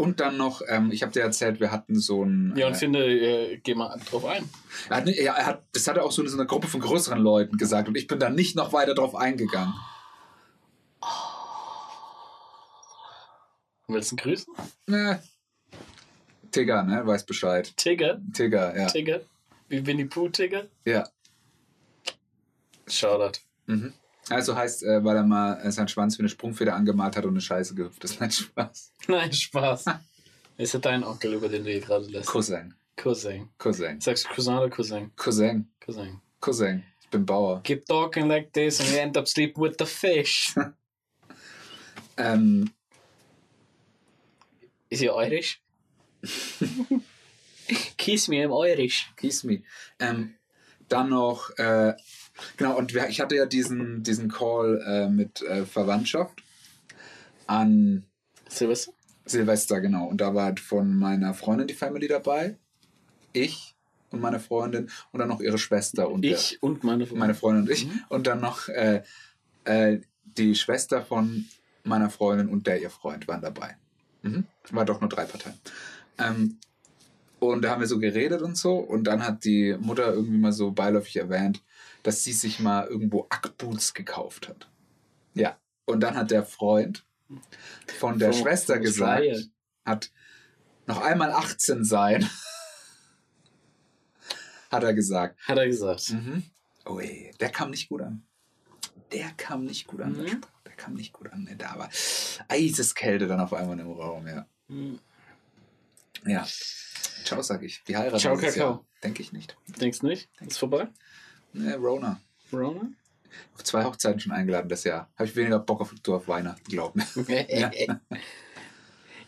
und dann noch, ähm, ich habe dir erzählt, wir hatten so ein. Ja, und äh, finde, äh, geh mal drauf ein. er hat, er hat, das hat er auch so in so einer Gruppe von größeren Leuten gesagt und ich bin da nicht noch weiter drauf eingegangen. Willst du ihn grüßen? Ne. Tigger, ne? Weiß Bescheid. Tigger? Tigger, ja. Tigger? Wie Winnie Pooh Tigger? Ja. Shoutout. Mhm. Also heißt, äh, weil er mal äh, seinen Schwanz wie eine Sprungfeder angemalt hat und eine Scheiße gehüpft ist. [LAUGHS] Nein, Spaß. Nein, Spaß. Ist ja dein Onkel, über den du hier gerade lässt. Cousin. Cousin. Cousin. Sagst du Cousin oder Cousin? Cousin. Cousin. Cousin. Ich bin Bauer. Keep talking like this and you end up sleeping with the fish. [LAUGHS] Ähm, Ist ja Irish? [LAUGHS] Kiss me im Irish. Kiss me. Ähm, dann noch, äh, genau, und ich hatte ja diesen, diesen Call äh, mit äh, Verwandtschaft an Silvester? Silvester, genau. Und da war halt von meiner Freundin die Family dabei, ich und meine Freundin und dann noch ihre Schwester und der, Ich und meine Freundin. meine Freundin und ich. Mhm. Und dann noch äh, äh, die Schwester von meiner Freundin und der ihr Freund waren dabei. Mhm. War doch nur drei Parteien. Ähm, und da haben wir so geredet und so. Und dann hat die Mutter irgendwie mal so beiläufig erwähnt, dass sie sich mal irgendwo Ackboots gekauft hat. Ja. Und dann hat der Freund von der Vom- Schwester vom gesagt, Flyer. hat noch einmal 18 sein. [LAUGHS] hat er gesagt. Hat er gesagt. Mhm. Oh ey, der kam nicht gut an. Der kam nicht gut an. der Mhm. Der kam nicht gut an. Da war Eiseskälte dann auf einmal im Raum, ja. Mhm. Ja. Ciao, sag ich. Die heiraten Ciao, Kakao. Denke ich nicht. Denkst nicht? Ist vorbei? Ne, Rona. Rona? Auf zwei Hochzeiten schon eingeladen das Jahr. Habe ich weniger Bock auf, auf Weihnachten, glaub mir. [LAUGHS] ja.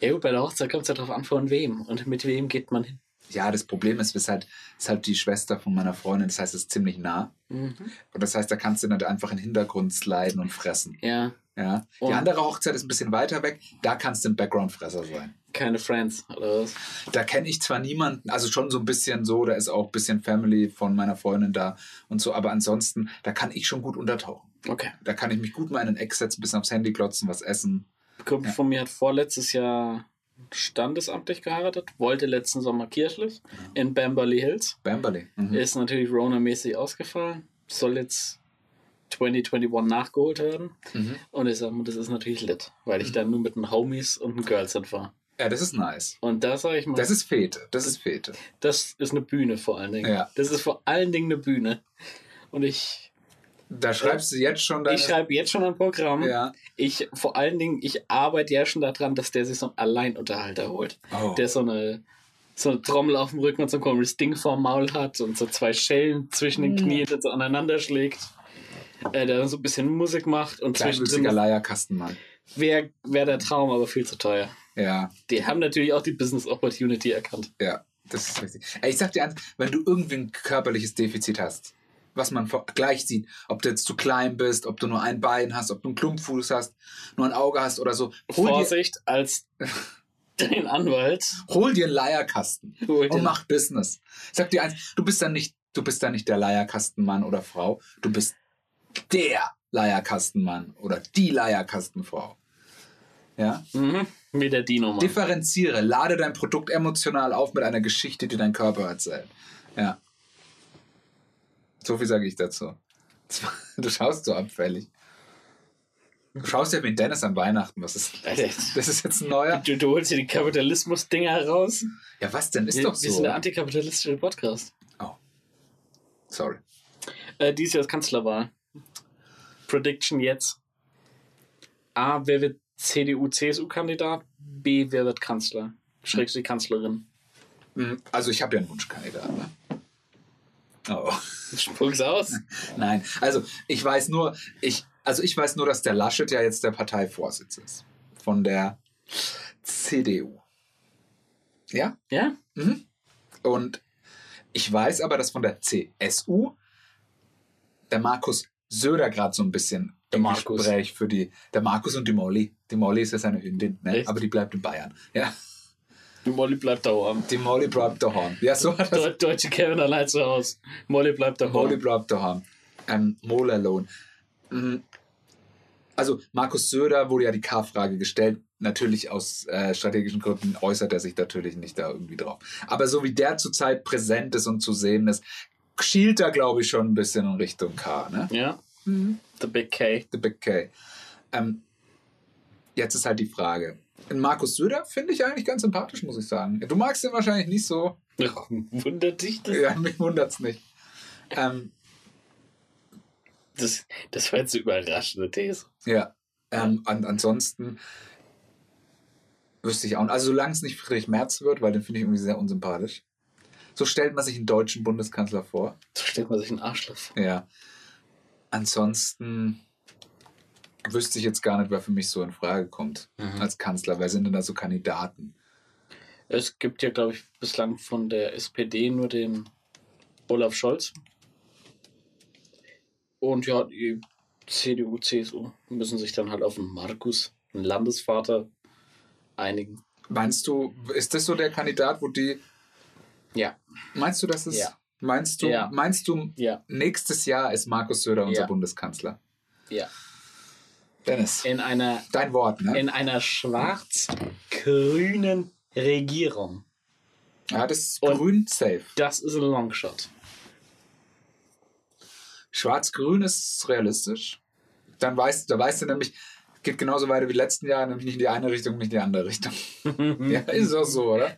ja gut, bei der Hochzeit kommt es ja drauf an, von wem und mit wem geht man hin. Ja, das Problem ist, ist halt, ist halt die Schwester von meiner Freundin. Das heißt, es ist ziemlich nah. Mhm. Und das heißt, da kannst du dann einfach in den Hintergrund sliden und fressen. Ja, Ja. Die Und- andere Hochzeit ist ein bisschen weiter weg. Da kannst du ein Background-Fresser sein. keine Friends, oder was? Da kenne ich zwar niemanden, also schon so ein bisschen so, da ist auch ein bisschen Family von meiner Freundin da und so, aber ansonsten, da kann ich schon gut untertauchen. Okay. Da kann ich mich gut mal in den Eck setzen, bisschen aufs Handy klotzen, was essen. Ein Kumpel Ja. von mir hat vorletztes Jahr standesamtlich geheiratet, wollte letzten Sommer kirchlich in Bamberley Hills. Bamberley. Mhm. Ist natürlich Rona-mäßig ausgefallen. Soll jetzt 2021 nachgeholt werden. Mhm. Und ich sag mal, das ist natürlich lit, weil ich dann nur mit den Homies und den Girls war. Ja, das ist nice. Und da sage ich mal, Das ist Fete. Das ist Fete. das ist eine Bühne vor allen Dingen. Ja. Das ist vor allen Dingen eine Bühne. Und ich, Da schreibst du jetzt schon deine... ich schreibe jetzt schon ein Programm. Ja. Ich vor allen Dingen, ich arbeite ja schon daran, dass der sich so einen Alleinunterhalter holt. Oh. Der so eine so eine Trommel auf dem Rücken und so ein komisches Ding vorm Maul hat und so zwei Schellen zwischen den Knien und so aneinander schlägt. Äh, der dann so ein bisschen Musik macht und zwischendrin Leierkastenmann. wäre wär der Traum, aber viel zu teuer. Ja, Die haben natürlich auch die Business Opportunity erkannt. ja, das ist richtig. Ich sag dir eins, wenn du irgendwie ein körperliches Defizit hast, was man gleich sieht, ob du jetzt zu klein bist, ob du nur ein Bein hast, ob du einen Klumpfuß hast, nur ein Auge hast oder so, hol dir, Vorsicht, als [LAUGHS] dein Anwalt. hol dir einen Leierkasten Hol und mach Business. Ich sag dir eins, du bist dann nicht, du bist dann nicht der Leierkastenmann oder Frau, du bist der Leierkastenmann oder die Leierkastenfrau. Ja? Mhm. Wie der Dino, Mann. Differenziere, lade dein Produkt emotional auf mit einer Geschichte, die dein Körper erzählt. Ja. So viel sage ich dazu. [LAUGHS] Du schaust so abfällig. Du schaust ja wie ein Dennis an Weihnachten. Was ist das? ist jetzt ein neuer. Du, du holst dir die Kapitalismus-Dinger heraus. Ja, was denn? Ist wir, doch wir sind so. der antikapitalistische Podcast. Oh. Sorry. Äh, dies Jahr ist Kanzlerwahl. Prediction jetzt. A, wer wird CDU-CSU-Kandidat? B, wer wird Kanzler? Schrägst die Kanzlerin. Hm, Also ich habe ja einen Wunschkandidat. Ne? Oh. Spuck's aus. [LAUGHS] Nein, also ich weiß nur, ich, also ich weiß nur, dass der Laschet ja jetzt der Parteivorsitz ist. Von der CDU. Ja? Ja? Mhm. Und ich weiß aber, dass von der CSU der Markus Söder gerade so ein bisschen Der im Markus. Gespräch für die, der Markus und die Molly. Die Molly ist ja seine Hündin, ne? Aber die bleibt in Bayern. [LAUGHS] Ja, Die Molly bleibt daheim. die Molly bleibt daheim. Ja, so hat das Deu Deutsche Kevin allein zu Hause. Molly bleibt daheim. Molly bleibt daheim. Ähm, Mole alone. Mhm. Also Markus Söder wurde ja die K-Frage gestellt. Natürlich aus äh, strategischen Gründen äußert er sich natürlich nicht da irgendwie drauf. Aber so wie der zurzeit präsent ist und zu sehen ist, schielt er, glaube ich, schon ein bisschen in Richtung K. Ne? Ja? The Big K. The Big K. Ähm, jetzt ist halt die Frage. Markus Söder finde ich eigentlich ganz sympathisch, muss ich sagen. Du magst ihn wahrscheinlich nicht so. Wundert dich das? Ja, mich wundert's nicht. Ähm, Das, das war jetzt eine überraschende These. Ja. Ähm, an, ansonsten wüsste ich auch nicht. Also solange es nicht Friedrich Merz wird, weil den finde ich irgendwie sehr unsympathisch. So stellt man sich einen deutschen Bundeskanzler vor. So stellt man sich einen Arschloch vor. Ja. Ansonsten wüsste ich jetzt gar nicht, wer für mich so in Frage kommt Mhm. als Kanzler. Wer sind denn da so Kandidaten? Es gibt ja, glaube ich, bislang von der SPD nur den Olaf Scholz. Und ja, die CDU, CSU müssen sich dann halt auf einen Markus, einen Landesvater, einigen. Meinst du, ist das so der Kandidat, wo die. Ja. Meinst du, dass es. Ja. Meinst du, Ja. meinst du, Ja, nächstes Jahr ist Markus Söder unser. Bundeskanzler? ja. Dennis, In einer, dein Wort, ne? in einer schwarz-grünen Regierung. Ja, das ist Und- grün safe. Das ist ein Longshot. Schwarz-Grün ist realistisch. Dann weißt, da weißt du nämlich, geht genauso weiter wie letzten Jahr, nämlich nicht in die eine Richtung, nicht in die andere Richtung. [LAUGHS] ja, ist auch so, oder?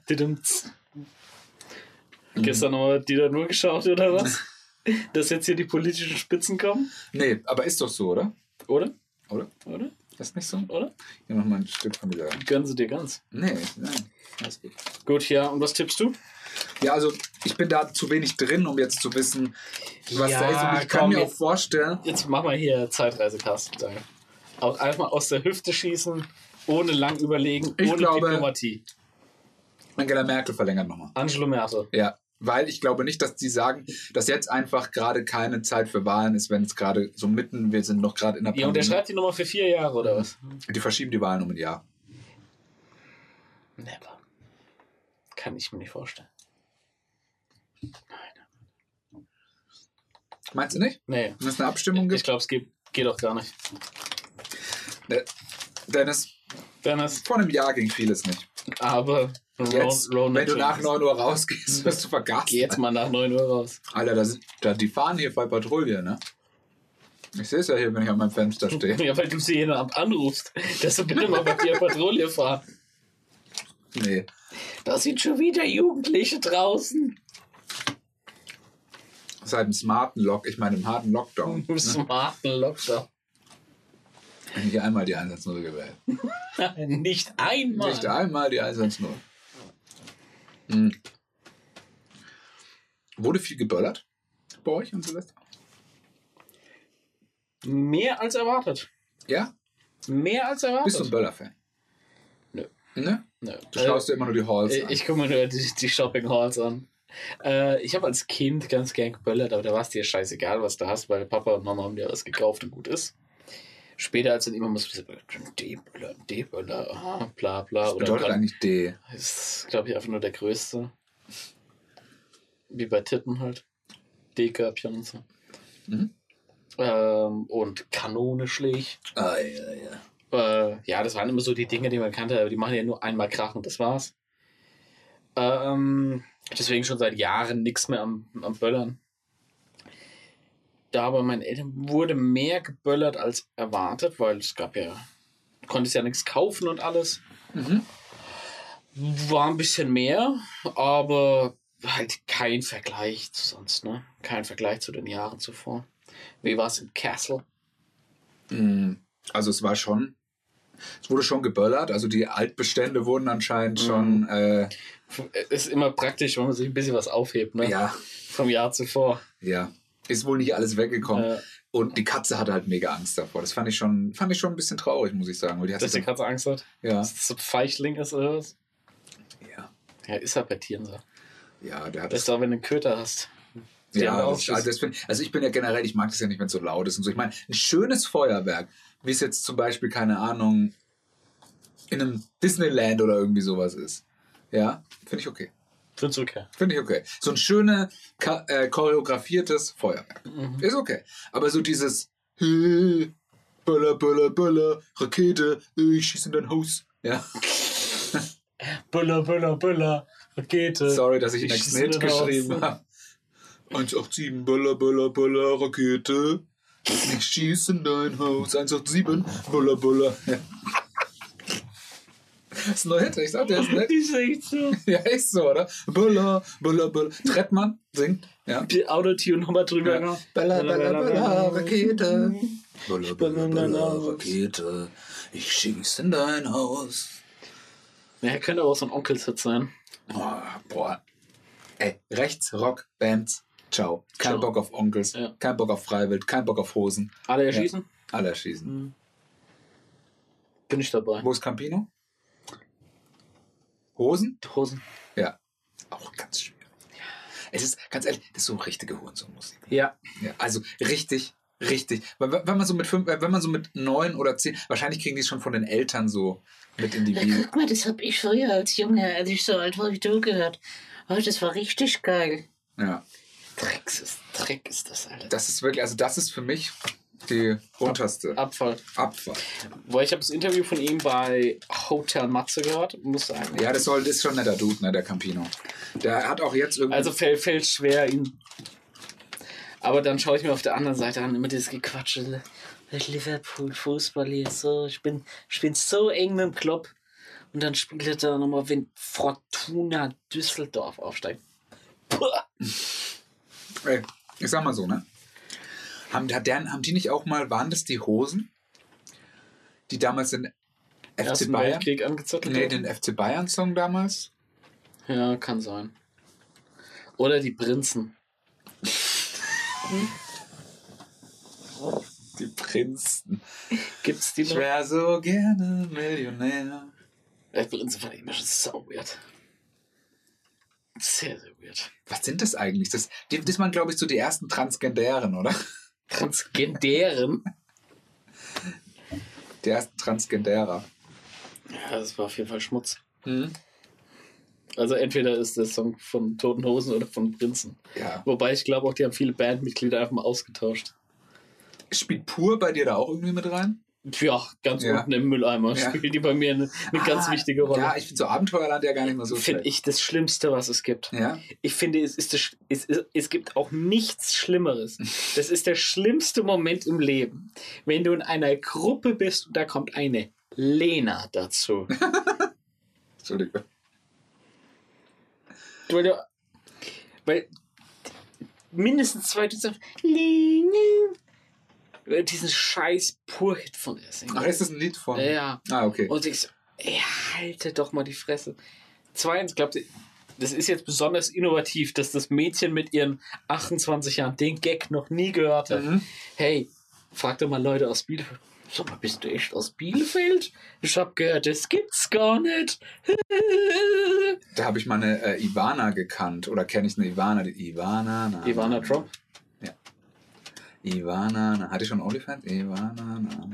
Tidumts. Gestern noch die da nur geschaut, oder was? [LAUGHS] Dass jetzt hier die politischen Spitzen kommen? Nee, aber ist doch so, oder? Oder? Oder? Oder? Ist nicht so? Oder? Hier nochmal ein Stück von dieser. Gönnen sie dir ganz. Nee, nein. Alles gut. Gut, ja, und was tippst du? Ja, also ich bin da zu wenig drin, um jetzt zu wissen, was Ja, da ist. Und ich kann komm, mir auch jetzt- vorstellen, Jetzt mach mal hier Zeitreisecast. Danke. Auch einfach aus der Hüfte schießen, ohne lang überlegen, Ich ohne glaube- Diplomatie. Angela Merkel verlängert nochmal. Angelo Merkel. Ja, weil ich glaube nicht, dass die sagen, dass jetzt einfach gerade keine Zeit für Wahlen ist, wenn es gerade so mitten, wir sind noch gerade in der Ja, und der Pandemie. schreibt die Nummer für vier Jahre, oder was? Die verschieben die Wahlen um ein Jahr. Never. Kann ich mir nicht vorstellen. Meinst du nicht? Nee. Wenn es eine Abstimmung Ich gibt? glaube, es geht, geht auch gar nicht. Dennis, Dennis, vor einem Jahr ging vieles nicht. aber Jetzt, Ron- wenn du nach James. 9 Uhr rausgehst, wirst du vergasen. Geh jetzt mal nach 9 Uhr raus. Alter, da sind, da, die fahren hier bei Patrouille, ne? Ich sehe es ja hier, wenn ich an meinem Fenster stehe. [LAUGHS] Ja, weil du sie jeden Abend anrufst, dass du bitte mal bei dir Patrouille fahren. Nee. Da sind schon wieder Jugendliche draußen. Seit dem smarten Lock, ich meine im harten Lockdown, Im [LAUGHS] smarten Lockdown. ich einmal die 110 gewählt. [LAUGHS] Nicht einmal. Nicht einmal die 110. Mhm. Wurde viel geböllert bei euch an Silvester? Mehr als erwartet. Ja? Mehr als erwartet. Bist du ein Böller-Fan? Nö. Ne? Nö. Du schaust dir immer nur die Halls Äh, an. ich gucke mir nur die, die Shopping Halls an. Äh, ich habe als Kind ganz gern geböllert, aber da war es dir scheißegal, was du hast, weil Papa und Mama haben dir was gekauft und gut ist. Später, als dann immer muss D-Böller, D-Böller, bla bla. Was Oder bedeutet dran- eigentlich D? ist, glaube ich, einfach nur der größte. Wie bei Titten halt. D-Körbchen und so. Mhm. Ähm, und Kanone schlägt. Ah, ja, ja. Äh, ja, das waren immer so die Dinge, die man kannte, aber die machen ja nur einmal Krach und das war's. Ähm, deswegen schon seit Jahren nichts mehr am, am Böllern. Da aber meinen Eltern wurde mehr geböllert als erwartet, weil es gab ja, du konntest ja nichts kaufen und alles. Mhm. War ein bisschen mehr, aber halt kein Vergleich zu sonst, ne? Kein Vergleich zu den Jahren zuvor. Wie war es in Castle? Mm, Also es war schon, es wurde schon geböllert, also die Altbestände wurden anscheinend Mhm. schon, äh, Ist immer praktisch, wenn man sich ein bisschen was aufhebt, ne? ja, Vom Jahr zuvor. ja, ist wohl nicht alles weggekommen. Äh, Und die Katze hatte halt mega Angst davor. Das fand ich schon, fand ich schon ein bisschen traurig, muss ich sagen. Weil die dass die Katze Angst hat? ja, Dass das so ein Feichling ist oder was? ja, Ja, ist halt bei Tieren so. ja, der hat Das ist auch, wenn du einen Köter hast. Die Ja, das, also, das find, also ich bin ja generell, ich mag das ja nicht, wenn es so laut ist und so. Ich meine, ein schönes Feuerwerk, wie es jetzt zum Beispiel, keine Ahnung, in einem Disneyland oder irgendwie sowas ist. Ja, finde ich okay. Find's okay. Finde ich okay. So ein schönes, äh, choreografiertes Feuerwerk. Mhm. Ist okay. Aber so dieses hey, Böller, Böller, Böller, Rakete, ich schieße in dein Haus. Ja, [LAUGHS] Böller, Böller, Böller, Rakete. sorry, dass ich einen Ich schieße Hit geschrieben habe. 187, Böller, Böller, Böller, Rakete. Ich schieße in dein Haus. 187, Böller, Böller. Ja. Das [LAUGHS] ist ein neuer Hit, ich sag dir, das ist. Die ist echt so. [LAUGHS] Ja, ist so, oder? Böller, Böller, Böller. Trettmann singt, ja. Die Autotune nochmal drüber. Ja. noch. Bella, Bella, Bella, Rakete. In dein Haus. Rakete. Ich schieß in dein Haus. Ja, könnte aber auch so ein Onkelshit sein. Oh, boah. Ey, rechts, Rock, Bands, ciao. Kein Ciao. Bock auf Onkels, Ja. kein Bock auf Freiwild, kein Bock auf Hosen. Alle erschießen? Alle erschießen. Bin ich dabei. Wo ist Campino? Hosen? Hosen. Ja. Auch ganz schwierig. Es ist, ganz ehrlich, das ist so richtige Hurensohn-Musik. Ja. Ja, also richtig, richtig. Wenn man so mit fünf, äh, wenn man so mit neun oder zehn, wahrscheinlich kriegen die es schon von den Eltern so mit in die Ja, Wiege. guck mal, das hab ich früher als Junge, als ich so alt war, wie du gehört. Oh, das war richtig geil. Ja, Drecks ist, Dreck ist das, Alter. das ist wirklich, also das ist für mich die unterste Abfall. Abfahrt. Wo ich habe das Interview von ihm bei Hotel Matze gehört, muss sagen. Ja, das soll, das ist schon netter Dude, ne, der Campino. Der hat auch jetzt irgendwie. Also fällt, fällt schwer ihn. Aber dann schaue ich mir auf der anderen Seite an, immer dieses Gequatsche. Liverpool Fußball hier so. Ich bin, ich bin so eng mit dem Club. Und dann spielt er da nochmal, wenn Fortuna Düsseldorf aufsteigt. Puh. ey, ich sag mal so, ne? Haben, hat der, haben die nicht auch mal, waren das die Hosen? Die damals den FC Ersten Bayern. Weltkrieg angezettelt Nee, den FC Bayern-Song damals. Ja, kann sein. Oder die Prinzen. [LAUGHS] Die Prinzen. Gibt's die Ich noch? wär so gerne Millionär. Die Prinzen ich immer schon so weird. Sehr, sehr weird. Was sind das eigentlich? Das, die, das waren, glaube ich, so die ersten Transgendären, oder? Transgendären. Die ersten Transgendärer. Ja, das war auf jeden Fall Schmutz. Hm? Also entweder ist der Song von Toten Hosen oder von Prinzen. Ja. Wobei ich glaube auch, die haben viele Bandmitglieder einfach mal ausgetauscht. Spielt Pur bei dir da auch irgendwie mit rein? Ja, ganz Ja. unten im Mülleimer Ja. spielt die bei mir eine, eine ganz Ah, wichtige Rolle. Ja, ich finde so Abenteuerland ja gar nicht mehr so Finde ich das Schlimmste, was es gibt. Ja? Ich finde, es, ist das, es, es, es gibt auch nichts Schlimmeres. [LAUGHS] Das ist der schlimmste Moment im Leben. Wenn du in einer Gruppe bist und da kommt eine Lena dazu. [LAUGHS] Entschuldigung. weil, du, weil mindestens zwei du sagst, Lena. Diesen scheiß Pur-Hit von der singen. Ach, ist das ein Lied von? Ja. Ah, okay. Und ich so, ey, halte doch mal die Fresse. Zweitens, glaubt ihr, das ist jetzt besonders innovativ, dass das Mädchen mit ihren 28 Jahren den Gag noch nie gehört hat. Mhm. Hey, frag doch mal Leute aus Bielefeld. Sag mal, bist du echt aus Bielefeld? Ich hab gehört, das gibt's gar nicht. [LAUGHS] Da habe ich mal eine äh, Ivana gekannt. Oder kenne ich eine Ivana? Die Ivana. Na, Ivana na, Trump? Ivana. Na. Hatte ich schon OnlyFans? Ivana. Na, na,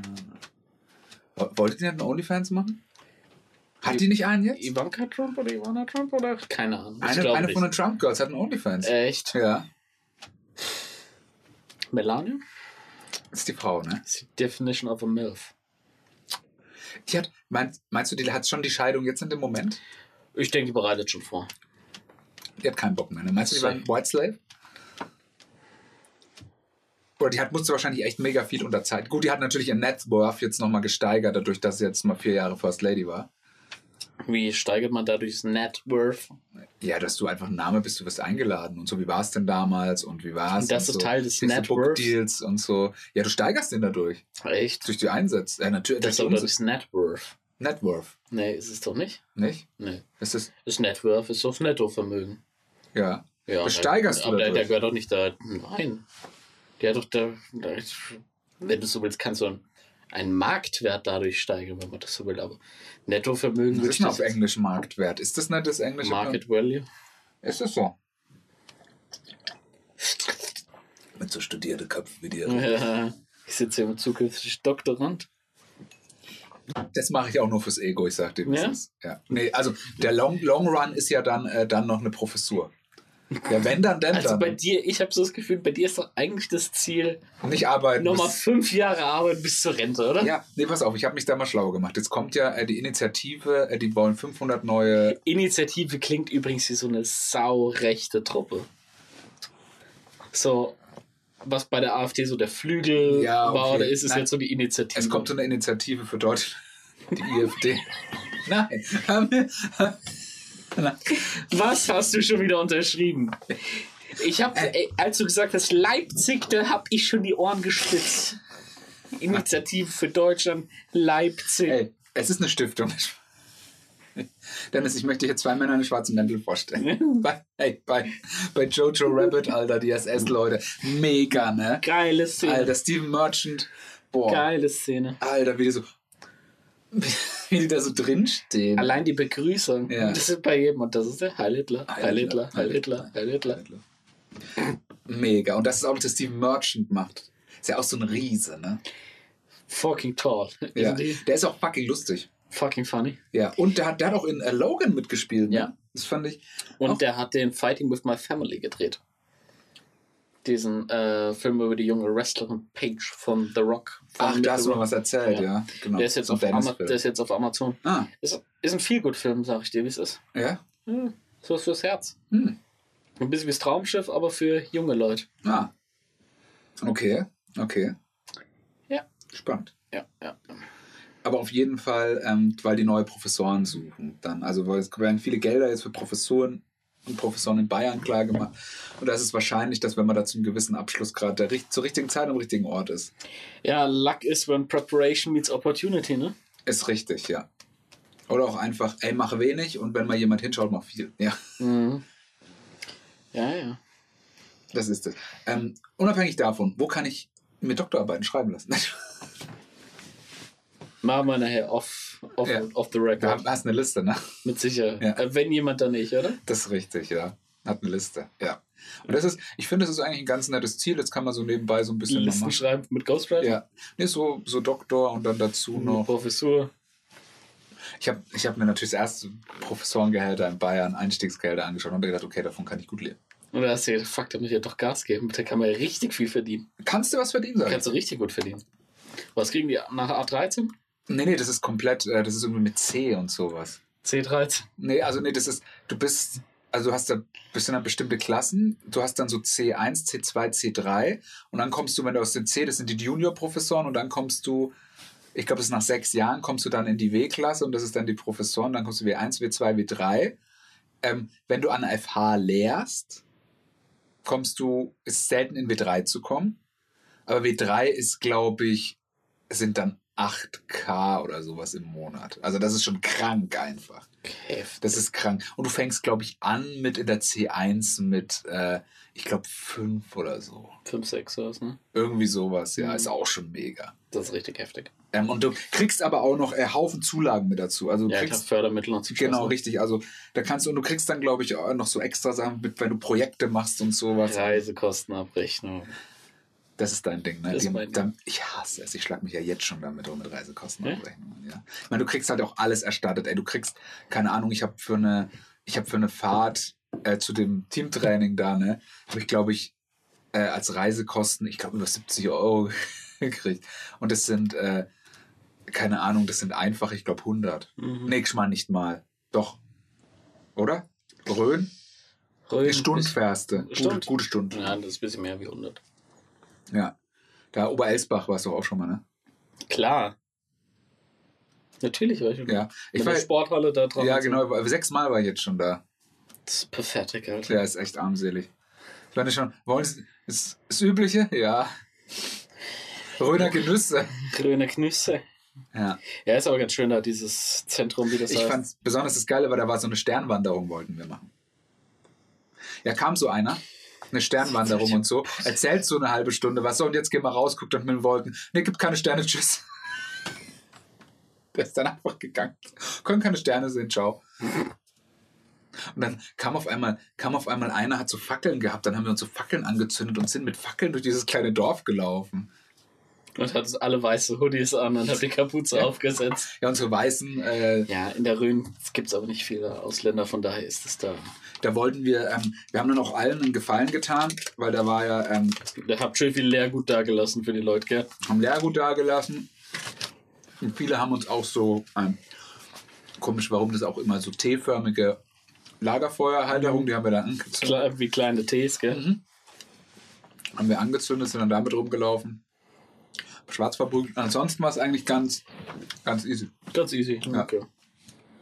na. Wolltet ihr einen OnlyFans machen? Hat die nicht einen jetzt? Ivanka Trump oder Ivana Trump oder? Keine Ahnung. Ich Eine, eine nicht. von den Trump Girls hat einen OnlyFans. Echt? Ja. Melania? Das ist die Frau, ne? Das ist die Definition of a MILF. Die hat, meinst, meinst du, die hat schon die Scheidung jetzt in dem Moment? Ich denke, die bereitet schon vor. Die hat keinen Bock mehr. Ne? Meinst du, die war ein. White Slave? Oder die hat, musste wahrscheinlich echt mega viel unter Zeit. Gut, die hat natürlich ihr Net Worth jetzt nochmal gesteigert, dadurch, dass sie jetzt mal vier Jahre First Lady war. Wie steigert man dadurch das Net Worth? Ja, dass du einfach ein Name bist, du wirst eingeladen und so. Wie war es denn damals und wie war es? Und das ist so. Teil des Net? Deals und so. Ja, du steigerst den dadurch. Echt? Durch die Einsätze. Ja, natürlich. Das ist aber das Net Worth. Net Worth. Nee, ist es doch nicht? Nicht? Nee. Ist das, Das Net Worth ist das Nettovermögen. ja. Ja, Das steigerst du aber der, der dadurch. gehört doch nicht da. Nein. Der hat doch da. da wenn du so willst, kannst du einen, einen Marktwert dadurch steigern, wenn man das so will. Aber Nettovermögen Was würde ist das auf Englisch Marktwert? Ist das nicht das englische Market Value. Ist es so? Mit so studierte Köpfe wie dir. Ja, ich sitze hier mit zukünftig Doktorand. Das mache ich auch nur fürs Ego, ich sag dir, Ja? Ja. Nee, also der Long, Long Run ist ja dann, äh, dann noch eine Professur. Ja, wenn dann, denn Also dann. bei dir, ich habe so das Gefühl, bei dir ist doch eigentlich das Ziel, Nicht arbeiten. nochmal fünf Jahre arbeiten bis zur Rente, oder? Ja, nee, pass auf, ich habe mich da mal schlau gemacht. Jetzt kommt ja äh, die Initiative, äh, die wollen 500 neue. Initiative klingt übrigens wie so eine saurechte Truppe. So, was bei der AfD so der Flügel Ja, war, okay. oder ist es Nein. jetzt so die Initiative? Es kommt so eine Initiative für Deutschland. [LAUGHS] Die [LAUGHS] IFD. Nein. [LAUGHS] Was hast du schon wieder unterschrieben? Ich habe, Äh. als du gesagt hast, Leipzig, da habe ich schon die Ohren gespitzt. Initiative für Deutschland, Leipzig. Ey, es ist eine Stiftung. Dennis, ich möchte hier zwei Männer in schwarzen Mäntel vorstellen. [LAUGHS] bei, hey, bei, bei Jojo Rabbit, Alter, die SS-Leute. Mega, ne? Geile Szene. Alter, Steven Merchant. Boah. Geile Szene. Alter, wie die so. [LAUGHS] Wie die da so drinstehen. Allein die Begrüßung. Ja. Das ist bei jedem. Und das ist der Heil Hitler, Heil Heil Hitler, Hitler, Heil Hitler, Heil Hitler. Mega. Und das ist auch, was der Steven Merchant macht. Ist ja auch so ein Riese, ne? Fucking tall. [LAUGHS] Ja. Die Der ist auch fucking lustig. fucking funny. Ja. Und der hat, der hat auch in äh, Logan mitgespielt. Ne? Ja. Das fand ich. Und der hat den Fighting with My Family gedreht. Diesen äh, Film über die junge Wrestlerin Paige von The Rock. Von Ach, da hast du mal was erzählt, Ja. ja. Genau. Der ist, jetzt auf Ama der ist jetzt auf Amazon. Ah, Ist, ist ein Feelgood-Film, sag ich dir, wie es ist. ja. Hm, So ist fürs Herz. Hm. Ein bisschen wie das Traumschiff, aber für junge Leute. Ah. Okay, okay. Ja. Spannend. Ja, ja. Aber auf jeden Fall, ähm, weil die neue Professoren suchen. Dann, also weil es werden viele Gelder jetzt für Professoren Professoren in Bayern klar gemacht. Und da ist es wahrscheinlich, dass wenn man da zum gewissen Abschlussgrad der, zur richtigen Zeit am richtigen Ort ist. Ja, Luck is when preparation meets opportunity, ne? Ist richtig, ja. Oder auch einfach, ey, mach wenig und wenn mal jemand hinschaut, mach viel. Ja, Mhm. Ja, ja. das ist es. Ähm, unabhängig davon, wo kann ich mir Doktorarbeiten schreiben lassen? [LAUGHS] Machen wir nachher off, off, Ja. off the Du record. hast eine Liste, ne? Mit Sicherheit. Ja. Äh, Wenn jemand da nicht, oder? Das ist richtig, ja. Hat eine Liste, ja. Und das ist, ich finde, das ist eigentlich ein ganz nettes Ziel. Jetzt kann man so nebenbei so ein bisschen Listen machen. schreiben mit Ghostwriter? Ja. Nee, so, so Doktor und dann dazu Eine noch. Professur. Ich habe ich hab mir natürlich das erste Professorengehälter in Bayern, Einstiegsgelder angeschaut und habe gedacht, okay, davon kann ich gut leben. Und da hast du gedacht, fuck, da muss ich ja doch Gas geben. Da kann man ja richtig viel verdienen. Kannst du was verdienen, sag ich? kannst du richtig gut verdienen. Was kriegen die nach A13? Nee, nee, das ist komplett, äh, das ist irgendwie mit C und sowas. C13. Nee, also nee, das ist, du bist, also du hast da, bist in bestimmte Klassen, du hast dann so C1, C2, C3 und dann kommst du, wenn du aus den C, das sind die Junior-Professoren und dann kommst du, ich glaube, das ist nach sechs Jahren, kommst du dann in die W-Klasse und das ist dann die Professoren, dann kommst du W1, W2, W3. Ähm, wenn du an der FH lehrst, kommst du, ist selten in W3 zu kommen, aber W3 ist, glaube ich, sind dann 8K oder sowas im Monat. Also das ist schon krank einfach. Heftig. Das ist krank. Und du fängst, glaube ich, an mit in der C1 mit, äh, ich glaube, 5 oder so. 5, 6 sowas, ne? Irgendwie sowas, ja. Mhm. Ist auch schon mega. Das ist richtig heftig. Ähm, und du kriegst aber auch noch äh, Haufen Zulagen mit dazu. Also du Ja, klar, kriegst Fördermittel und so. Genau, Scheiße. richtig. Also da kannst du, und du kriegst dann, glaube ich, auch noch so extra Sachen mit, wenn du Projekte machst und sowas. Reisekostenabrechnung. Das ist dein Ding, ne? Die, mein Ding. dann, ich hasse es. Ich schlag mich ja jetzt schon damit um mit Reisekostenabrechnungen. Ja? Ich meine, du kriegst halt auch alles erstattet. Ey, du kriegst, keine Ahnung, ich habe für eine, ich habe für eine Fahrt äh, zu dem Teamtraining da, ne, habe ich, glaube ich, äh, als Reisekosten, ich glaube, über 70 Euro [LAUGHS] gekriegt. Und das sind, äh, keine Ahnung, das sind einfach, ich glaube, 100. Mhm. Nächstes Mal nicht mal. Doch. Oder? Rhön? Rhön Die Stund ist- fährst du. Gute, gute Stunde. Ja, das ist ein bisschen mehr wie 100. Ja. Da Oberelsbach warst du auch schon mal, ne? Klar. Natürlich war ich schon. Ja. Ich war, der Sporthalle da drauf. ja, und so. genau. Sechsmal war ich jetzt schon da. Das ist pathetic, Alter. Der ist echt armselig. Ich meine schon, wollen Sie, ist das Übliche? Ja. Röner Genüsse. Grüne Knüsse. Ja. Ja, ist aber ganz schön da, dieses Zentrum, wie das Ich heißt. fand besonders das Geile, weil da war so eine Sternwanderung, wollten wir machen. Ja, kam so einer, eine Sternwanderung und so, erzählt so eine halbe Stunde was, so und jetzt gehen wir raus, guckt dann mit den Wolken. Ne, gibt keine Sterne, tschüss. [LAUGHS] Der ist dann einfach gegangen. Können keine Sterne sehen, ciao. Und dann kam auf einmal, kam auf einmal einer, hat so Fackeln gehabt, dann haben wir uns so Fackeln angezündet und sind mit Fackeln durch dieses kleine Dorf gelaufen. Und hat alle weiße Hoodies an und hat die Kapuze [LAUGHS] Ja. aufgesetzt. Ja, unsere Weißen, äh, Ja, in der Rhön gibt es aber nicht viele Ausländer, von daher ist es da. Da wollten wir, ähm, wir haben dann auch allen einen Gefallen getan, weil da war ja, ähm, Ihr habt schön viel Leergut da gelassen für die Leute, gell? haben Leergut da gelassen. Und viele haben uns auch so, ähm, komisch, warum das auch immer so T-förmige Lagerfeuerhalterung, die haben wir dann angezündet. Wie kleine Tees, gell? Mhm. Haben wir angezündet, sind dann damit rumgelaufen. Schwarz verbrüht. Ansonsten war es eigentlich ganz, ganz easy. Ganz easy. Ja. Okay.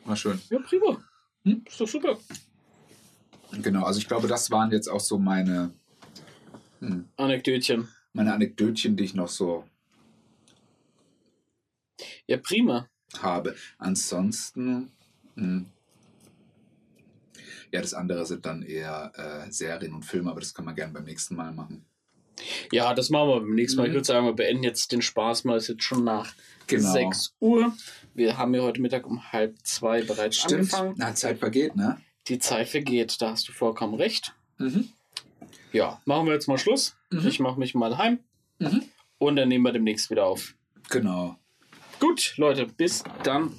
War schön. Ja, prima. Hm? Ist doch super. Genau, also ich glaube, das waren jetzt auch so meine, Anekdötchen. meine Anekdötchen, die ich noch so Ja, prima. habe. Ansonsten, mh, ja, das andere sind dann eher äh, Serien und Filme, aber das kann man gerne beim nächsten Mal machen. Ja, das machen wir beim nächsten Mal. Mhm. Ich würde sagen, wir beenden jetzt den Spaß mal. Es ist jetzt schon nach Genau. 6 Uhr. Wir haben ja heute Mittag um halb zwei bereits Stimmt, angefangen. na, Zeit vergeht, ne? Die Zeit vergeht, da hast du vollkommen recht. Mhm. Ja, machen wir jetzt mal Schluss. Mhm. Ich mache mich mal heim Mhm. und dann nehmen wir demnächst wieder auf. Genau. Gut, Leute, bis dann.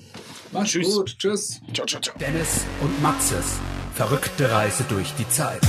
Mach's Tschüss. gut. Tschüss. Ciao, ciao, ciao. Dennis und Maxes verrückte Reise durch die Zeit.